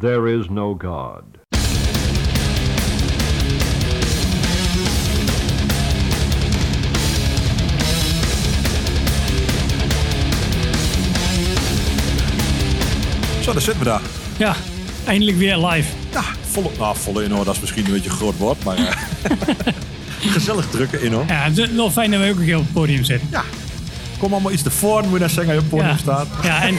There is no God. Zo, daar zitten we daar. Ja, eindelijk weer live. Ja, volle, nou, volle dat is misschien een beetje een groot woord, maar eh, gezellig drukken inhoud. Ja, het is wel fijn dat we ook een keer op het podium zitten. Ja. Kom allemaal iets tevoren, moet je dan zeggen als je op het podium Ja. staat. Ja, en,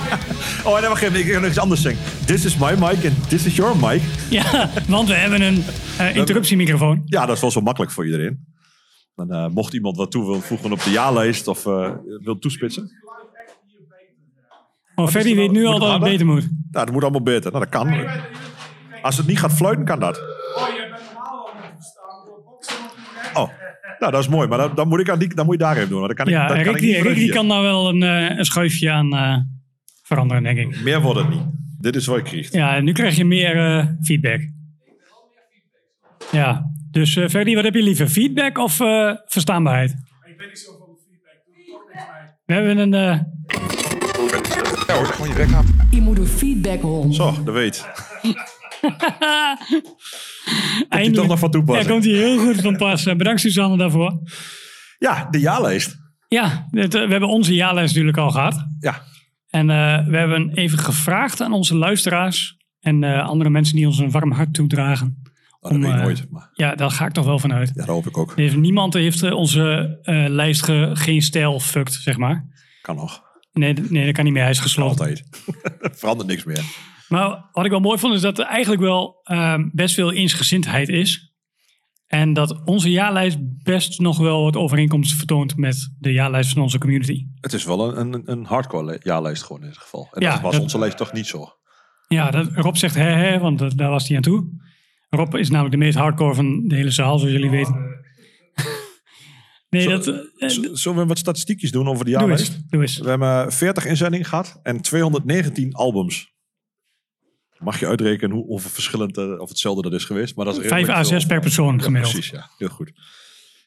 Oh, en wacht even, ik ga nog iets anders zeggen. This is my mic and this is your mic. ja, want we hebben een eh, interruptiemicrofoon. Ja, dat is wel zo makkelijk voor iedereen. Dan eh, mocht iemand wat toe willen voegen op de ja-lijst of eh wil toespitsen. Oh, Ferdy weet nu al dat het beter moet. Nou, dat moet allemaal beter. Nou, dat kan. Als het niet gaat fluiten, kan dat. Oh, nou, dat is mooi. Maar dan, dan, moet, ik aan die, dan moet je daar even doen. Dan kan ik, Ja, dan kan Rick, ik die, niet Rick die kan daar wel een, eh, een schuifje aan eh, veranderen, denk ik. Meer wordt het niet. Dit is wat je krijgt. Ja, en nu krijg je meer eh, feedback. Ja, dus eh Ferdy, wat heb je liever? Feedback of eh, verstaanbaarheid? Ik ben niet zo van feedback. We hebben een... eh, Ja hoor, gewoon je bek aan. Je moet een feedback horen. Zo, dat weet. eindelijk- toch nog van toepassing. Ja, komt hij heel goed van pas. Bedankt Suzanne daarvoor. Ja, de ja-lijst. Ja, het, eh, we hebben onze jaarlijst natuurlijk al gehad. Ja, En eh, we hebben even gevraagd aan onze luisteraars en eh, andere mensen die ons een warm hart toedragen. oh, dat Om, weet ik nooit. Maar Ja, daar ga ik toch wel van uit. ja, dat hoop ik ook. Heeft, niemand heeft onze lijst ge- geen stijl fucked, zeg maar. Kan nog. Nee, nee, dat kan niet meer. Hij is gesloten. Altijd. Verandert niks meer. Maar wat ik wel mooi vond is dat er eigenlijk wel ehm, best veel eensgezindheid is. En dat onze jaarlijst best nog wel wat overeenkomsten vertoont met de jaarlijst van onze community. Het is wel een, een, een hardcore ja-lijst gewoon in dit geval. En Ja, dat was dat- onze lijst toch niet zo. Ja, dat, Rob zegt hè hè, want daar was hij aan toe. Rob is namelijk de meest hardcore van de hele zaal, zoals jullie weten. nee, Zo- dat... Z- Zullen we wat statistiekjes doen over de doe ja-lijst? eens, doe eens. We hebben 40 inzendingen gehad en 219 albums. Mag je uitrekenen hoe, hoeveel verschillend eh, of hetzelfde dat is geweest. Maar dat is Vijf redelijk à zes veel. per persoon Ja, gemiddeld. precies, ja. Heel goed.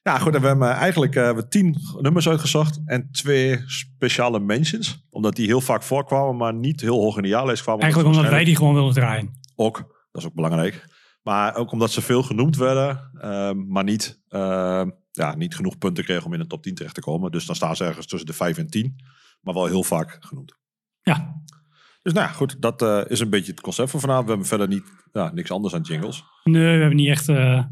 Ja, goed. En we hebben eigenlijk eh, we tien nummers uitgezocht en twee speciale mentions. Omdat die heel vaak voorkwamen, maar niet heel hoog in de jaarlijst kwamen. Eigenlijk omdat wij die gewoon wilden draaien. Ook, dat is ook belangrijk. Maar ook omdat ze veel genoemd werden, ehm, maar niet, ehm, ja, niet genoeg punten kregen om in de top 10 terecht te komen. Dus dan staan ze ergens tussen de 5 en 10, maar wel heel vaak genoemd. Ja, Dus nou ja, goed, dat eh, is een beetje het concept van vanavond. We hebben verder niet, ja, niks anders aan jingles. nee, we hebben niet echt... eh,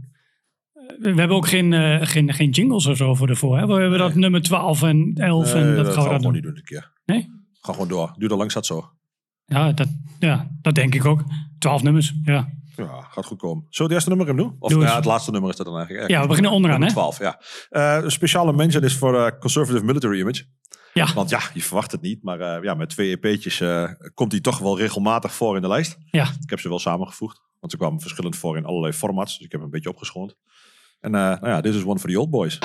we hebben ook geen, eh, geen, geen jingles of zo voor ervoor. Hè? We hebben dat nummer 12 en 11 Nee, en dat, dat gaan we dat gewoon doen. niet doen dit keer. Nee? Ga gewoon door. Duur er langs dat zo. Ja dat, ja, dat denk ik ook. 12 nummers, ja. Ja, gaat goed komen. Zullen we het eerste nummer hem doen? Of Doe nou ja, het laatste nummer is dat dan eigenlijk. Ja, we beginnen onderaan, hè? 12, ja. Een speciale mention is voor Conservative Military Image. Ja, Want ja, je verwacht het niet. Maar eh, ja, met twee EP'tjes eh, komt hij toch wel regelmatig voor in de lijst. ja. Ik heb ze wel samengevoegd. Want ze kwamen verschillend voor in allerlei formats. Dus ik heb hem een beetje opgeschoond. En eh, nou ja, dit is one for the old boys.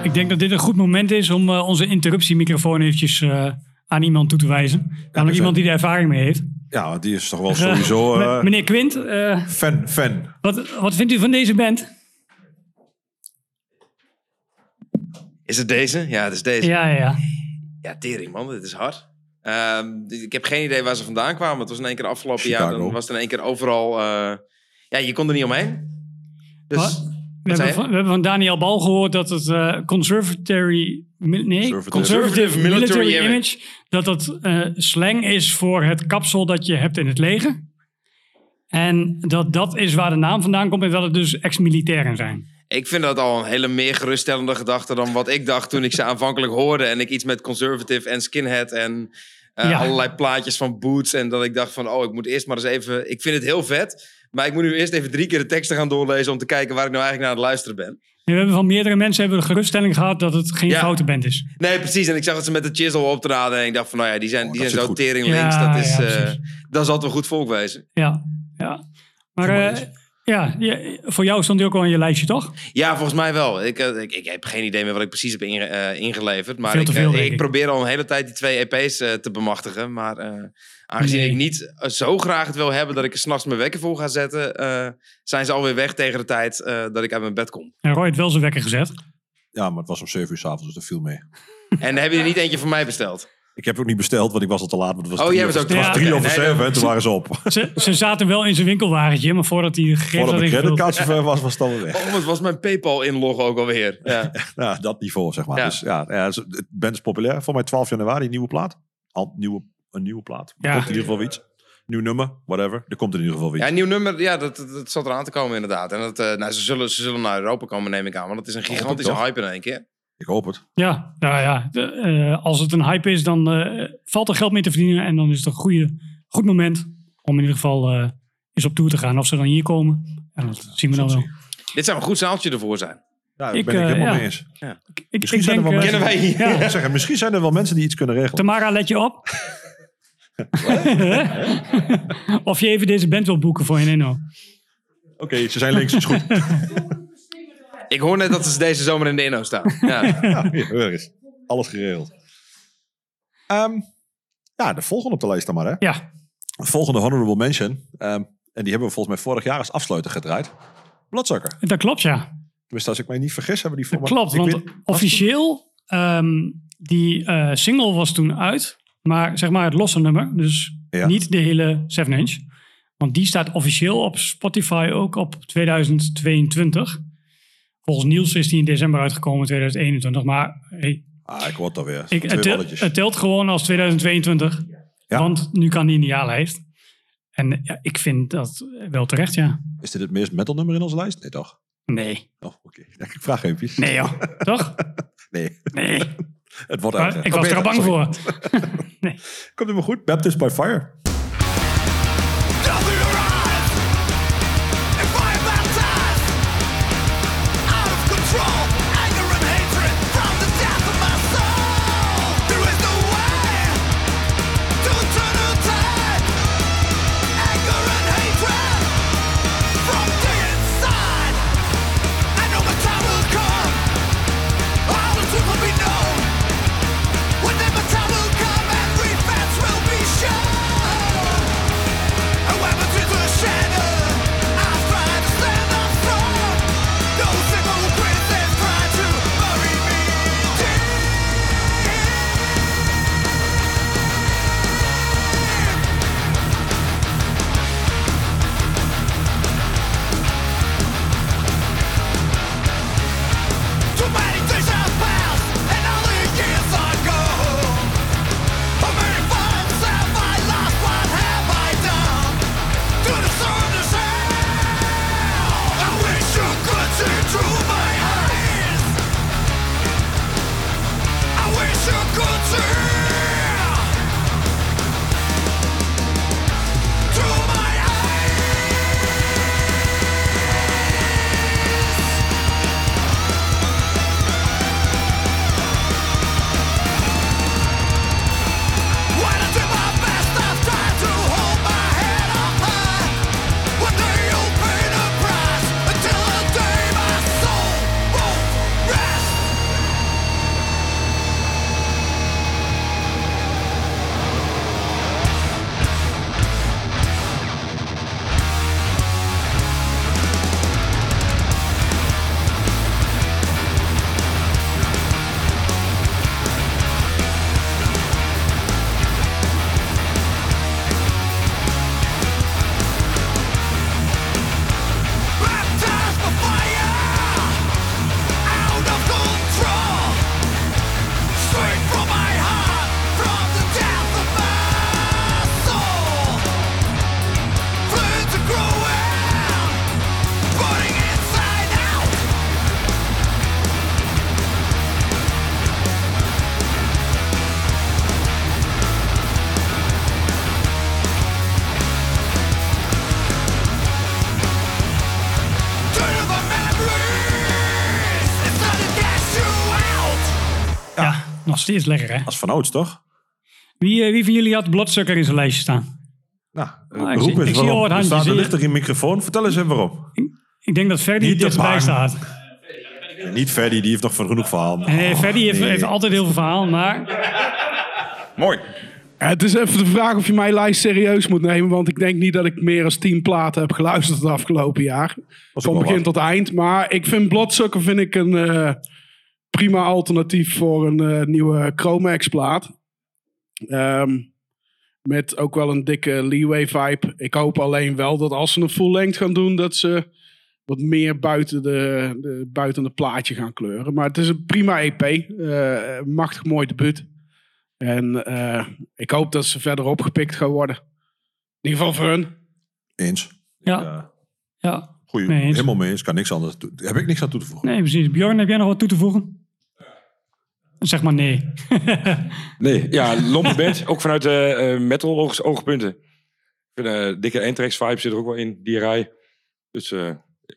Ik, eh, denk dat dit een goed moment is om eh, onze interruptiemicrofoon eventjes eh, aan iemand toe te wijzen. Namelijk zijn- iemand die er ervaring mee heeft. Ja, die is toch wel sowieso Me- eh, Meneer Quint, eh, fan, fan. wat, wat vindt u van deze band? Is het deze? Ja, het is deze. Ja, Ja, ja, ja. tering man, dit is hard. Ehm, ik heb geen idee waar ze vandaan kwamen. Het was in één keer afgelopen jaar. Dan was het in één keer overal... eh, ja, je kon er niet omheen. Dus Wat? We, hebben van, we hebben van Daniel Bal gehoord dat het eh conservatory, nee, Conservative. conservative, military, Military image, dat het eh, slang is voor het kapsel dat je hebt in het leger. En dat dat is waar de naam vandaan komt en dat het dus ex-militairen zijn. Ik vind dat al een hele meer geruststellende gedachte dan wat ik dacht toen ik ze aanvankelijk hoorde. En ik iets met conservative en skinhead en eh, Ja. allerlei plaatjes van boots. En dat ik dacht van, oh, ik moet eerst maar eens even... Ik vind het heel vet, maar ik moet nu eerst even drie keer de teksten gaan doorlezen... om te kijken waar ik nou eigenlijk naar aan het luisteren ben. En we hebben van meerdere mensen hebben de geruststelling gehad dat het geen Ja. foute band is. Nee, precies. En ik zag dat ze met de chisel optraden. En ik dacht van, nou ja, die zijn, Oh, die zijn zo goed. tering links. Ja, dat, is, ja, eh, dat zal wel goed volk wezen. Ja, ja. Maar eh. Ja, je- voor jou stond die ook al in je lijstje, toch? Ja, volgens mij wel. Ik, eh, ik, ik heb geen idee meer wat ik precies heb inge- eh, ingeleverd. Maar Veel ik, te eh, veel, ik ik. probeer al een hele tijd die twee EP's te bemachtigen. Maar eh, aangezien Nee. ik niet zo graag het wil hebben dat ik er s'nachts mijn wekker voor ga zetten... eh, zijn ze alweer weg tegen de tijd eh, dat ik uit mijn bed kom. En Roy heeft wel zijn wekker gezet. Ja, maar het was om 7 uur s'avonds, dus dat viel mee. En heb je er niet eentje van mij besteld? Ik heb ook niet besteld, want ik was al te laat. Want het was Oh, drie jij over- was ook het te was laat. drie over nee, zeven en toen waren ze op. Ze, ze zaten wel in zijn winkelwagentje, maar voordat hij gegevens Voordat de ingevuld. creditcard zover was, was het alweer weg. Oh, wat was mijn PayPal-inlog ook alweer? Ja. Ja, dat niveau, zeg maar. Ja. Dus ja, ja, het band is populair. Voor mij 12 januari, nieuwe plaat. Al, nieuwe, een nieuwe plaat. Er Ja. komt in ieder geval iets. Nieuw nummer, whatever. Er komt in ieder geval weer Ja, iets. een nieuw nummer, ja, dat, dat, dat zat eraan te komen inderdaad. En dat, eh, nou, ze, zullen, ze zullen naar Europa komen, neem ik aan. Want het is een gigantische hype in één keer. Ik hoop het. Ja, nou ja, de, eh, als het een hype is, dan eh, valt er geld mee te verdienen. En dan is het een goede, goed moment om in ieder geval eh, eens op tour te gaan. Of ze dan hier komen, en dat zien we dan wel. Dit zou een goed zaaltje ervoor zijn. Ja, daar Ik, ben ik helemaal ja. mee eens. Ik, ik, Misschien ik zijn er denk, wij? Ja. Misschien zijn er wel mensen die iets kunnen regelen. Tamara, let je op. of je even deze band wil boeken voor je Nino. Oké, ze zijn links, is goed. Ik hoor net dat ze deze zomer in de inno staan. Ja. ja, eens. Alles geregeld. Ehm, ja, de volgende op de lijst dan maar. Hè. Ja, De volgende honorable mention. ehm, en die hebben we volgens mij vorig jaar als afsluiter gedraaid. Bloodsucker. dat klopt ja. Tenminste, als ik mij niet vergis, hebben die voor Dat klopt, ik want weet- officieel, ehm, die eh, single was toen uit. Maar zeg maar het losse nummer, dus Ja. niet de hele 7 inch. Want die staat officieel op Spotify ook op 2022. Volgens Niels is die in december uitgekomen 2021. Maar hey, Ah, ik het alweer. ik, het, telt gewoon als 2022. Ja. Want nu kan die in de jaarlijst. En ja, ik vind dat wel terecht, ja. Is dit het meest metal nummer in onze lijst? Nee, toch? Nee. Oh, oké. Ja, ik vraag eventjes. Nee joh. Toch? Nee, Nee. het wordt Maar uit. ik was er al bang voor. Komt helemaal goed. Baptist by Fire. Nog steeds lekker, hè? Als vanouds, toch? Wie, eh, wie van jullie had Bloodsucker in zijn lijstje staan? Nou, ik roep zie- eens ik zie al waarom. wat Er handjes staat er hier. ligt er in microfoon. Vertel eens even waarom. Ik denk dat Ferdi bang. staat. Niet Ferdi, die heeft nog van genoeg verhaal. Nee, Ferdi heeft, nee. heeft altijd heel veel verhaal, maar Mooi. Het is even de vraag of je mijn lijst serieus moet nemen. Want ik denk niet dat ik meer dan tien platen heb geluisterd het afgelopen jaar. Van begin wat. tot eind. Maar ik vind Bloodsucker vind ik een eh, prima alternatief voor een eh, nieuwe Chromax plaat. Ehm, met ook wel een dikke leeway vibe. Ik hoop alleen wel dat als ze een full length gaan doen, dat ze wat meer buiten de, de, buiten de plaatje gaan kleuren. Maar het is een prima EP. eh, machtig mooi debuut. En eh, ik hoop dat ze verder opgepikt gaan worden. In ieder geval voor hun. Eens. ja. Ja. goeie, Nee, eens. helemaal mee eens. Kan niks anders. doen. Heb ik niks aan toe te voegen. Nee, precies. Bjorn, heb jij nog wat toe te voegen? Zeg maar nee. Nee, ja, lompe band. ook vanuit de eh, metal oog- oogpunten. Ik vind eh, dikke Entrex vibe zit er ook wel in, die rij. Dus eh,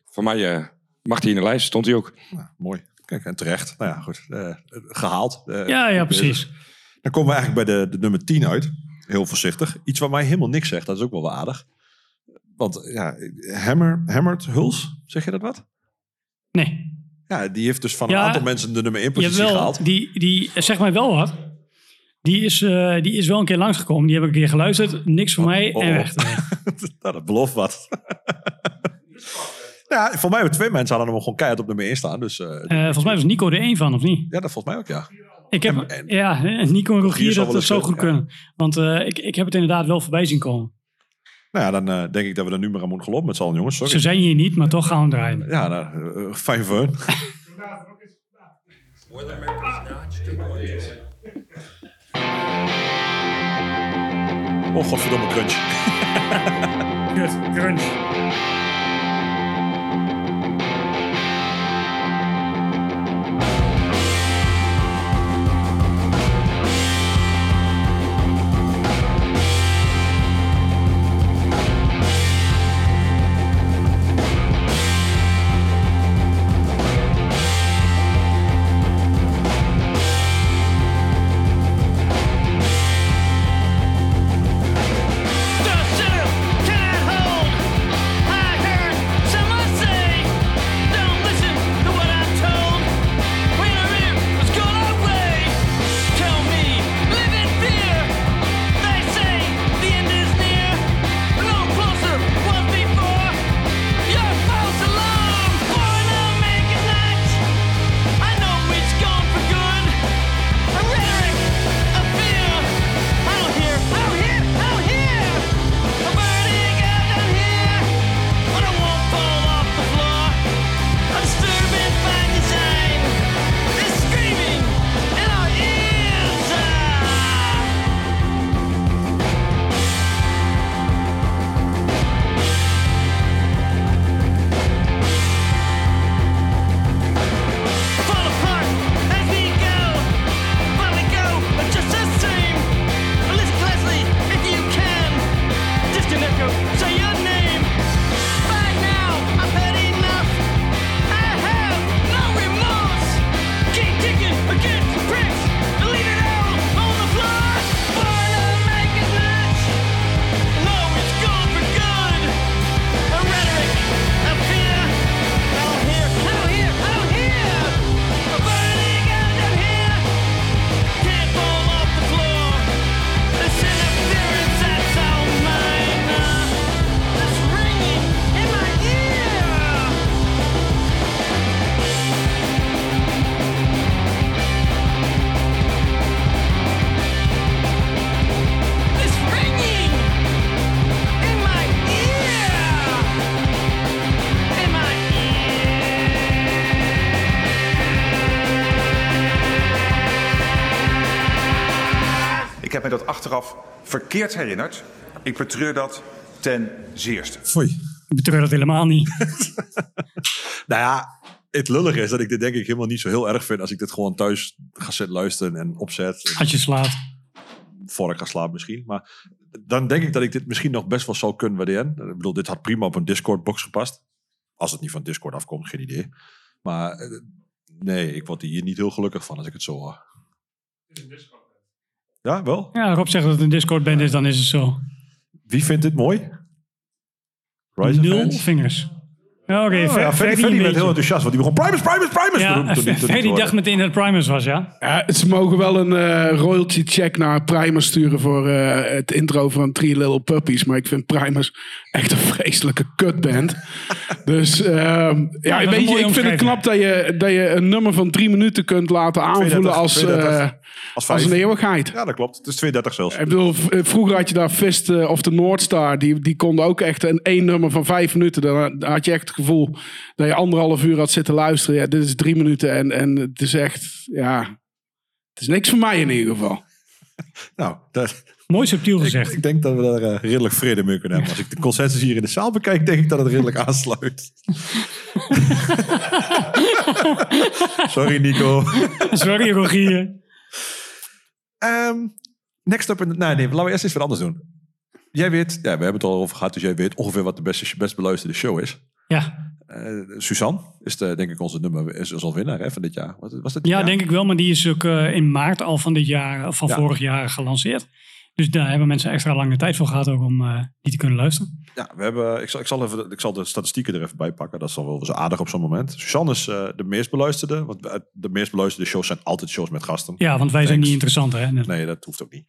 voor mij eh, mag hij in de lijst, stond hij ook. Nou, mooi. Kijk, en terecht. Nou ja, goed. eh, gehaald. Eh, Ja, ja, precies. Dan komen we eigenlijk bij de, de nummer 10 uit. Heel voorzichtig. Iets wat mij helemaal niks zegt. Dat is ook wel wel aardig. Want ja, Hammer, Hammered Huls, zeg je dat wat? Nee. Ja, die heeft dus van Ja, een aantal mensen de nummer 1 Je hebt positie wel, gehaald. die, die zeg mij wel wat. Die is, eh, die is wel een keer langsgekomen. Die heb ik een keer geluisterd. Niks voor mij oh, en oh. weg. Nou, dat belooft wat. ja, voor mij hebben twee mensen hadden hem gewoon keihard op nummer 1 staan. Dus eh, Eh, volgens mij was Nico er één van, of niet? ja, dat volgens mij ook, ja. Ik heb, En- en- ja, Nico en Rogier, dat, dat kunnen, goed ja. kunnen. Want ik, ik heb het inderdaad wel voorbij zien komen. Nou ja, dan eh, denk ik dat we er nu maar aan moeten gelopen met z'n allen, jongens. Sorry. Ze zijn hier niet, maar toch gaan we draaien. Ja, nou, eh, fijn voor hun. Oh, godverdomme crunch. Crunch. Verkeerd herinnerd. Ik betreur dat ten zeerste. Foei. Ik betreur dat helemaal niet. Nou ja, het lullige is dat ik dit denk ik helemaal niet zo heel erg vind als ik dit gewoon thuis ga zitten luisteren en opzet. Als je slaat. voor ik ga slapen misschien. Maar dan denk ik dat ik dit misschien nog best wel zou kunnen waarderen. Ik bedoel, dit had prima op een Discord-box gepast. Als het niet van Discord afkomt, geen idee. Maar eh, nee, ik word hier niet heel gelukkig van als ik het zo hoor. Ja, wel? Ja, Rob zegt dat het een Discord-band is, dan is het zo. Wie vindt dit mooi? Rise Nul fans? vingers. Ja, oké. Oh, Ver- ja, Ferdy werd heel enthousiast, want die begon Primus, Primus, Primus Ja, te doen. toen dacht meteen dat het Primus was, ja. Ja, ze mogen wel een eh, royalty check naar Primus sturen voor eh, het intro van Three Little Puppies. Maar ik vind Primus echt een vreselijke kutband. dus ehm, ja, weet je, ik vind het knap dat je, dat je een nummer van drie minuten kunt laten aanvoelen 32, als, 32. eh, Als, als een eeuwigheid. Ja, dat klopt. Het is 32 zelfs. Ik bedoel, v- vroeger had je daar Fist of de Noordstar. Die, die konden ook echt een één nummer van vijf minuten. Dan had je echt gevoel dat je anderhalf uur had zitten luisteren. Ja, dit is drie minuten en, en het is echt, ja... Het is niks voor mij in ieder geval. Nou, dat, Mooi subtiel gezegd. ik denk dat we daar eh, redelijk vrede mee kunnen hebben. Als ik de consensus hier in de zaal bekijk, denk ik dat het redelijk aansluit. Sorry, Nico. Sorry, Rogier. Ehm, next up in de... Nee, nee, laten we eerst eens wat anders doen. Jij weet, ja, we hebben het al over gehad, dus jij weet ongeveer wat de beste, best beluisterde show is. Ja. Eh, Suzanne is de, denk ik onze nummer, is, is al winnaar hè, van dit jaar. Was, was dat dit ja, jaar? denk ik wel. Maar die is ook eh, in maart al van dit jaar, of van Ja. vorig jaar gelanceerd. Dus daar hebben mensen extra lange tijd voor gehad ook om eh, die te kunnen luisteren. Ja, we hebben, ik, zal, ik, zal even, de- ik zal de statistieken er even bij pakken. Dat is dan wel zo aardig op zo'n moment. Suzanne is eh, de meest beluisterde. Want de meest beluisterde shows zijn altijd shows met gasten. Ja, want wij zijn niet interessant, hè? Net- Nee, dat hoeft ook niet.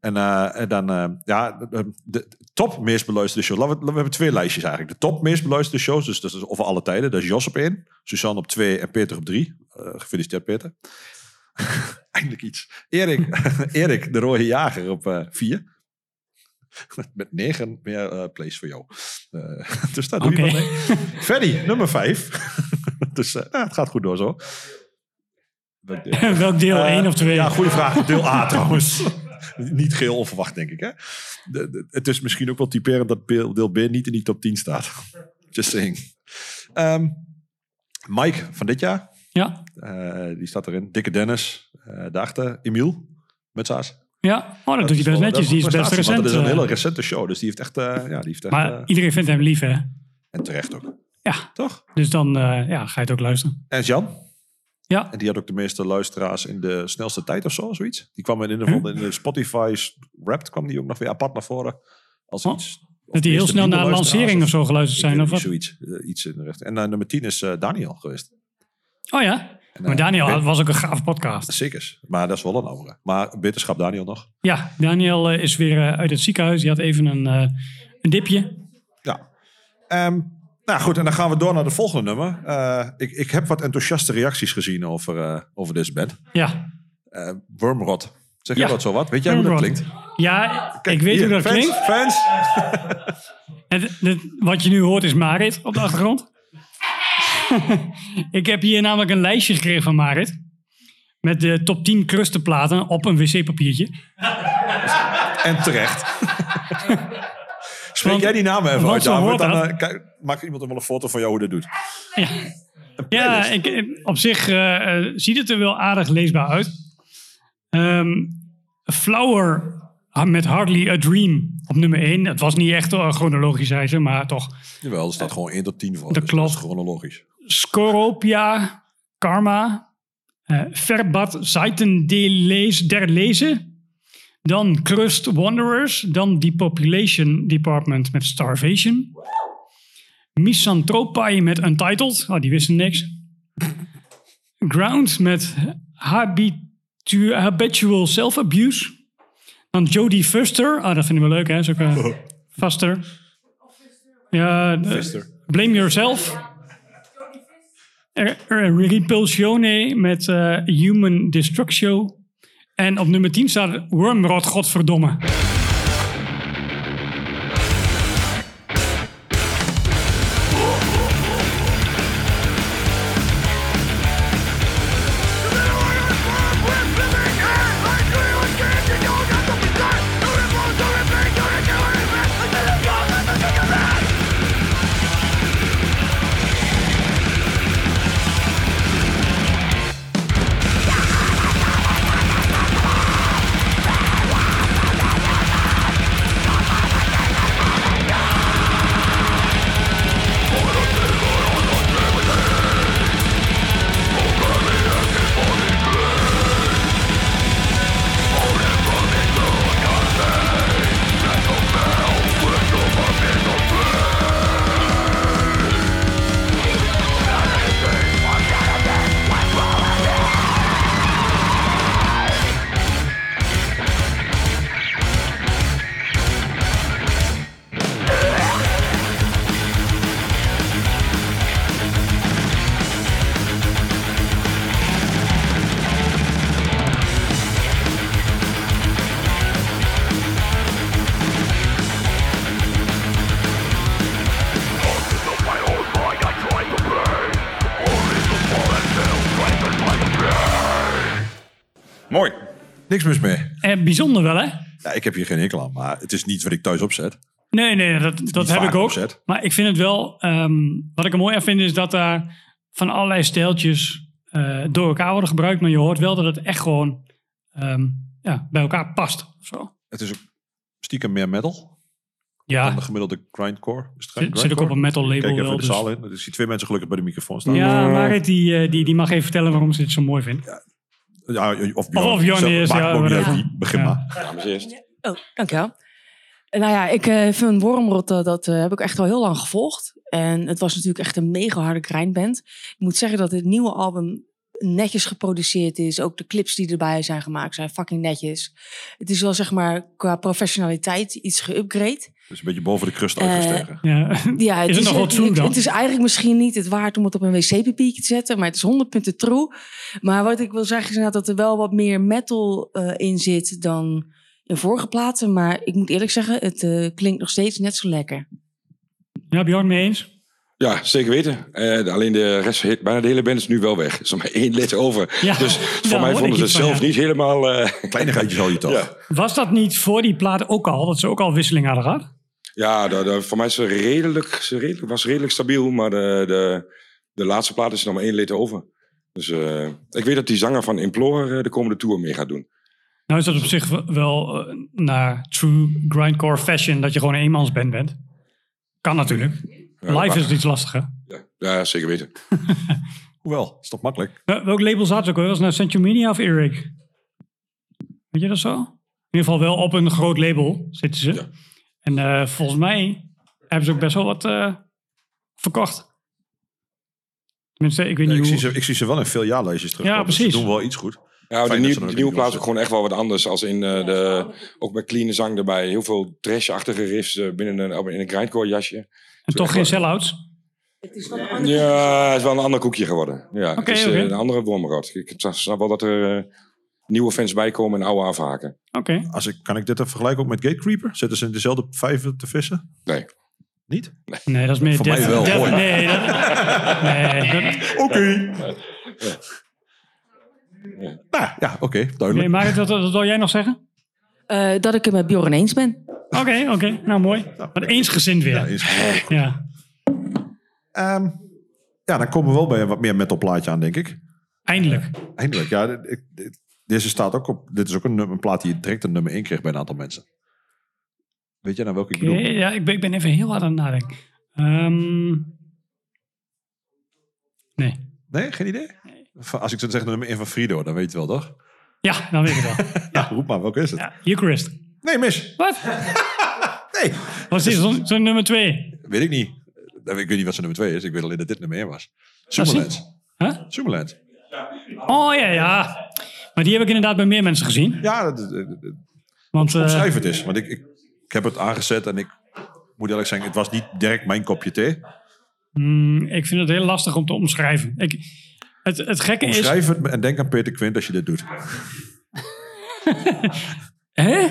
En, eh, en dan, eh, ja, de top meest beluisterde show. Laten we, we hebben twee lijstjes eigenlijk. De top meest beluisterde shows, dus dat is over alle tijden. Dat is Jos op één, Suzanne op twee en Peter op drie. Eh, gefeliciteerd, Peter. Eindelijk iets. Erik, Erik, de rode jager op eh, vier. Met negen meer eh, plays voor jou. Dus daar doe je Oké. wat mee. Freddy, nummer vijf. dus nou, het gaat goed door zo. Welk deel? Eh, één of twee? Ja, goede vraag. Deel A trouwens. niet geheel onverwacht, denk ik. Hè? De- de- het is misschien ook wel typerend dat deel B niet in die top 10 staat. Just saying. Ehm, Mike van dit jaar. Ja. eh, die staat erin. Dikke Dennis. eh daarachter Emiel. Met Saas. Ja, oh, dat, doet hij best netjes. dat Die is een best recent. Het is een eh, hele recente show. Dus die heeft echt... ja, die heeft echt maar iedereen vindt hem lief, hè? en terecht ook. Ja. Toch? Dus dan ja, ga je het ook luisteren. En Jan. Ja. En die had ook de meeste luisteraars in de snelste tijd of zo, zoiets. Die kwam in ieder Hm? geval in de Spotify's Wrapped kwam die ook nog weer apart naar voren. Als Oh, iets. Dat die heel snel naar lancering of zo geluisterd zijn, of wat? Zoiets. eh, iets in de richting. En eh, nummer 10 is eh, Daniel geweest. Oh ja? En, Maar Daniel was ook een gaaf podcast. Zeker. Maar dat is wel een andere. Maar beterschap Daniel nog. Ja, Daniel is weer uit het ziekenhuis. Die had even een, een dipje. Ja. Ehm, nou goed, en dan gaan we door naar de volgende nummer. Eh, ik, ik heb wat enthousiaste reacties gezien over, eh, over deze band. Ja. Eh Wormrot. Zeg Ja. jij dat zo wat? Weet jij hoe dat klinkt? Ja, ik weet Hier, hoe dat fans, klinkt. Fans? En wat je nu hoort is Marit op de achtergrond. ik heb hier namelijk een lijstje gekregen van Marit. Met de top 10 krustenplaten op een wc-papiertje. En terecht. Spreek jij die namen even uit? David? dan eh, kijk, maakt iemand er wel een foto van jou hoe dat doet. Ja, ja ik, op zich eh, eh, ziet het er wel aardig leesbaar uit. Ehm, Flower met Hardly a Dream op nummer 1. Het was niet echt chronologisch ijzer, maar toch. Jawel, er staat gewoon 1 tot 10 voor. Dat dus klopt. Dat is chronologisch. Scoropia, Karma, eh Verbat de Lees, der Lezen. Dan Crust Wanderers. Dan Depopulation Department met Starvation. Misanthropai met Untitled. Oh, die wisten niks. Ground met habitu- Habitual Self-Abuse. Dan Jodie Fuster. Ah, dat vinden we leuk, hè? Is ook, eh, Fuster. Ja, Fister. Blame Yourself. Er- er- Repulsione met eh, Human Destruction. En op nummer 10 staat Wormrot, godverdomme. Niks mis mee. Eh, bijzonder wel, hè? Ja, ik heb hier geen aan, maar het is niet wat ik thuis opzet. Nee, nee, dat, dat heb ik ook. opzet. Maar ik vind het wel, ehm, wat ik er mooi aan vind, is dat daar van allerlei stijltjes eh, door elkaar worden gebruikt. Maar je hoort wel dat het echt gewoon ehm, ja, bij elkaar past. of Zo. Het is ook stiekem meer metal dan Ja, de gemiddelde grindcore. Is het zit, zit ook op een metal label Kijk even wel. in de dus- zaal in. Ik zie twee mensen gelukkig bij de microfoon staan. Ja, Marit die, eh, die, die mag even vertellen waarom ze dit zo mooi vindt. Ja, of Of- of Bjorn maakt ja. Begin Ja. maar. Dames eerst. Oh, dankjewel. Nou ja, ik eh, vind Wormrot, eh, dat eh, heb ik echt al heel lang gevolgd. En het was natuurlijk echt een mega harde grindband. Ik moet zeggen dat het nieuwe album netjes geproduceerd is. Ook de clips die erbij zijn gemaakt zijn fucking netjes. Het is wel zeg maar qua professionaliteit iets geüpgrade. Dus een beetje boven de krust Eh, uitgestegen. Ja. Ja, het Is het nog wel true het, dan? Het is eigenlijk misschien niet het waard om het op een wc-papiertje te zetten, maar het is 100 punten true. Maar wat ik wil zeggen is inderdaad dat er wel wat meer metal eh, in zit dan in vorige platen. Maar ik moet eerlijk zeggen, het eh, klinkt nog steeds net zo lekker. ja, Bjorn mee eens? Ja, zeker weten. Eh, alleen de rest, bijna de hele band is nu wel weg. Er is nog maar één lid over. Ja, dus voor mij vonden ze het zelf ja. niet helemaal... eh, Kleinigheidjes al je toch? ja, Was dat niet voor die plaat ook al, dat ze ook al wisseling hadden gehad? ja de, de- voor mij is ze redelijk, ze redelijk, was redelijk stabiel. Maar de, de, de laatste plaat is er nog maar één lid over. Dus eh, ik weet dat die zanger van Implore de komende tour mee gaat doen. Nou is dat op zich wel eh, naar true grindcore fashion dat je gewoon een eenmansband bent. Kan natuurlijk. Ja, Live maar- is het iets lastiger. Ja, ja, zeker weten. Hoewel, is toch makkelijk? Eh, welk label zat ook? Was het nou Media of Eric? Weet je dat zo? In ieder geval wel op een groot label zitten ze. Ja. En eh, volgens mij hebben ze ook best wel wat eh, verkocht. Tenminste, ik weet Ja, niet ik, hoe... zie ze, ik zie ze wel in veel jaarlijstjes terug. Ja, Dus precies. Ze doen wel iets goed. Ja, de, nieuw- de nieuwe plaat ook gewoon echt wel wat anders. Als in eh, de, ook met clean zang erbij. Heel veel trash-achtige riffs binnen een, in een grindcore jasje. En toch geen sell-outs. Ja, het is wel een ander koekje geworden. Ja, het is eh, een andere wormrot. Ik snap wel dat er eh, nieuwe fans bij komen en oude afhaken. Oké. Als ik, kan ik dit even vergelijken ook met Gatecreeper? Zitten ze in dezelfde vijven te vissen? Nee. Niet? Nee, dat is meer... Voor mij wel, death- mooi. nee, dat, nee, Oké. Nou, ja, oké. nee, duidelijk. maar dat, dat wil jij nog zeggen? Eh, dat ik het met Bjorn eens ben. Oké, oké. Nou, mooi. Wat eensgezind weer. Ja, is- Ja. Ehm, ja, dan komen we wel bij een wat meer metal plaatje aan, denk ik. Eindelijk. Eindelijk. Ja, dit- deze staat ook op. Dit is ook een, nummer- een plaat die direct een nummer 1 kreeg bij een aantal mensen. Weet je nou welke ik bedoel? ja, ik ben, ik ben even heel hard aan het nadenken. Ehm, nee. Nee, geen idee? Als ik zou zeggen nummer 1 van Frido, dan weet je het wel, toch? Ja, dan weet ik het wel. Ja, roep maar, welke is het? Ja, Eucharist. Nee, mis. Wat? Nee. Was dit zo'n nummer twee? Weet ik niet. Ik weet niet wat zijn nummer 2 is. Ik weet alleen dat dit nummer 1 was. zie- Superland. Huh? Superland. Oh ja, ja. Maar die heb ik inderdaad bij meer mensen gezien. Ja, dat, dat, dat- dat- Want, eh, omschrijf het eens. Want ik, ik, ik heb het aangezet en ik moet eerlijk zeggen, het was niet direct mijn kopje thee. mm, ik vind het heel lastig om te omschrijven. Ik, het, het gekke is... Het en denk aan Peter Quint als je dit doet. Hè?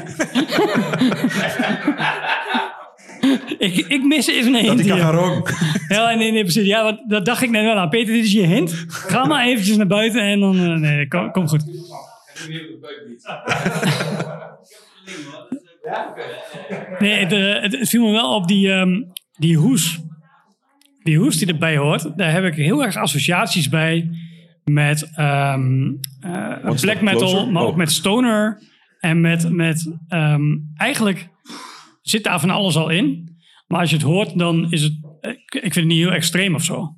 ik, ik mis even een Dat hint ik kan gaan roken. Ja, nee, nee, precies. Ja, dat dacht ik net wel aan. Peter, dit is je hint. Ga maar eventjes naar buiten en dan... eh, nee, kom, kom goed. Nee, het, eh, het, het viel me wel op die, ehm, die hoes. Die hoes die erbij hoort. Daar heb ik heel erg associaties bij met One black metal, maar ook Oh. met stoner. En met, met ehm, eigenlijk zit daar van alles al in. Maar als je het hoort, dan is het. Ik, vind het niet heel extreem of zo.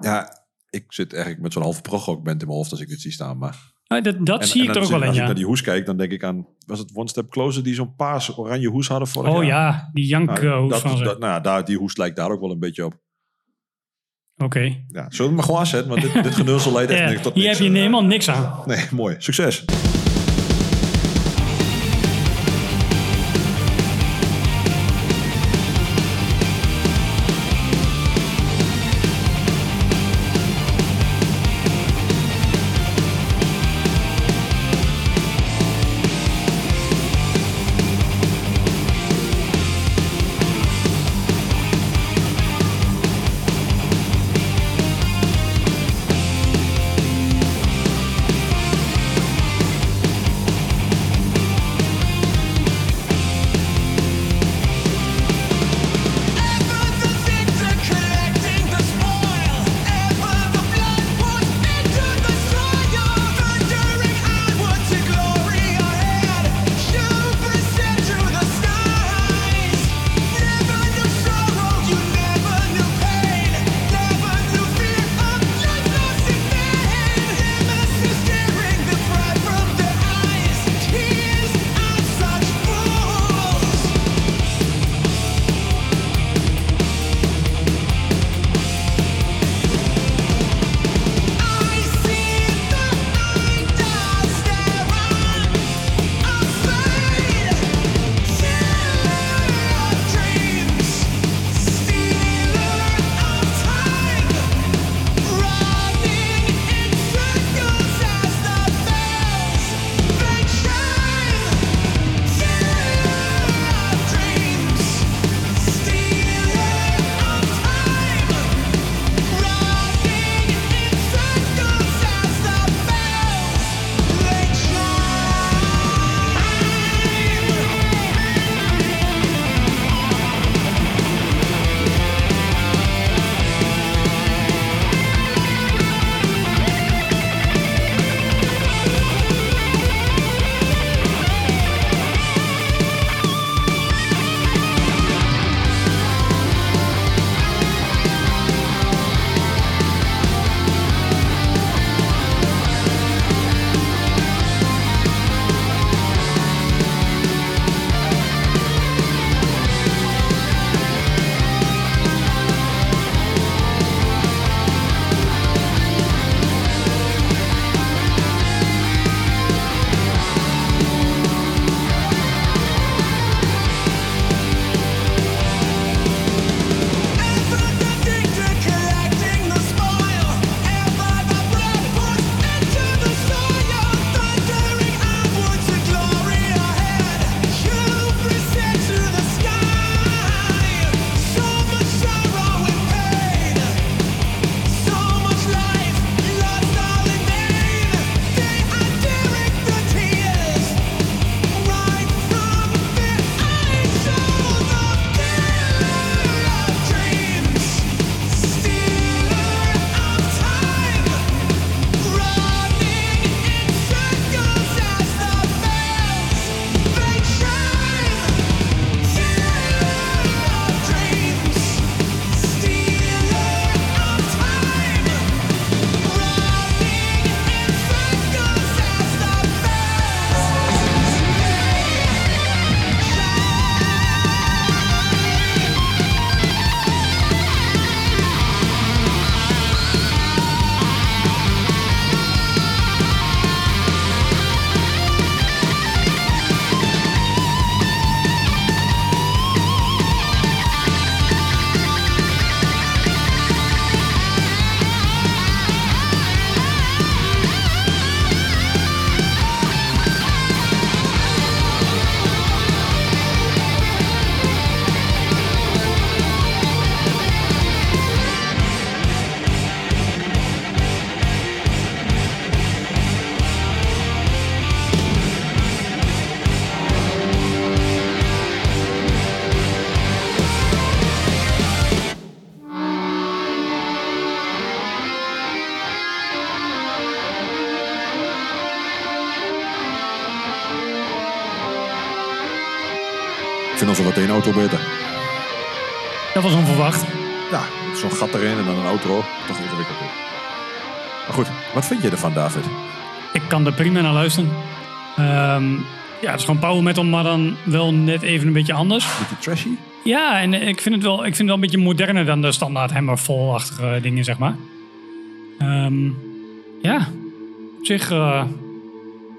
Ja, ik zit eigenlijk met zo'n halve prog band in mijn hoofd als ik dit zie staan. Maar... Dat dat En- zie en ik er ook wel in, Als ik ja. naar die hoes kijk, dan denk ik aan... Was het One Step Closer die zo'n paars oranje hoes hadden vorig Oh jaar? ja, die Jank Nou, eh, hoes dat, van ze. dat, nou daar, die hoes lijkt daar ook wel een beetje op. Oké. Ja, zullen we maar gewoon aanzetten? Want dit, dit geneuzel leidt echt Ja, niks tot hier niks. heb je helemaal niks aan. Nee, mooi. Succes. Gat erin en dan een auto. Toch ingewikkeld. Maar goed, wat vind je ervan, David? Ik kan er prima naar luisteren. Ehm, ja, het is gewoon power metal, maar dan wel net even een beetje anders. Beetje trashy? Ja, en ik vind het wel, ik vind het wel een beetje moderner dan de standaard Hammerfall-achtige dingen, zeg maar. Ehm, ja, op zich eh,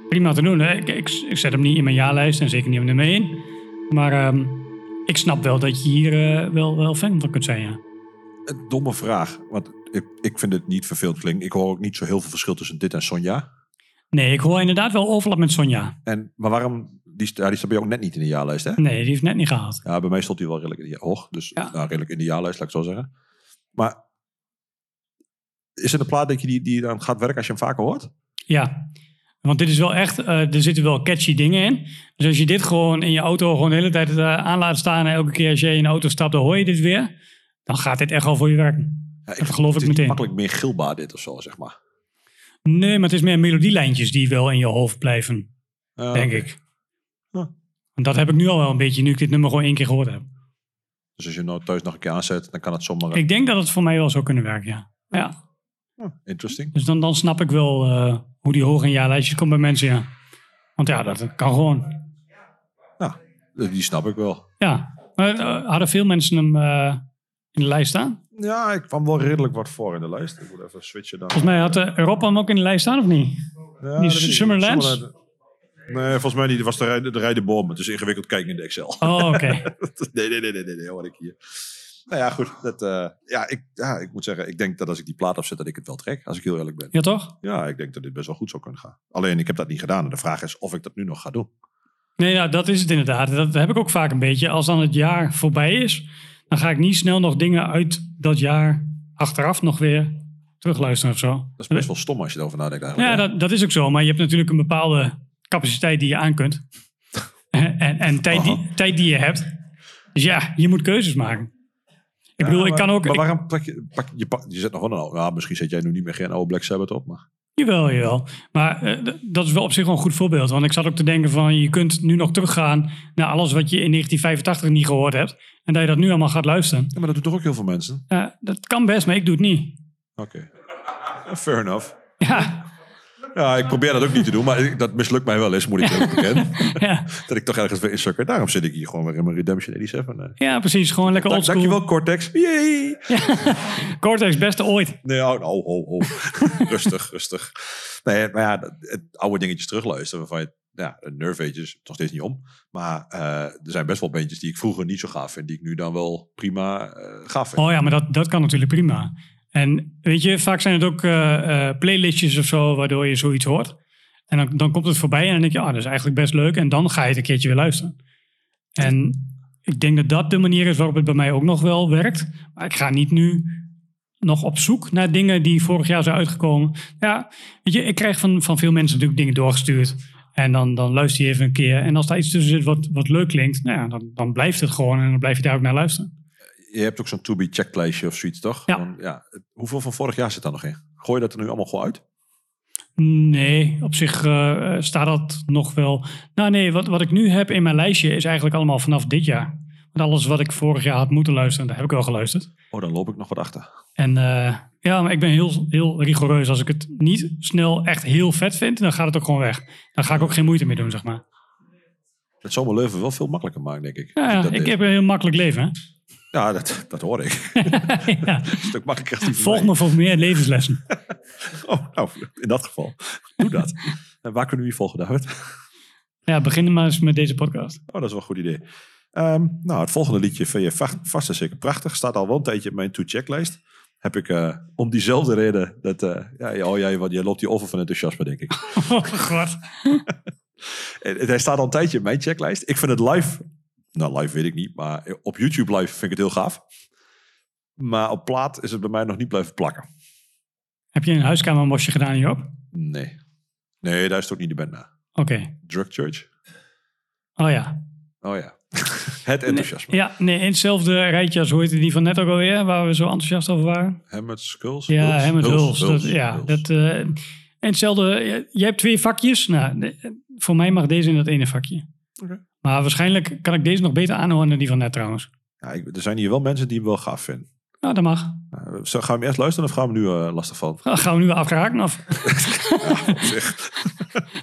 prima te doen. Hè. Ik, ik, ik zet hem niet in mijn jaarlijst en zeker niet op nummer 1. Maar ehm, ik snap wel dat je hier eh, wel, wel fan van kunt zijn, ja. Een domme vraag. Want ik, ik vind het niet verveeld klinken. Ik hoor ook niet zo heel veel verschil tussen dit en Sonja. Nee, ik hoor inderdaad wel overlap met Sonja. En, maar waarom... Die, ja, die staat bij jou ook net niet in de jaarlijst, hè? Nee, die heeft net niet gehaald. Ja, bij mij stond hij wel redelijk in de, hoog. Dus Ja. nou, redelijk in de jaarlijst, laat ik zo zeggen. Maar is het een plaat dat je die, die dan gaat werken als je hem vaker hoort? Ja, want dit is wel echt, eh, er zitten wel catchy dingen in. Dus als je dit gewoon in je auto gewoon de hele tijd eh, aan laat staan... en elke keer als je in een auto stapt, dan hoor je dit weer... dan gaat dit echt wel voor je werken. Ja, Dat geloof het ik meteen. makkelijk meer gilbaar dit of zo, zeg maar. Nee, maar het is meer melodielijntjes die wel in je hoofd blijven, denk ik. Want dat heb ik nu al wel een beetje, nu ik dit nummer gewoon één keer gehoord heb. Dus als je nou thuis nog een keer aanzet, dan kan het zomaar... Ik denk dat het voor mij wel zou kunnen werken, ja. ja. Interesting. Dus dan, dan snap ik wel eh, hoe die hoog in jaarlijstjes komt bij mensen, ja. Want ja, dat kan gewoon. Nou, die snap ik wel. Ja. Maar, eh, hadden veel mensen hem eh, in de lijst staan? Ja, ik kwam wel redelijk wat voor in de lijst. Ik moet even switchen dan. Volgens mij had uh, Europa hem ook in de lijst staan, of niet? Ja, die. Summerlands? Summerland- Nee, volgens mij niet. Was de, rij- de rijde boom. Het is ingewikkeld kijken in de Excel. Oh, oké. nee, nee, nee, nee, nee, nee, hoor ik hier. Nou ja, goed. Dat, eh, ja, ik, ja, ik moet zeggen, ik denk dat als ik die plaat opzet, dat ik het wel trek. Als ik heel eerlijk ben. Ja, toch? Ja, ik denk dat dit best wel goed zou kunnen gaan. Alleen, ik heb dat niet gedaan. En de vraag is of ik dat nu nog ga doen. Nee, nou, dat is het inderdaad. Dat heb ik ook vaak een beetje. Als dan het jaar voorbij is, dan ga ik niet snel nog dingen uit dat jaar achteraf nog weer terugluisteren of zo. Dat is best wel stom als je erover nadenkt eigenlijk. Ja, dat, dat is ook zo. Maar je hebt natuurlijk een bepaalde capaciteit die je aan kunt. en en tijd, die, tijd die je hebt. Dus ja, je moet keuzes maken. Ik bedoel, Ja, ik kan ook... Maar waarom pak je... Pak, je, pak- je zet nog wel een. Ja, misschien zet jij nu niet meer geen oude Black Sabbath op, maar... Jawel, jawel. Maar eh, dat is wel op zich wel een goed voorbeeld. Want ik zat ook te denken van... je kunt nu nog teruggaan naar alles wat je in 1985 niet gehoord hebt. En dat je dat nu allemaal gaat luisteren. Ja, maar dat doen toch ook heel veel mensen? Eh, dat kan best, maar ik doe het niet. Oké. Fair enough. Ja, Ja, ik probeer dat ook niet te doen, maar dat mislukt mij wel eens, moet ik eerlijk bekennen. ja, dat ik toch ergens weer insukker. Daarom zit ik hier gewoon weer in mijn Redemption 87. eh. ja precies. Gewoon lekker oldschool. dankjewel, Cortex. Yay! Cortex, beste ooit. Nee, oh, oh, oh, oh. rustig, rustig. Nee, maar ja, het oude dingetjes terugluisteren waarvan je... Ja, Nerve Age is nog steeds niet om. Maar eh, er zijn best wel bandjes die ik vroeger niet zo gaaf vind. Die ik nu dan wel prima eh, gaaf vind. Oh ja, maar dat, dat kan natuurlijk prima. En weet je, vaak zijn het ook eh, eh, playlistjes of zo, waardoor je zoiets hoort. En dan, dan komt het voorbij en dan denk je, ah, dat is eigenlijk best leuk. En dan ga je het een keertje weer luisteren. En ik denk dat dat de manier is waarop het bij mij ook nog wel werkt. Maar ik ga niet nu nog op zoek naar dingen die vorig jaar zijn uitgekomen. Ja, weet je, ik krijg van, van veel mensen natuurlijk dingen doorgestuurd. En dan, dan luister je even een keer. En als daar iets tussen zit wat, wat leuk klinkt, nou ja, dan, dan blijft het gewoon. En dan blijf je daar ook naar luisteren. Je hebt ook zo'n to-be of zoiets, toch? Ja. Dan, ja. Hoeveel van vorig jaar zit daar nog in? Gooi je dat er nu allemaal gewoon uit? Nee, op zich eh, staat dat nog wel. Nou nee, wat, wat ik nu heb in mijn lijstje is eigenlijk allemaal vanaf dit jaar. Want alles wat ik vorig jaar had moeten luisteren, daar heb ik wel geluisterd. Oh, dan loop ik nog wat achter. En eh, ja, maar ik ben heel, heel rigoureus. Als ik het niet snel echt heel vet vind, dan gaat het ook gewoon weg. Dan ga ik ook geen moeite meer doen, zeg maar. Het zou mijn leven wel veel makkelijker maken, denk ik. Ja, ik deed. heb een heel makkelijk leven. Hè? Ja, dat, dat hoor ik. ja. Een stuk makkelijker die Volg me voor meer levenslessen. Oh, nou, in dat geval. Doe dat. en waar kunnen we je volgen, David? Ja, begin maar eens met deze podcast. Oh, dat is wel een goed idee. Ehm, nou, het volgende liedje vind je vast, en zeker prachtig. Staat al wel een tijdje op mijn to-checklijst. Heb ik eh, om diezelfde reden dat... eh, ja, oh, jij, wat, jij loopt hier over van enthousiasme, denk ik. Oh god. En hij staat al een tijdje in mijn checklijst. Ik vind het live... Nou, live weet ik niet. Maar op YouTube live vind ik het heel gaaf. Maar op plaat is het bij mij nog niet blijven plakken. Heb je een huiskamermosje gedaan hierop? Nee. Nee, daar is het ook niet de band na. Oké. Drug Church. Oh ja. Oh ja. het enthousiasme. Ja, nee, in hetzelfde rijtje als hoe heette die van net ook alweer, waar we zo enthousiast over waren. Hammered Skulls? Ja. Dat, Huls, ja, dat, eh, en hetzelfde, jij hebt twee vakjes. Nou, voor mij mag deze in dat ene vakje. Oké. Maar waarschijnlijk kan ik deze nog beter aanhoren dan die van net trouwens. Ja, ik, er zijn hier wel mensen die hem wel gaaf vinden. Nou, dat mag. Nou, zo- gaan we hem eerst luisteren of gaan we nu eh, lastig vallen? Gaan we nu afgeraken of?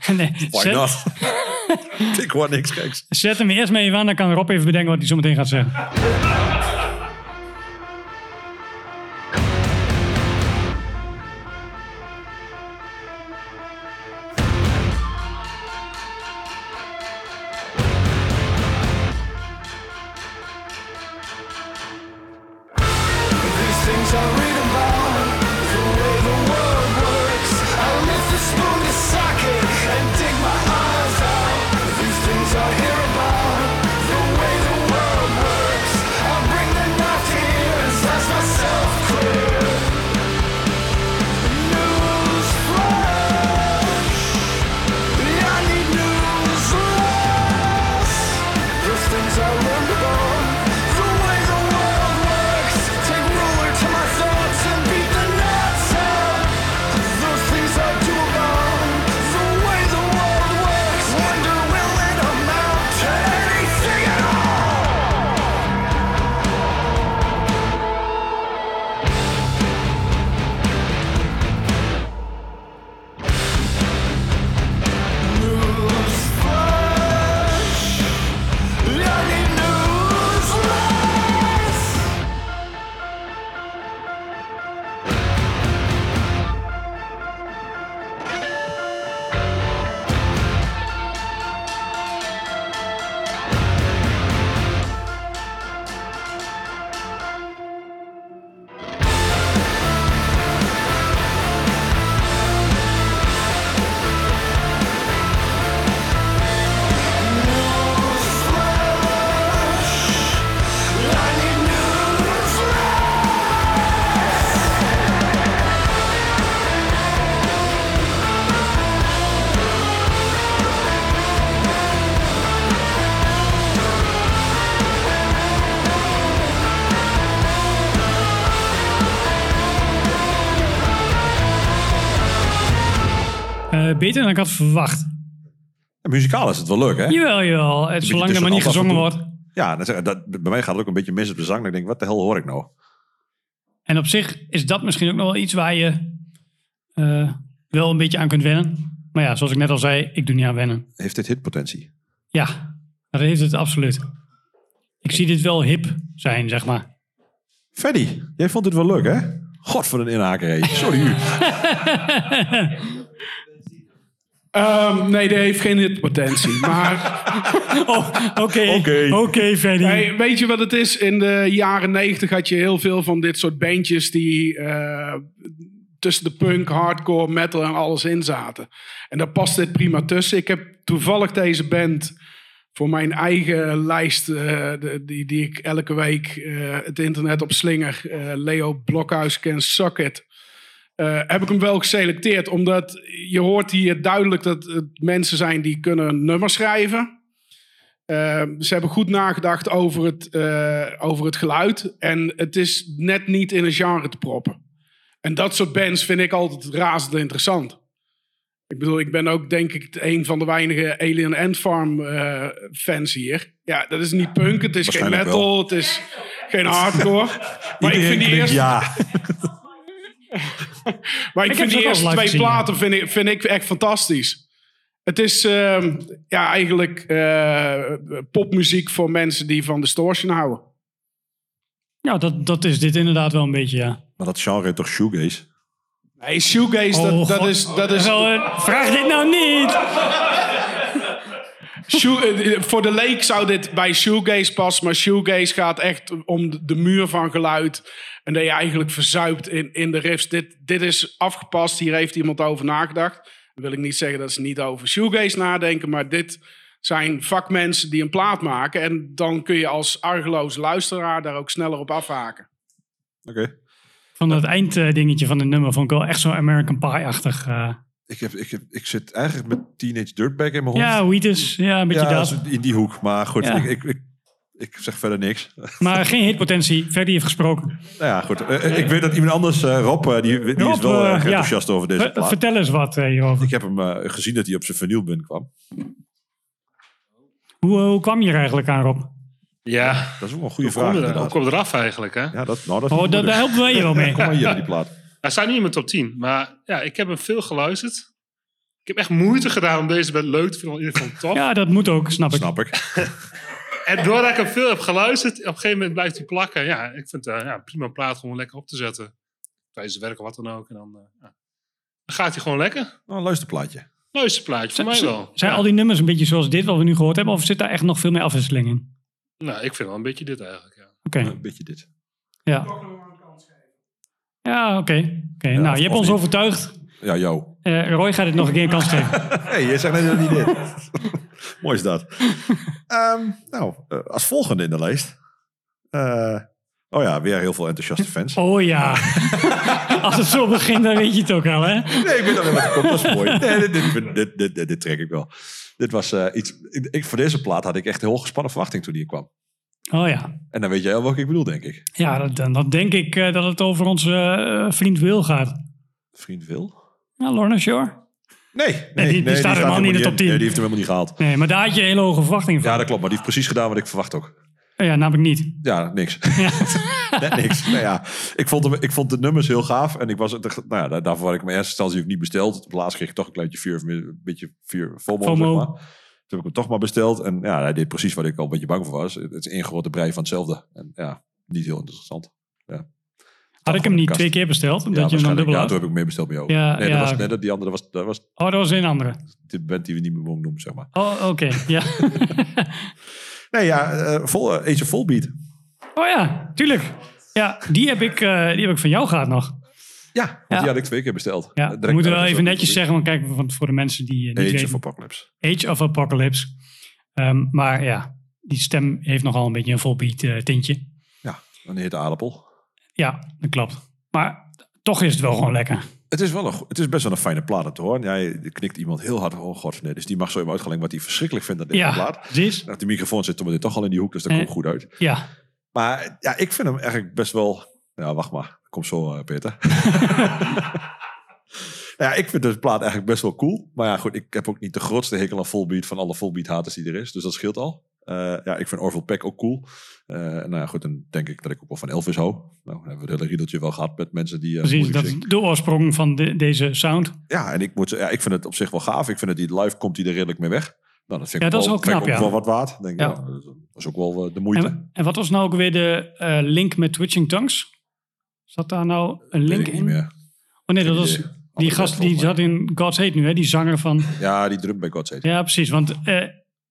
nee, Why zet, not? ik hoor niks geks. zet hem eerst mee aan, dan kan Rob even bedenken wat hij zo meteen gaat zeggen. Beter dan ik had verwacht. Muzikaal is het wel leuk, hè? Jawel, jawel. Het, zolang er maar niet gezongen wordt. Ja, dat, bij mij gaat het ook een beetje mis op de zang. Dan denk ik, wat de hel hoor ik nou? En op zich is dat misschien ook nog wel iets waar je eh, wel een beetje aan kunt wennen. Maar ja, zoals ik net al zei, ik doe niet aan wennen. Heeft dit hitpotentie? Ja, dat heeft het absoluut. Ik zie dit wel hip zijn, zeg maar. Freddy, jij vond dit wel leuk, hè? God voor een inhaker. Sorry u. Ehm, nee, die heeft geen hitpotentie. Maar Oh, Oké, Oké. oké, Fanny. weet je wat het is? In de jaren negentig had je heel veel van dit soort bandjes die eh, tussen de punk, hardcore, metal en alles in zaten. En daar past dit prima tussen. Ik heb toevallig deze band voor mijn eigen lijst, eh, de- die, die ik elke week eh, het internet op slinger, eh, Leo Blokhuis Can Suck It. Eh, heb ik hem wel geselecteerd, omdat je hoort hier duidelijk dat het mensen zijn die kunnen nummers schrijven. Eh, ze hebben goed nagedacht over het, eh, over het geluid. En het is net niet in een genre te proppen. En dat soort bands vind ik altijd razend interessant. Ik bedoel, ik ben ook denk ik een van de weinige Alien Ant Farm fans hier. Ja, dat is niet punk, het is geen metal, wel. het is geen hardcore. maar ik vind die eerste, ja. maar ik, vind die eerste twee gezien, platen vind ik, vind ik echt fantastisch. Het is ehm, ja, eigenlijk eh, popmuziek voor mensen die van distortion houden. Nou, dat, dat is dit inderdaad wel een beetje, ja. Maar dat genre toch shoegaze? Nee, shoegaze, Oh, dat, dat God. is... Dat is Wel, eh, vraag dit nou niet! Shoe- eh, voor de leek zou dit bij shoegaze passen, maar shoegaze gaat echt om de- muur van geluid. En dat je eigenlijk verzuipt in, in de riffs. Dit, dit is afgepast, hier heeft iemand over nagedacht. Dan wil ik niet zeggen dat ze niet over shoegaze nadenken, maar dit zijn vakmensen die een plaat maken. En dan kun je als argeloze luisteraar daar ook sneller op afhaken. Oké. Van dat einddingetje van het nummer vond ik wel echt zo American Pie-achtig. eh. Ik, heb, ik, heb, ik zit eigenlijk met Teenage Dirtbag in mijn hoofd. ja, Wheatus, ja, een beetje Ja, dat. in die hoek. Maar goed, Ja. ik, ik, ik, ik zeg verder niks. nou Maar geen hitpotentie. Ferdy heeft gesproken. ja, goed. Eh, ik weet dat iemand anders, eh, Rob, eh, die, die Rob, is wel eh, ja. enthousiast over deze plaat. Vertel eens wat eh, hierover. Ik heb hem eh, gezien dat hij op zijn vinyl binnenkwam. Hoe, hoe kwam je er eigenlijk aan, Rob? Ja, Dat is ook wel een goede hoe vraag. hoe je eraf eigenlijk, hè? Ja, dat, nou, dat Oh, daar, helpen wij je wel mee. Kom maar hier die plaat. Hij staat niet in mijn top 10, maar ja, ik heb hem veel geluisterd. Ik heb echt moeite gedaan om deze band leuk te vinden, in ieder geval tof. Ja, dat moet ook, snap ik. Snap ik. En doordat ik hem veel heb geluisterd, op een gegeven moment blijft hij plakken. Ja, ik vind het ja, een prima plaat gewoon lekker op te zetten. Tijdens het werk of wat dan ook. En dan, eh, ja. dan gaat hij gewoon lekker. Nou, een luisterplaatje. Luisterplaatje, voor mij Zijn- wel. Zijn Ja. al die nummers een beetje zoals dit wat we nu gehoord hebben? Of zit daar echt nog veel meer afwisseling in? Nou, ik vind wel een beetje dit eigenlijk, ja. Oké, Een beetje dit. ja. Ja, oké. Oké, nou, je hebt ons niet. overtuigd. Ja, jou. Eh, Roy gaat het nog een keer een kans geven. hey, je zegt net dat niet dit. Mooi is dat. Ehm, nou, eh, als volgende in de lijst. Eh, oh ja, weer heel veel enthousiaste fans. Oh ja. Als het zo begint, dan weet je het ook al, hè? Nee, ik wat er komt. Dat is mooi. Nee, dit, dit, dit, dit, trek ik wel. Dit was iets... Ik, ik- voor deze plaat had ik echt een heel gespannen verwachting toen die kwam. Oh ja. En dan weet jij al welke ik bedoel, denk ik. Ja, dan, dan denk ik eh, dat het over onze eh, vriend Will gaat. Vriend Wil? Ja, Lorna Shore. Nee, nee, die- die staat helemaal niet in de top 10. Nee, die heeft hem helemaal niet gehaald. Nee, maar daar had je hele hoge verwachtingen van. Ja, dat klopt. Maar die heeft precies gedaan wat ik verwacht ook. Ja, namelijk niet. Ja, niks. Ja. Net niks. Nou ja, ik vond, hem, ik vond de nummers heel gaaf. En ik was, nou ja, daar- daarvoor had ik mijn eerste instantie ook niet besteld. Op laatst kreeg ik toch een kleintje vuur, een beetje vuur, FOMO, FOMO. zeg maar. Toen heb ik hem toch maar besteld. En ja, hij deed precies wat ik al een beetje bang voor was. Het is één grote brei van hetzelfde. En ja, niet heel interessant. Ja. Had ik hem niet twee keer besteld? Ja, Omdat je hem dan dubbel ja, had? toen heb ik meer besteld bij jou. Ja, nee, ja. dat was, nee, dat, die andere was, dat was Oh, dat was een andere. de band die we niet meer mogen noemen, zeg maar. Oh, oké. Ja. Nee, ja, eh, vol, eh, Age of Volbeat. oh ja, tuurlijk. Ja, die heb ik, eh, die heb ik van jou gehad nog. Ja, want Ja. die had ik twee keer besteld. Ja, we moeten wel even netjes zeggen, want kijk, want voor de mensen die eh, niet Age weten. of Apocalypse. Age of Apocalypse. Ehm, maar ja, die stem heeft nogal een beetje een volbeat eh, tintje. Ja, een hete aardappel. Ja, dat klopt. Maar toch is het wel gewoon lekker. Het is, wel een, het is best wel een fijne plaat om te horen. Ja, knikt iemand heel hard. Oh god, nee. Dus die mag zo even uitgelegd wat hij verschrikkelijk vindt aan deze Ja, plaat. precies. Nou, de microfoon zit toch al in die hoek, dus dat Eh. komt goed uit. Ja, Maar ja, ik vind hem eigenlijk best wel... Ja, wacht maar. Kom zo, eh, Peter. ja, ik vind deze plaat eigenlijk best wel cool. Maar ja, goed, ik heb ook niet de grootste hekel aan Volbeat van alle Volbeat-haters die er is. Dus dat scheelt al. Eh, ja, ik vind Orville Peck ook cool. Eh, nou ja, goed, dan denk ik dat ik ook wel van Elvis hou. Nou, dan hebben we het hele riedeltje wel gehad met mensen die... eh, precies. Dat is de oorsprong van de- deze sound. Ja, en ik, moet, ja, ik vind het op zich wel gaaf. Ik vind het die live komt hij er redelijk mee weg. Nou, dat vind ik Ja, dat is wel, ik knap, ook ja. wel wat waard. Denk, ik, Ja. ja. dat is ook wel de moeite. En, en wat was nou ook weer de link met Twitching Tongues? Zat daar nou een link ik niet in? meer. Oh nee, dat was idee. die gast die zat in God's Hate nu, hè? die zanger van... Ja, die drum bij God Save. Ja, precies. Want eh,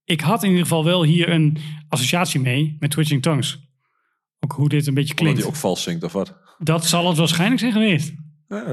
ik had in ieder geval wel hier een associatie mee met Twitching Tongues. Ook hoe dit een beetje Omdat klinkt. hij ook vals zingt of wat. Dat zal het waarschijnlijk zijn geweest. Ja, eh,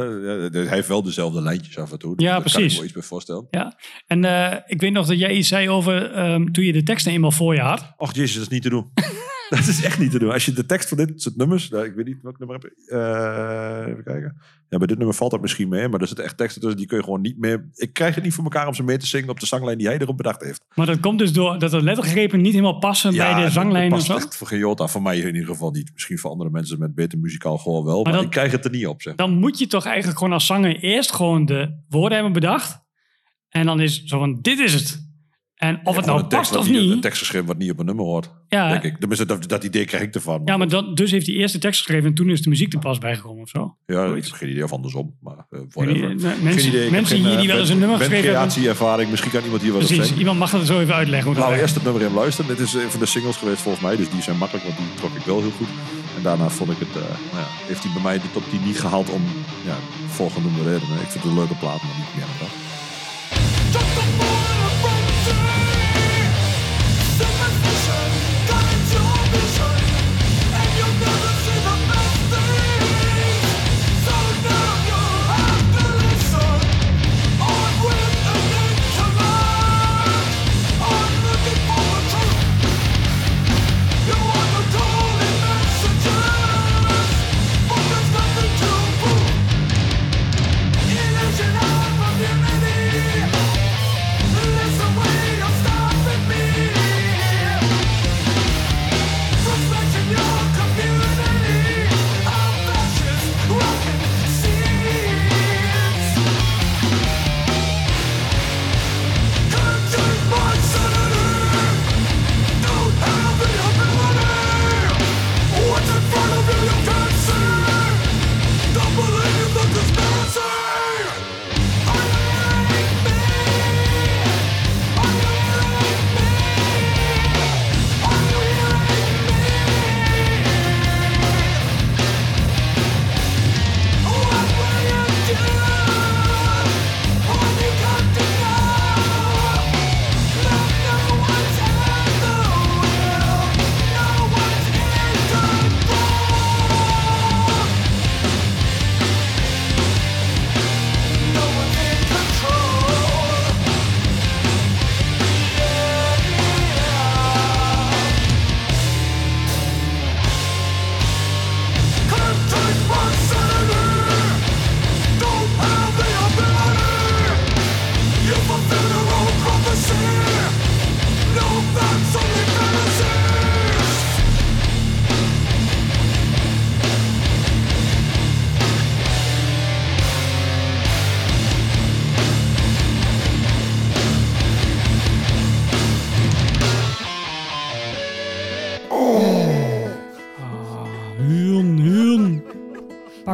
hij heeft wel dezelfde lijntjes af en toe. Ja, Daar kan ik precies. me iets bij voorstellen. Ja. En eh, ik weet nog dat jij iets zei over ehm, toen je de teksten eenmaal voor je had. Och jezus, dat is niet te doen. dat is echt niet te doen. Als je de tekst van dit soort nummers... nou, ik weet niet welk nummer heb ik. eh, even kijken. Ja, bij dit nummer valt dat misschien mee. Maar er zitten echt teksten tussen die kun je gewoon niet meer... Ik krijg het niet voor elkaar om ze mee te zingen op de zanglijn die hij erop bedacht heeft. Maar dat komt dus door dat de lettergrepen niet helemaal passen bij de dat- zanglijn dat past zo. echt voor geen jota. Voor mij in ieder geval niet. Misschien voor andere mensen met beter muzikaal gewoon wel. Maar, dan- ik krijg het er niet op, zeg. Dan moet je toch eigenlijk gewoon als zanger eerst gewoon de woorden hebben bedacht. En dan is zo van, dit is het. En of het nou een tekst past of niet- Een tekst geschreven wat niet op een nummer hoort. Ja. Denk ik. Tenminste, dat, dat idee krijg ik ervan. Ja, maar dat, dus heeft hij eerst de tekst geschreven en toen is de muziek er pas bijgekomen of zo. Ja, ik heb geen idee of andersom. Maar uh, mensen- idee. Mensen geen, hier eh, die wel eens een nummer geschreven hebben. bandcreatieervaring. Misschien kan iemand hier Precies, zeggen. iemand mag dat zo even uitleggen. Hoe Laten we eerst het nummer even luisteren. Dit is een van de singles geweest volgens mij. Dus die zijn makkelijk, want die trok ik wel heel goed. En daarna vond ik het, eh, nou ja, heeft hij bij mij de top 10 niet gehaald om ja, volgenoemde redenen. Ik vind het een leuke plaat, maar niet meer dan dat.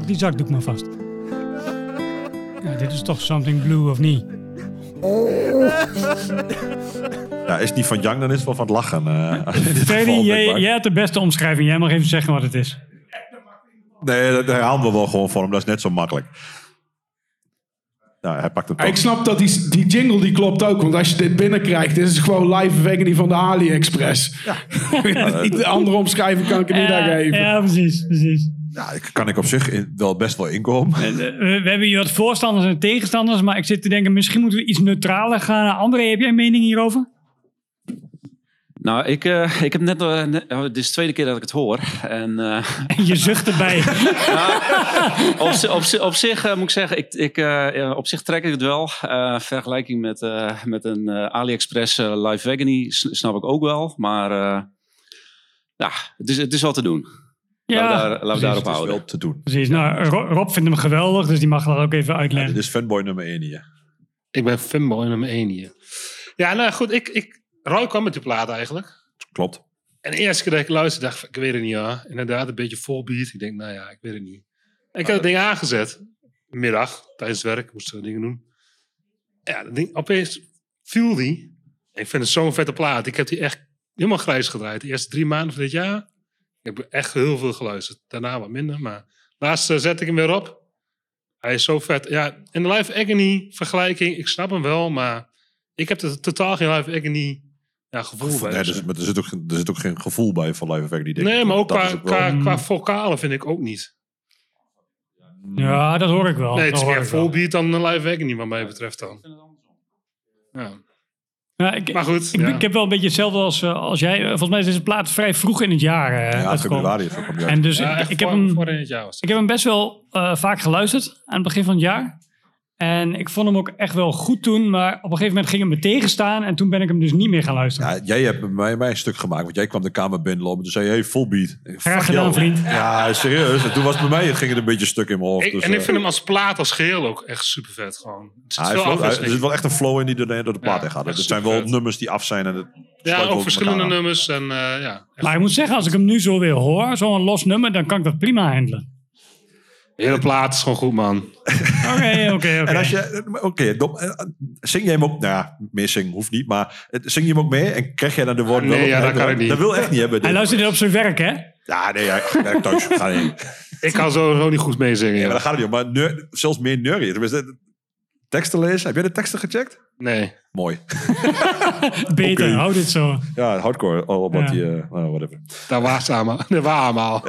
Pak die zakdoek maar vast. Ja, dit is toch something blue of niet? Ja, is het niet van Young, dan is het wel van het lachen. eh, jij, jij hebt de beste omschrijving. Jij mag even zeggen wat het is. Nee, dat herhalen we wel gewoon voor hem. Dat is net zo makkelijk. Nou, hij pakt het Ja, ik snap dat die, die jingle die klopt ook. Want als je dit binnenkrijgt, is gewoon live vegan van de AliExpress. Niet de andere omschrijving kan ik er niet Ja, aan geven. ja, precies, precies. Ja, ik- kan ik op zich wel best wel inkomen. Eh, We, we hebben hier wat voorstanders en tegenstanders, maar ik zit te denken, misschien moeten we iets neutraler gaan. André, heb jij een mening hierover? Nou, ik, eh, ik heb net, eh, net- oh, dit is de tweede keer dat ik het hoor. En, eh, En je zucht erbij. op, zi- op, zi- op zich eh, moet ik zeggen, ik, ik, eh, op zich trek ik het wel. Eh, vergelijking met, eh, met een AliExpress eh, Live Veganie s- snap ik ook wel. Maar eh, ja, het is, het is wel te doen. Ja, laten we, daar, laten we precies. daarop houden. wel te doen. Precies. Nou, Ro- Rob vindt hem geweldig, dus die mag dat ook even Ja, uitleggen. dit is fanboy nummer 1 hier. Ik ben fanboy nummer 1 hier. Ja, nou goed, ik, ik, Roy kwam met die plaat eigenlijk. Klopt. En de eerste keer dat ik luisterde, dacht ik, ik weet het niet hoor. Inderdaad, een beetje vol beat. Ik denk, nou ja, ik weet het niet. En ik heb het ding aangezet. Middag, tijdens het werk, moesten we dingen doen. Ja, dat ding, opeens viel die. Ik vind het zo'n vette plaat. Ik heb die echt helemaal grijs gedraaid. De eerste drie maanden van dit jaar. Ik heb echt heel veel geluisterd. Daarna wat minder, maar laatst eh, zet ik hem weer op. Hij is zo vet. Ja, en de Live Agony vergelijking, ik snap hem wel, maar ik heb er totaal geen Live Agony ja, gevoel bij. Nee, er, zit, maar er, zit ook, geen- er zit ook geen gevoel bij van Live. Die denk Nee, ik. maar ook qua, ook wel- qua, qua vocalen vind ik ook niet. Ja, dat hoor ik wel. nee, het is meer ik wel. full beat dan een live agony wat mij betreft dan. Ja. Ja, ik, Maar goed, ik, ja. ik heb wel een beetje hetzelfde als, eh, als jij. Volgens mij is deze plaat vrij vroeg in het jaar eh, Ja, uitgekomen. februari is ook op En dus Ja, ik, heb hem, voor in het jaar was het. ik heb hem best wel eh, vaak geluisterd aan het begin van het jaar. En ik vond hem ook echt wel goed toen. Maar op een gegeven moment ging het me tegenstaan. En toen ben ik hem dus niet meer gaan luisteren. Ja, jij hebt bij mij, mij een stuk gemaakt, want jij kwam de kamer binnenlopen en toen zei je, hey, full beat. Graag gedaan, jou. vriend. Ja, serieus. En toen was het bij mij, het ging het een beetje stuk in mijn hoofd. Ik- dus, en ik eh, vind hem als plaat, als geheel ook echt super vet gewoon. Er zit ah, hij- er zit wel echt een flow in die door de, door de plaat Ja, heen gaat. Het zijn wel nummers die af zijn. En het Ja, ook verschillende nummers. En, eh, ja, echt. Maar ik moet zeggen, als ik hem nu zo weer hoor, zo'n los nummer, dan kan ik dat prima handelen. De hele plaat is gewoon goed, man. Oké, oké, En als oké. je, oké, dom- eh, zing jij hem ook, nou ja, meer zingen hoeft niet, maar zing je hem ook mee en krijg jij dan de woorden Nee, wel op- ja, dat kan ik niet. Dat wil echt niet hebben. Hij luistert op zijn werk, hè? Ja, nee, ja, werk thuis. Ga. Ik kan sowieso niet goed meezingen. Ja, maar daar gaat het niet om. Maar neur- zelfs meer neurien. Tenminste, teksten lezen. Heb jij de teksten gecheckt? Nee. Mooi. Beter, Oké. hou dit zo. Ja, hardcore. All about Ja. die, eh, nou, whatever. Daar was allemaal. Daar waren allemaal.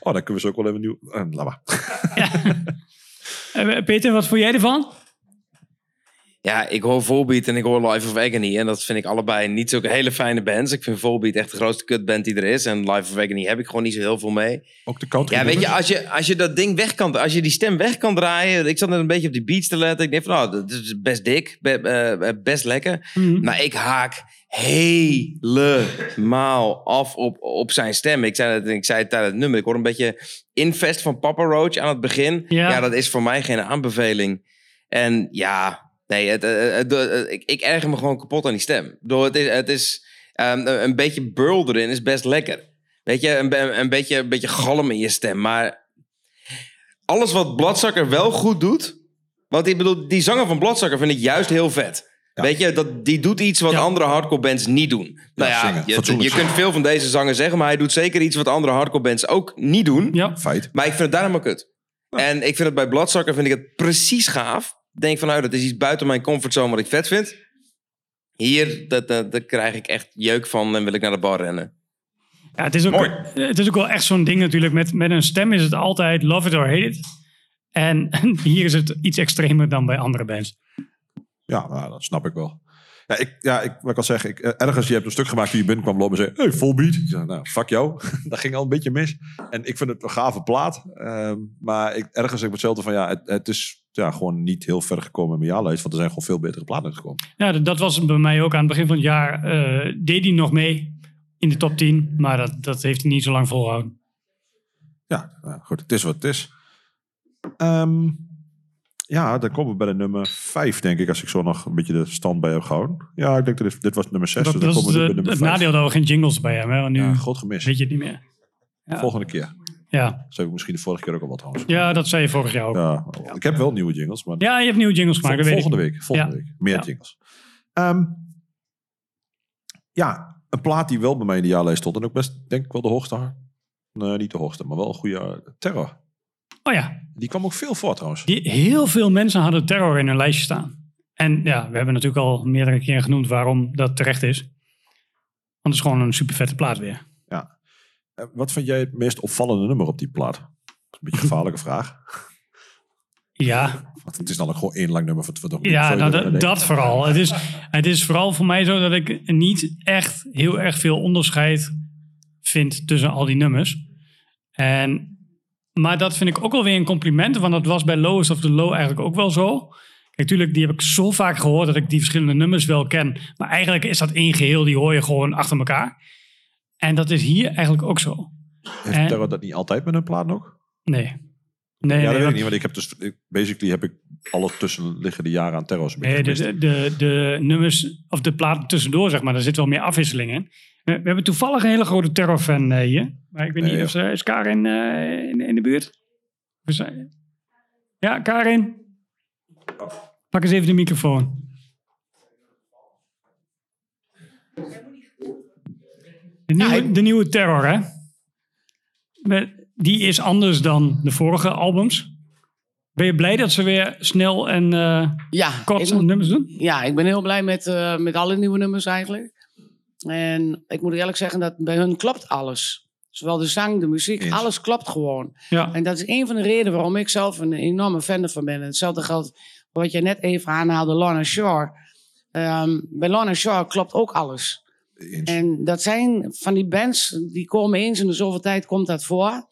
Oh, dan kunnen we ze ook wel even nieuw... laat maar. Eh, Peter, wat vond jij ervan? Ja, ik hoor Volbeat en ik hoor Life of Agony. En dat vind ik allebei niet zulke hele fijne bands. Ik vind Volbeat echt de grootste kutband die er is. En Life of Agony heb ik gewoon niet zo heel veel mee. Ook de country Ja, weet je, als je, als je dat ding weg kan... Als je die stem weg kan draaien... Ik zat net een beetje op die beats te letten. Ik denk van, nou, dat is best dik. be- eh, best lekker. Mhm. Maar ik haak helemaal af op, op zijn stem. Ik zei, het, ik zei het tijdens het nummer. Ik hoor een beetje Invest van Papa Roach aan het begin. Ja. Ja, dat is voor mij geen aanbeveling. En ja, nee, het, het- het- het- ik, ik erger me gewoon kapot aan die stem. Door het is, het is ehm, een, beetje burl erin is best lekker. Weet je, een, een, beetje, een beetje galm in je stem. Maar alles wat Bloodsucker wel goed doet... Want ik bedoel, die zanger van Bloodsucker vind ik juist heel vet. Weet je, dat, die doet iets wat Ja. andere hardcore bands niet doen. nou ja, zingen. je, kunt veel van deze zanger zeggen... maar hij doet zeker iets wat andere hardcore bands ook niet doen. Ja. Feit. Maar ik vind het daarom maar kut. En ik vind het bij Bloodsucker vind ik het precies gaaf. Denk van, nou, dat is iets buiten mijn comfortzone wat ik vet vind. Hier, dat, dat, daar krijg ik echt jeuk van en wil ik naar de bar rennen. Ja, het is ook, Mooi. het is ook wel echt zo'n ding natuurlijk. Met, met een stem is het altijd love it or hate it. En hier is het iets extremer dan bij andere bands. Ja, nou, dat snap ik wel. Ja, ik, ja, ik, wat ik al zeg, ik, eh, ergens, je hebt een stuk gemaakt die je binnenkwam lopen en zei, hey, full beat. Ik zei, nou, fuck jou. dat ging al een beetje mis. En ik vind het een gave plaat. Ehm, maar ik, ergens heb ik hetzelfde van, ja, het, het is ja, gewoon niet heel ver gekomen in mijn jaarlijst. Want er zijn gewoon veel betere platen gekomen. Ja, dat, was bij mij ook aan het begin van het jaar. eh, deed hij nog mee in de top 10. Maar dat, dat heeft hij niet zo lang volgehouden. Ja, nou, goed, het is wat het is. Ehm, Ja, dan komen we bij de nummer 5, denk ik, als ik zo nog een beetje de stand bij heb gehouden. Ja, ik denk dat dit, dit was nummer 6, Dat, dus dan dat is komen we nu de- bij het nummer 5. nadeel dat we geen jingles bij hebben. hè, Want nu Ja, groot gemis. weet je het niet meer. Ja. Volgende keer. Ja. Dat zei ik misschien de vorige keer ook al wat trouwens. ja, dat zei je vorig jaar ook. Ja, Ja, ik heb wel nieuwe jingles, maar je hebt nieuwe jingles gemaakt. Vol- volgende week. Volgende Ja. week. Meer Ja. jingles. Ehm, ja, een plaat die wel bij mij in de jaarlijst stond. En ook best, denk ik wel de hoogste. Nee, niet de hoogste, maar wel een goede eh, terror. Oh ja, Die kwam ook veel voor trouwens. die, heel veel mensen hadden terror in hun lijstje staan. En ja, we hebben natuurlijk al meerdere keren genoemd waarom dat terecht is. Want het is gewoon een super vette plaat weer. Eh, Wat vind jij het meest opvallende nummer op die plaat? Een beetje een gevaarlijke vraag. Ja, Want het is dan ook gewoon één lang nummer van van toch Ja, nou, dat, vooral. Het is, het is vooral voor mij zo dat ik niet echt heel erg veel onderscheid vind tussen al die nummers. En, maar dat vind ik ook wel weer een compliment, want dat was bij Lowest of the Low eigenlijk ook wel zo. Kijk, tuurlijk, die heb ik zo vaak gehoord dat ik die verschillende nummers wel ken. Maar eigenlijk is dat één geheel, die hoor je gewoon achter elkaar. En dat is hier eigenlijk ook zo. Heeft En- Terror dat niet altijd met een plaat nog? Nee. Nee, ja, dat nee, weet ik niet, want ik heb dus, basically heb ik alle tussenliggende jaren aan beetje Nee, de, de, de, de nummers, of de platen tussendoor, zeg maar, daar zit wel meer afwisseling in. We, we hebben toevallig een hele grote terrorfan eh, hier. Maar ik weet niet of ze, is Karin eh, in, in de buurt? Ja, Karin. Pak eens even de microfoon. De nieuwe, de nieuwe terror, hè? Die is anders dan de vorige albums. Ben je blij dat ze weer snel en eh Ja, kort moet- nummers doen? Ja, ik ben heel blij met, eh, met alle nieuwe nummers eigenlijk. En ik moet eerlijk zeggen dat bij hun klopt alles. Zowel de zang, de muziek, alles klopt gewoon. Ja. En dat is een van de redenen waarom ik zelf een enorme fan ervan ben. En hetzelfde geldt voor wat je net even aanhaalde, Lorna Shore. Ehm, bij Lorna Shore klopt ook alles. En dat zijn van die bands, die komen eens in de zoveel tijd, komt dat voor.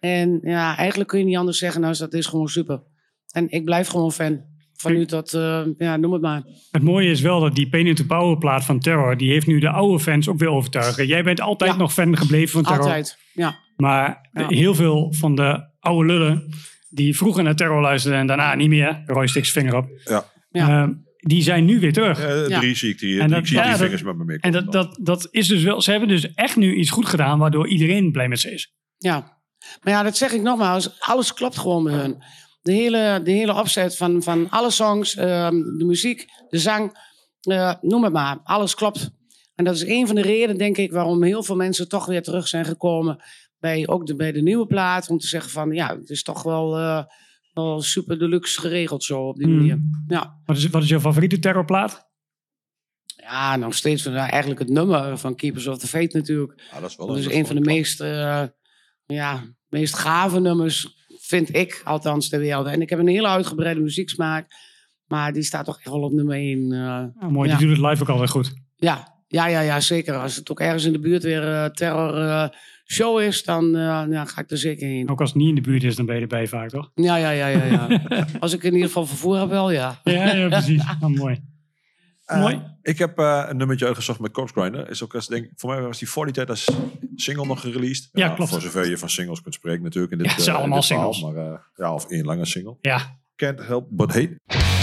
En ja, eigenlijk kun je niet anders zeggen, nou dat is gewoon super. En ik blijf gewoon fan. Van nu tot, eh, ja, noem het maar. Het mooie is wel dat die Pain into Power plaat van Terror, die heeft nu de oude fans ook weer overtuigen. Jij bent altijd nog fan gebleven van Terror. Altijd, ja. Maar heel veel van de oude lullen die vroeger naar Terror luisterden en daarna niet meer, Roy Sticks vinger op, Ja. eh, die zijn nu weer terug. Eh, drie zie ik die, En dat- zie ik ja, die dat- vingers met me mee. En dat, dat, dat is dus wel, ze hebben dus echt nu iets goed gedaan waardoor iedereen blij met ze is. Ja, maar ja, dat zeg ik nogmaals. Alles klopt gewoon bij hun. De hele, de hele opzet van, van alle songs, ehm, de muziek, de zang, eh, noem het maar. Alles klopt. En dat is een van de redenen, denk ik, waarom heel veel mensen toch weer terug zijn gekomen. Bij, ook de, bij de nieuwe plaat. Om te zeggen van, ja, het is toch wel, wel super deluxe geregeld zo op die Hmm. manier. Ja. Wat is, wat is jouw favoriete terrorplaat? Ja, nog steeds van, ja, eigenlijk het nummer van Keepers of the Fate natuurlijk. Ja, dat is wel dat een- is dat is een van de meest, eh, ja, meest gave nummers, vind ik althans ter wereld. En ik heb een hele uitgebreide muzieksmaak, maar die staat toch echt wel op nummer één. eh, Ah, mooi, ja. die doet het live ook altijd goed. Ja, ja, ja, ja, zeker. Als het ook ergens in de buurt weer eh terror eh, show is, dan eh, ja, ga ik er zeker heen. Ook als het niet in de buurt is, dan ben je erbij vaak, toch? Ja, ja, ja, ja. ja. Als ik in ieder geval vervoer heb, wel ja. Ja, ja precies. Ah, mooi. Eh, Mooi. Ik heb eh, een nummertje uitgezocht met Corpse Grinder. Is ook als, denk, voor mij was die voor die tijd als single nog gereleased. Ja, klopt. Voor zover je van singles kunt spreken natuurlijk. In dit, Ja, het zijn eh, allemaal verhaal, singles. Maar, eh, ja, of één lange single. Ja. Can't Help But Hate.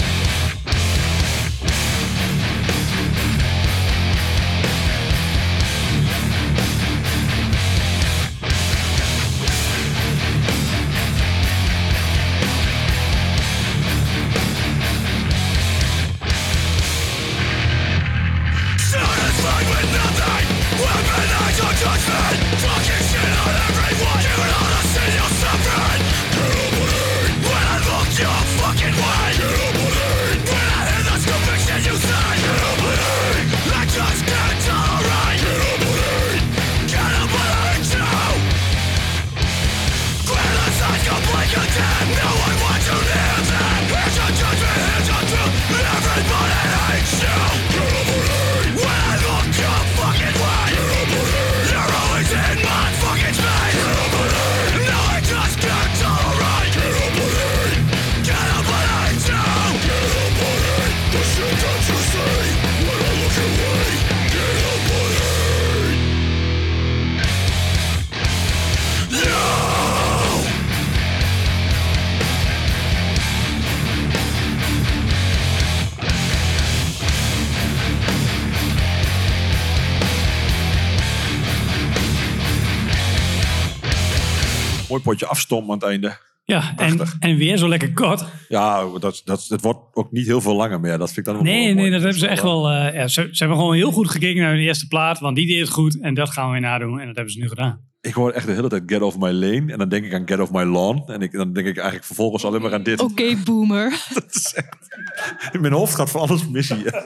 Potje afstom aan het einde. Ja, en, en weer zo lekker kort. Ja, dat, dat, dat wordt ook niet heel veel langer meer. Dat vind ik dan Nee, mooi. nee, dat hebben ze is echt wel... eh, ja, ze, ze hebben gewoon heel goed gekeken naar hun eerste plaat. Want die deed het goed. En dat gaan we weer nadoen. En dat hebben ze nu gedaan. Ik hoor echt de hele tijd Get Off My Lane. En dan denk ik aan Get Off My Lawn. En ik, dan denk ik eigenlijk vervolgens alleen maar aan dit. Oké, boomer. In mijn hoofd gaat van alles mis hier.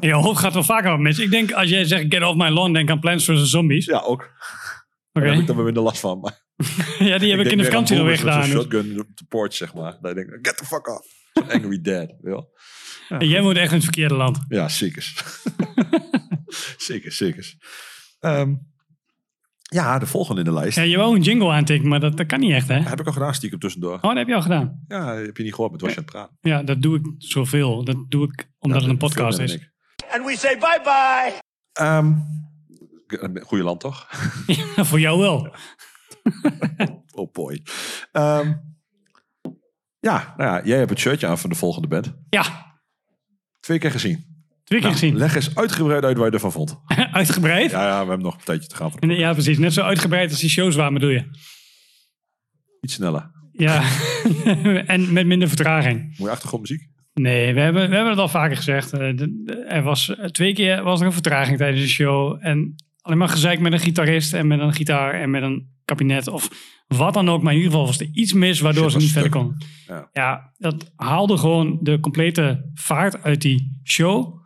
Je hoofd gaat wel vaker wat mis. Ik denk, als jij zegt Get Off My Lawn, denk aan Plants vs. Zombies. Ja, ook. Oké. Daar heb ik dan weer minder last van. Maar Ja, die heb ik in de vakantie nog weer weggedaan. Een dus. shotgun op de porch, zeg maar. Daar denk ik, get the fuck off. Angry dad. En jij woont echt in het verkeerde land. Ja, zeker. zeker, zeker. Ehm, ja, de volgende in de lijst. Ja, je wou een jingle aantikken, maar dat, dat kan niet echt, hè? Heb ik al gedaan, stiekem tussendoor. Oh, dat heb je al gedaan. Ja, heb je niet gehoord, met was je aan het praten. Ja, dat doe ik zoveel. Dat doe ik omdat het een podcast is. And we say bye bye. Ehm goeie land, toch? Ja, voor jou wel. Oh boy. Ehm, ja, nou ja, jij hebt het shirtje aan van de volgende band. Ja. Twee keer gezien. Twee keer Nou, gezien. Leg eens uitgebreid uit waar je ervan vond. Uitgebreid? Ja, ja, we hebben nog een tijdje te gaan. Nee, Ja, precies. Net zo uitgebreid als die shows waren, bedoel je? Iets sneller. Ja. en met minder vertraging. Mooie achtergrondmuziek. Nee, we hebben, we hebben het al vaker gezegd. Eh, er was, eh, twee keer was er een vertraging tijdens de show. En alleen maar gezeik met een gitarist en met een gitaar en met een kabinet of wat dan ook. Maar in ieder geval was er iets mis waardoor Shit ze niet verder konden. Ja. Ja, dat haalde gewoon de complete vaart uit die show.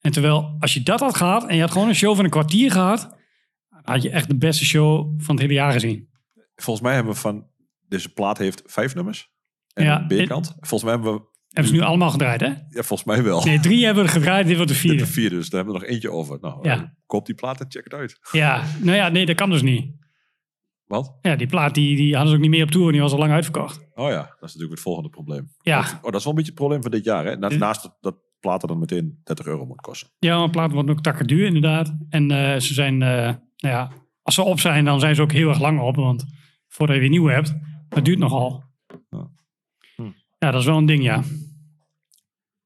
En terwijl als je dat had gehad en je had gewoon een show van een kwartier gehad, had je echt de beste show van het hele jaar gezien. Volgens mij hebben we van... Deze plaat heeft vijf nummers. En Ja, B-kant. Volgens mij hebben we... Hebben ze nu allemaal gedraaid, hè? Ja, volgens mij wel. Nee, drie hebben we gedraaid, dit wordt de Dit vierde. de vierde, dus daar hebben we nog eentje over. Nou, Ja. eh, koop die plaat en check het uit. Ja, nou ja, nee, dat kan dus niet. Wat? Ja, die plaat die, die hadden ze ook niet meer op tour, die was al lang uitverkocht. Oh ja, dat is natuurlijk het volgende probleem. Ja. Oh, dat is wel een beetje het probleem van dit jaar. Hè? Na- Naast dat, dat platen dan meteen 30 euro moet kosten. Ja, een plaat wordt ook takken duur inderdaad. En eh, ze zijn, eh, nou ja, als ze op zijn, dan zijn ze ook heel erg lang op. Want voordat je weer nieuwe hebt, dat duurt nogal. Ja, dat is wel een ding, ja.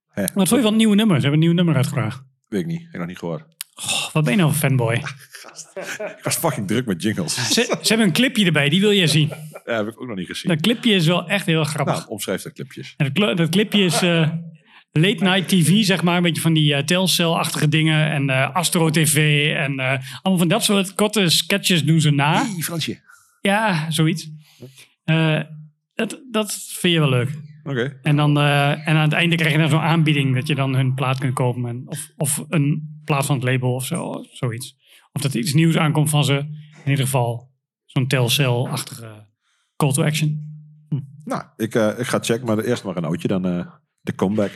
Hè. Wat vond je van het nieuwe nummer? Ze hebben een nieuw nummer uitgebracht. Weet ik niet. Ik heb nog niet gehoord. Oh, wat ben je nou een fanboy? Ik was fucking druk met jingles. Ze, ze hebben een clipje erbij, die wil je zien. Ja, heb ik ook nog niet gezien. Dat clipje is wel echt heel grappig. Nou, omschrijf dat clipjes. En dat, dat clipje is eh, late night TV, zeg maar. Een beetje van die eh Telcel-achtige dingen. En eh, Astro TV. En allemaal van dat soort korte sketches doen ze na. Hey, Fransje. Ja, zoiets. Dat, dat vind je wel leuk. En, dan, eh, en aan het einde krijg je dan zo'n aanbieding dat je dan hun plaat kunt kopen. En, of, of een plaat van het label of zo, zoiets. Of dat er iets nieuws aankomt van ze. In ieder geval zo'n Telcel-achtige call to action. Nou, ik, eh, ik ga checken, maar eerst maar een oudje, dan eh, de comeback.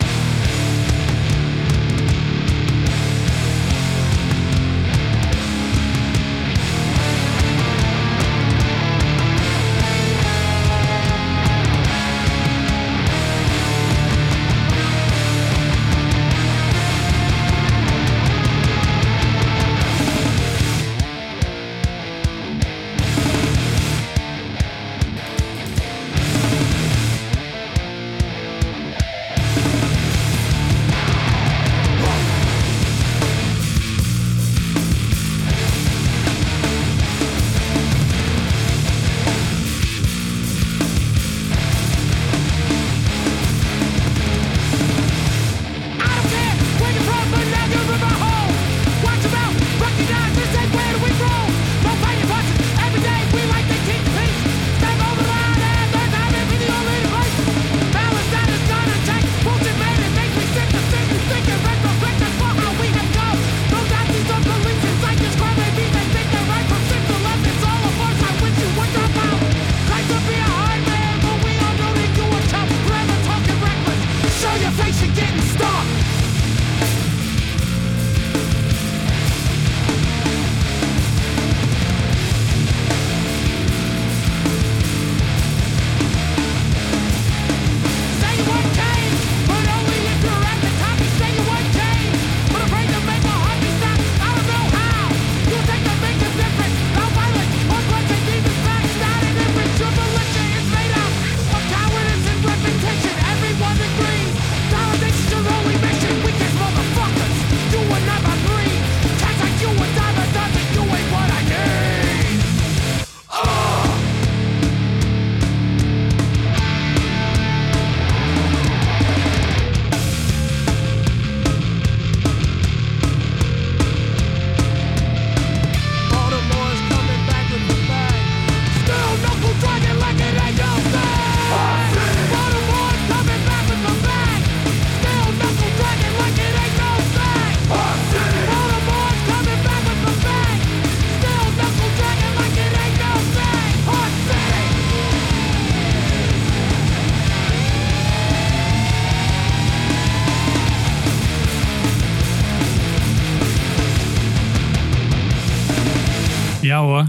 Ja hoor.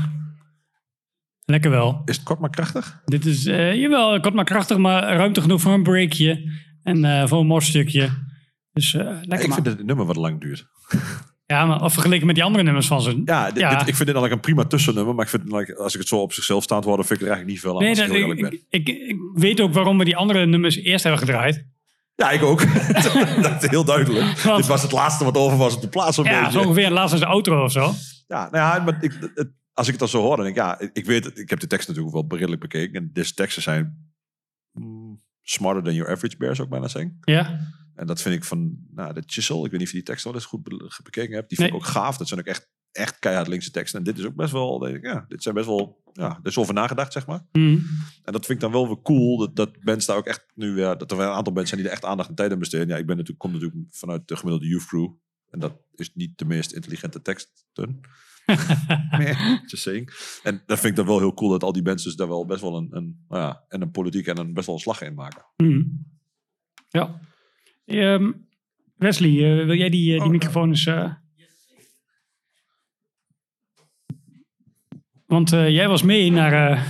Lekker wel. Is het kort maar krachtig? Dit is, eh, jawel, kort maar krachtig, maar ruimte genoeg voor een breakje. En eh, voor een morstukje. Dus eh, lekker ik vind het nummer wat lang duurt. Ja, maar of vergeleken met die andere nummers van ze. Ja, dit, dit- ik vind dit eigenlijk een prima tussennummer. Maar ik vind, like, als ik het zo op zichzelf staand worden, vind ik er eigenlijk niet veel aan. Nee, dat, ik weet ook waarom we die andere nummers eerst hebben gedraaid. Ja, ik ook. dat is heel duidelijk. Want- dit was het laatste wat over was op de plaats. Een Ja, beetje. zo ongeveer laatst als de outro of zo. Ja, nou ja, maar ik, het- als ik het dan zo hoor, dan denk ik, ja, ik weet het. Ik heb de tekst natuurlijk wel redelijk bekeken. En deze teksten zijn mm, smarter than your average bear, zou ik bijna zeggen. Ja. En dat vind ik van, nou, de Chisel, ik weet niet of je die tekst wel eens goed be- bekeken hebt. Die vind ik ook gaaf. Dat zijn ook echt, echt keihard linkse teksten. En dit is ook best wel, denk ik, ja, dit zijn best wel, ja, er is over nagedacht, zeg maar. Mhm. En dat vind ik dan wel weer cool, dat, dat bands daar ook echt nu weer, dat er een aantal bands zijn die er echt aandacht en tijd aan besteden. Ja, ik ben natuurlijk, kom natuurlijk vanuit de gemiddelde youth crew. En dat is niet de meest intelligente teksten. Nee, just saying. En dat vind ik dan wel heel cool dat al die bands dus daar wel best wel een, een nou ja, en een politiek en een best wel een slag in maken. Mhm. Ja. Ehm, Wesley, eh, wil jij die, eh, Oh, die microfoon eens... eh? Want eh, jij was mee naar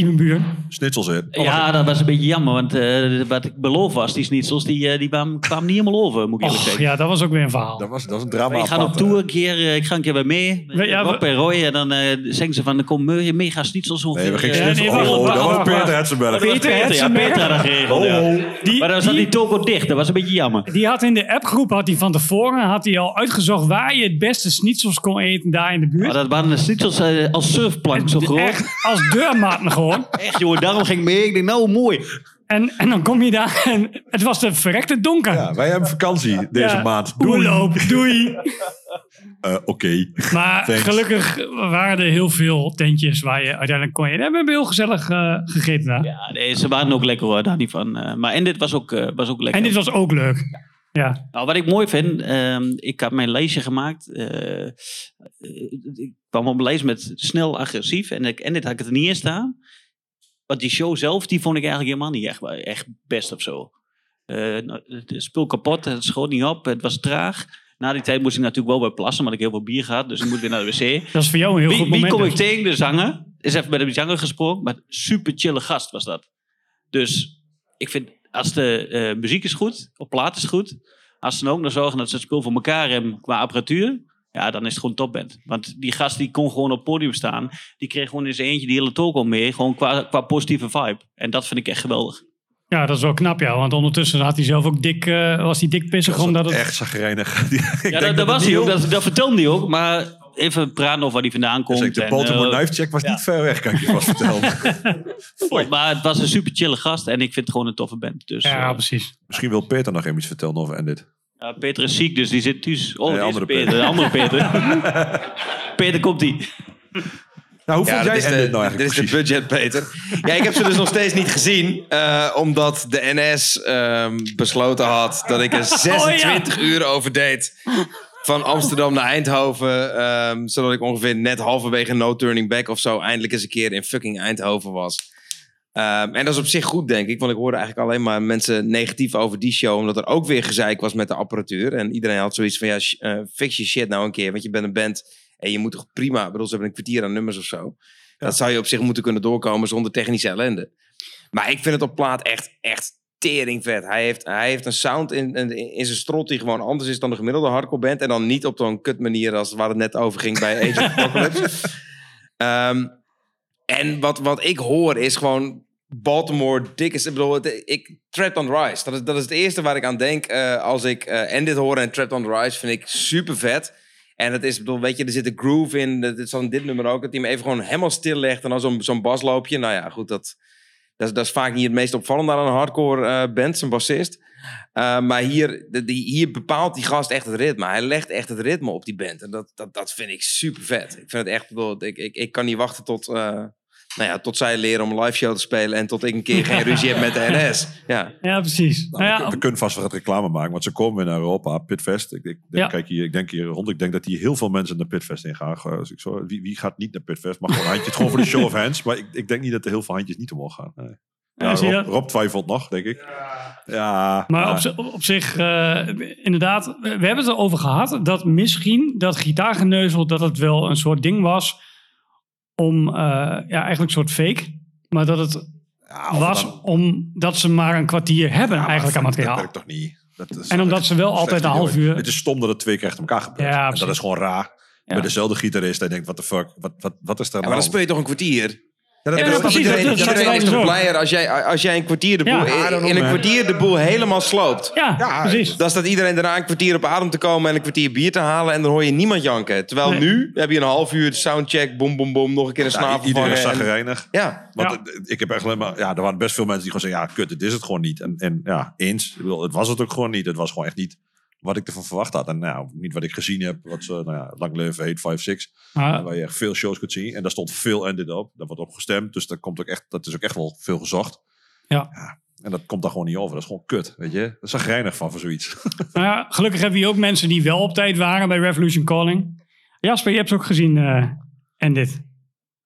eh Ibenburen. Snitsels in. Ja, dat was een beetje jammer, want eh, wat ik beloofd was, die schnitzels, die, eh, die kwamen, kwamen niet helemaal over, moet ik eerlijk zeggen. ja, dat was ook weer een verhaal. Dat was, dat was een drama Ik ga op tour een keer, eh, ik ga een keer bij mee. We- ja, Rob we- en Roy, en dan eh, zeggen ze van, er komen me- mega schnitzels ongeveer. Nee, we gingen nee, oh, dat was Peter. Hetzenberg. Peter ja, Hetzenberg. Peter had dat geregeld, ja. Die, Maar dan zat die toko dicht, dat was een beetje jammer. Die had in de appgroep had hij van tevoren had hij al uitgezocht waar je het beste schnitzels kon eten daar in de buurt. Maar dat waren de schnitzels als surfplank zo groot. Echt als deurmaten gewoon. Echt, jongen, daarom ging ik mee. Ik denk, nou, mooi. En, en dan kom je daar en het was de verrekte donker. Ja, wij hebben vakantie deze Ja, maand. Oerloop, doei. Eh, Oké. Maar Thanks. gelukkig waren er heel veel tentjes waar je uiteindelijk kon je. En we hebben heel gezellig eh, gegeten daar. Ja, nee, ze waren ook lekker hoor, daar niet van. Eh, maar en dit was ook, eh, was ook lekker. En dit was ook leuk. Ja. Nou, wat ik mooi vind, ehm, ik had mijn lijstje gemaakt. ik kwam op een lijst met snel agressief. En, ik, en dit had ik er niet in staan. Want die show zelf, die vond ik eigenlijk helemaal niet echt, echt best of zo. Eh, nou, het spul kapot, het schoot niet op, het was traag. Na die tijd moest ik natuurlijk wel weer plassen, want ik heb heel veel bier gehad. Dus ik moet weer naar de wc. Dat is voor jou een heel wie, goed wie moment. kom ik tegen? De zanger. Is even met de zanger gesproken. Maar super chille gast was dat. Dus ik vind, als de eh, muziek is goed, op plaat is goed. Als ze dan ook nog zorgen dat ze het spul voor elkaar hebben qua apparatuur. Ja, dan is het gewoon topband. Want die gast die kon gewoon op het podium staan. Die kreeg gewoon in zijn eentje die hele toko mee. Gewoon qua, qua positieve vibe. En dat vind ik echt geweldig. Ja, dat is wel knap, ja. Want ondertussen had hij zelf ook dik, eh, was hij dik pissig. omdat het... Echt zagrijnig. Ik Ja, denk dat, dat was hij ook. Dat, dat vertelde hij ook. Maar even praten over waar hij vandaan komt. Dus de en, Baltimore eh, Knife Check was niet ver weg, kan ik je vast vertellen. Maar het was een super chille gast en ik vind het gewoon een toffe band. Dus, Ja, eh, precies. Misschien wil Peter nog even iets vertellen over Endit. Ja, Peter is ziek, dus die zit thuis. Oh, Nee, andere Peter. Peter. De andere Peter. Peter komt die. Nou, hoe Ja, vond jij dit is, de, Endit nou dit eigenlijk is de budget, Peter. Ja, ik heb ze dus nog steeds niet gezien. eh, omdat de NS ehm, besloten had dat ik er 26 uur over deed. Van Amsterdam naar Eindhoven. ehm, zodat ik ongeveer net halverwege No Turning Back of zo... eindelijk eens een keer in fucking Eindhoven was. Ehm, en dat is op zich goed, denk ik. Want ik hoorde eigenlijk alleen maar mensen negatief over die show. Omdat er ook weer gezeik was met de apparatuur. En iedereen had zoiets van, ja, eh, fix je shit nou een keer. Want je bent een band en je moet toch prima... Ik bedoel, ze hebben een kwartier aan nummers of zo. Dat zou je op zich moeten kunnen doorkomen zonder technische ellende. Maar ik vind het op plaat echt, echt tering vet. Hij heeft, hij heeft een sound in, in, in zijn strot die gewoon anders is dan de gemiddelde hardcore band. En dan niet op zo'n kut manier als waar het net over ging bij Age of Apocalypse. Ehm, en wat, wat ik hoor is gewoon Baltimore dikke... Ik bedoel, ik, on Rise. Dat is, dat is het eerste waar ik aan denk eh, als ik eh en dit hoor. En Trapped on Rise vind ik super vet. En het is, bedoel, weet je, er zit een groove in. Dat is van dit nummer ook. Dat hij hem even gewoon helemaal stil legt. En dan zo'n basloopje. Nou ja, goed, dat, dat, is, dat is vaak niet het meest opvallende aan een hardcore eh, band, zijn bassist. Eh, maar hier, die, hier bepaalt die gast echt het ritme. Hij legt echt het ritme op die band. En dat, dat, dat vind ik super vet. Ik vind het echt, bedoel, ik, ik, ik kan niet wachten tot, eh, nou ja, tot zij leren om een live show te spelen. En tot ik een keer geen ruzie heb met de NS. Ja. Ja, precies. Nou, Nou we, ja, we kunnen vast wat reclame maken, want ze komen weer naar Europa, Pitfest. Ik, ik, denk, Ja. kijk hier, ik denk hier rond, ik denk dat hier heel veel mensen naar Pitfest in gaan. Ik zo, wie, wie gaat niet naar Pitfest? Maar gewoon een handje, het gewoon voor de show of hands. Maar ik, ik denk niet dat er heel veel handjes niet omhoog gaan. Nee. Ja? Rob, Rob twijfelt nog, denk ik. Ja, Maar op, op zich, eh, inderdaad, we hebben het erover gehad dat misschien dat gitaargeneuzel dat het wel een soort ding was om eh, ja, eigenlijk een soort fake. Maar dat het was omdat ze maar een kwartier hebben eigenlijk aan Dat materiaal. werkt toch niet? Dat is En omdat ze wel altijd een half uur- Het is stom dat het twee keer achter elkaar gebeurt. Ja, en dat is gewoon raar. Ja. Bij dezelfde gitarist, hij denkt, what the fuck, wat, wat, wat is er Ja, aan maar dan de speel je toch een kwartier? Ja, dat- Ja, dat- precies, iedereen- dat- dat- iedereen is is toch blijer als jij, als jij een kwartier de boel, Ja. in- een kwartier de boel helemaal sloopt. Ja, precies. Dan staat iedereen daarna een kwartier op adem te komen en een kwartier bier te halen en dan hoor je niemand janken. Terwijl Nee. nu heb je een half uur soundcheck, bom bom bom, nog een keer een Ja, snavel iedereen is zagrijnig. Ja. Want Ja. ik heb echt alleen maar, ja, er waren best veel mensen die gewoon zeggen, ja, kut, dit is het gewoon niet. En, en ja, eens, ik bedoel, het was het ook gewoon niet. Het was gewoon echt niet wat ik ervan verwacht had. En nou, niet wat ik gezien heb, wat ze, nou ja, lang leven heet 5-6. Maar- Waar je echt veel shows kunt zien. En daar stond veel ended op. Daar wordt op gestemd. Dus daar komt ook echt, dat is ook echt wel veel gezocht. Ja. En dat komt daar gewoon niet over. Dat is gewoon kut, weet je. Dat is er geinig van voor zoiets. Nou ja, gelukkig hebben we hier ook mensen die wel op tijd waren bij Revolution Calling. Jasper, je hebt ze ook gezien. eh, en dit.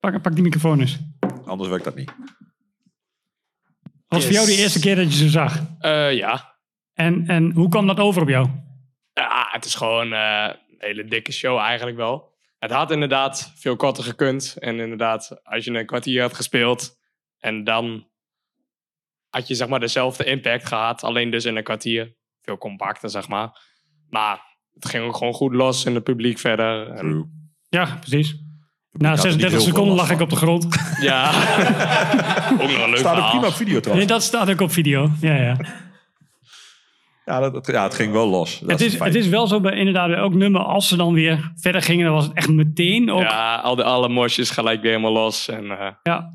Pak, pak die microfoon eens. Anders werkt dat niet. Was voor jou de eerste keer dat je ze zag? Eh, ja. En, en hoe kwam dat over op jou? Het is gewoon eh, een hele dikke show eigenlijk wel. Het had inderdaad veel korter gekund. En inderdaad, als je een kwartier had gespeeld... en dan had je zeg maar dezelfde impact gehad. Alleen dus in een kwartier. Veel compacter, zeg maar. Maar het ging ook gewoon goed los in het publiek verder. En, Ja, precies. Na had er niet 36 heel veel seconden lag ik op de grond. ja, ook nog een leuk Staat ook prima op video Nee, trouwens. dat staat ook op video. Ja, ja. Ja, dat, dat- ja, het ging wel los. Dat Het is, het is wel zo bij inderdaad bij elk nummer. Als ze dan weer verder gingen, dan was het echt meteen ook. Ja, al de alle mosjes gelijk weer helemaal los. En, eh, Ja.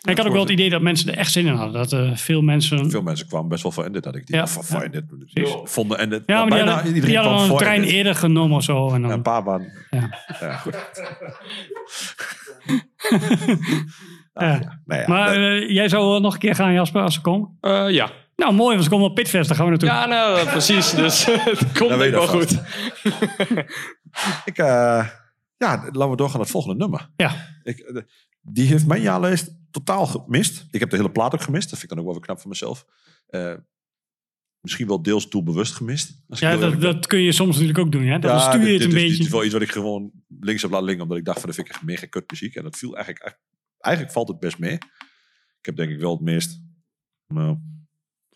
En ik had ook wel het idee dat mensen er echt zin in hadden. Dat eh, veel mensen... Veel mensen kwamen best wel van Endit, had ik die. Ja, van, ja. Endit. Precies. Vonden Endit. Ja, maar die bijna hadden, iedereen die hadden een trein Endit. eerder genomen of zo. En dan, Ja, een paar waren. Ja. Ja, goed. Ja. Nou ja, maar dat- eh, jij zou wel nog een keer gaan, Jasper, als ze komen? eh, ja. Nou, mooi, want ze komen op Pitfest. Daar gaan we naartoe. Ja, nou, precies. Dus het komt wel dat goed. ik, eh, ja, laten we doorgaan naar het volgende nummer. Ja. Ik, eh, die heeft mijn jaarlijst totaal gemist. Ik heb de hele plaat ook gemist. Dat vind ik dan ook wel weer knap van mezelf. Eh, misschien wel deels doelbewust gemist. Ja, dat, dat kun je soms natuurlijk ook doen. Hè? Dan stuur je het een is- beetje. Dit is wel iets wat ik gewoon links heb laten liggen. Omdat ik dacht van, dat vind ik echt mega kut muziek. En dat viel eigenlijk... Eigenlijk valt het best mee. Ik heb denk ik wel het meest... Nou,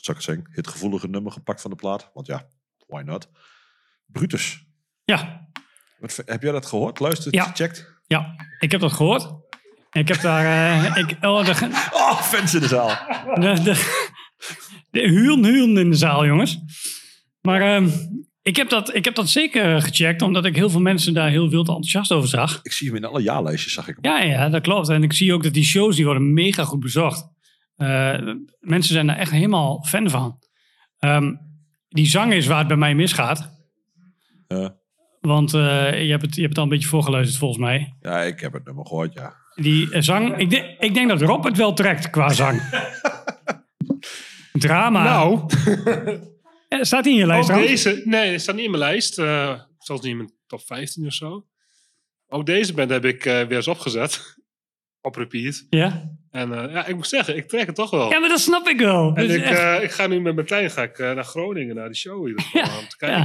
zou ik het zeggen? Hitgevoelige nummer gepakt van de plaat. Want ja, why not? Brutus. Ja. Wat, heb jij dat gehoord? Luisterd? Ja. Gecheckt? Ja, ik heb dat gehoord. Ik heb daar... eh, ik, oh, de, Oh, fans in de zaal. de, de, de in de zaal, jongens. Maar ehm, ik, heb dat, ik heb dat zeker gecheckt, omdat ik heel veel mensen daar heel wild enthousiast over zag. Ik zie hem in alle jaarlijstjes, zag ik hem. Ja, ja, dat klopt. En ik zie ook dat die shows die worden mega goed bezocht. Eh, mensen zijn daar echt helemaal fan van. Ehm, die zang is waar het bij mij misgaat. Ja. Want eh, je, hebt het, je hebt het al een beetje voorgeluisterd volgens mij. Ja, ik heb het nummer gehoord, ja. Die eh, zang, ik, denk- ik denk dat Rob het wel trekt qua zang. Drama. Nou. Staat hij in je lijst Ook deze, nee, het staat niet in mijn lijst. eh zelfs niet in mijn top 15 of zo. Ook deze band heb ik eh, weer eens opgezet. Op repeat. Ja? En eh, ja, ik moet zeggen, ik trek het toch wel. Ja, maar dat snap ik wel. En Dus ik, echt- eh, ik ga nu met Martijn ga ik, eh, naar Groningen, naar die show. om te kijken. ja.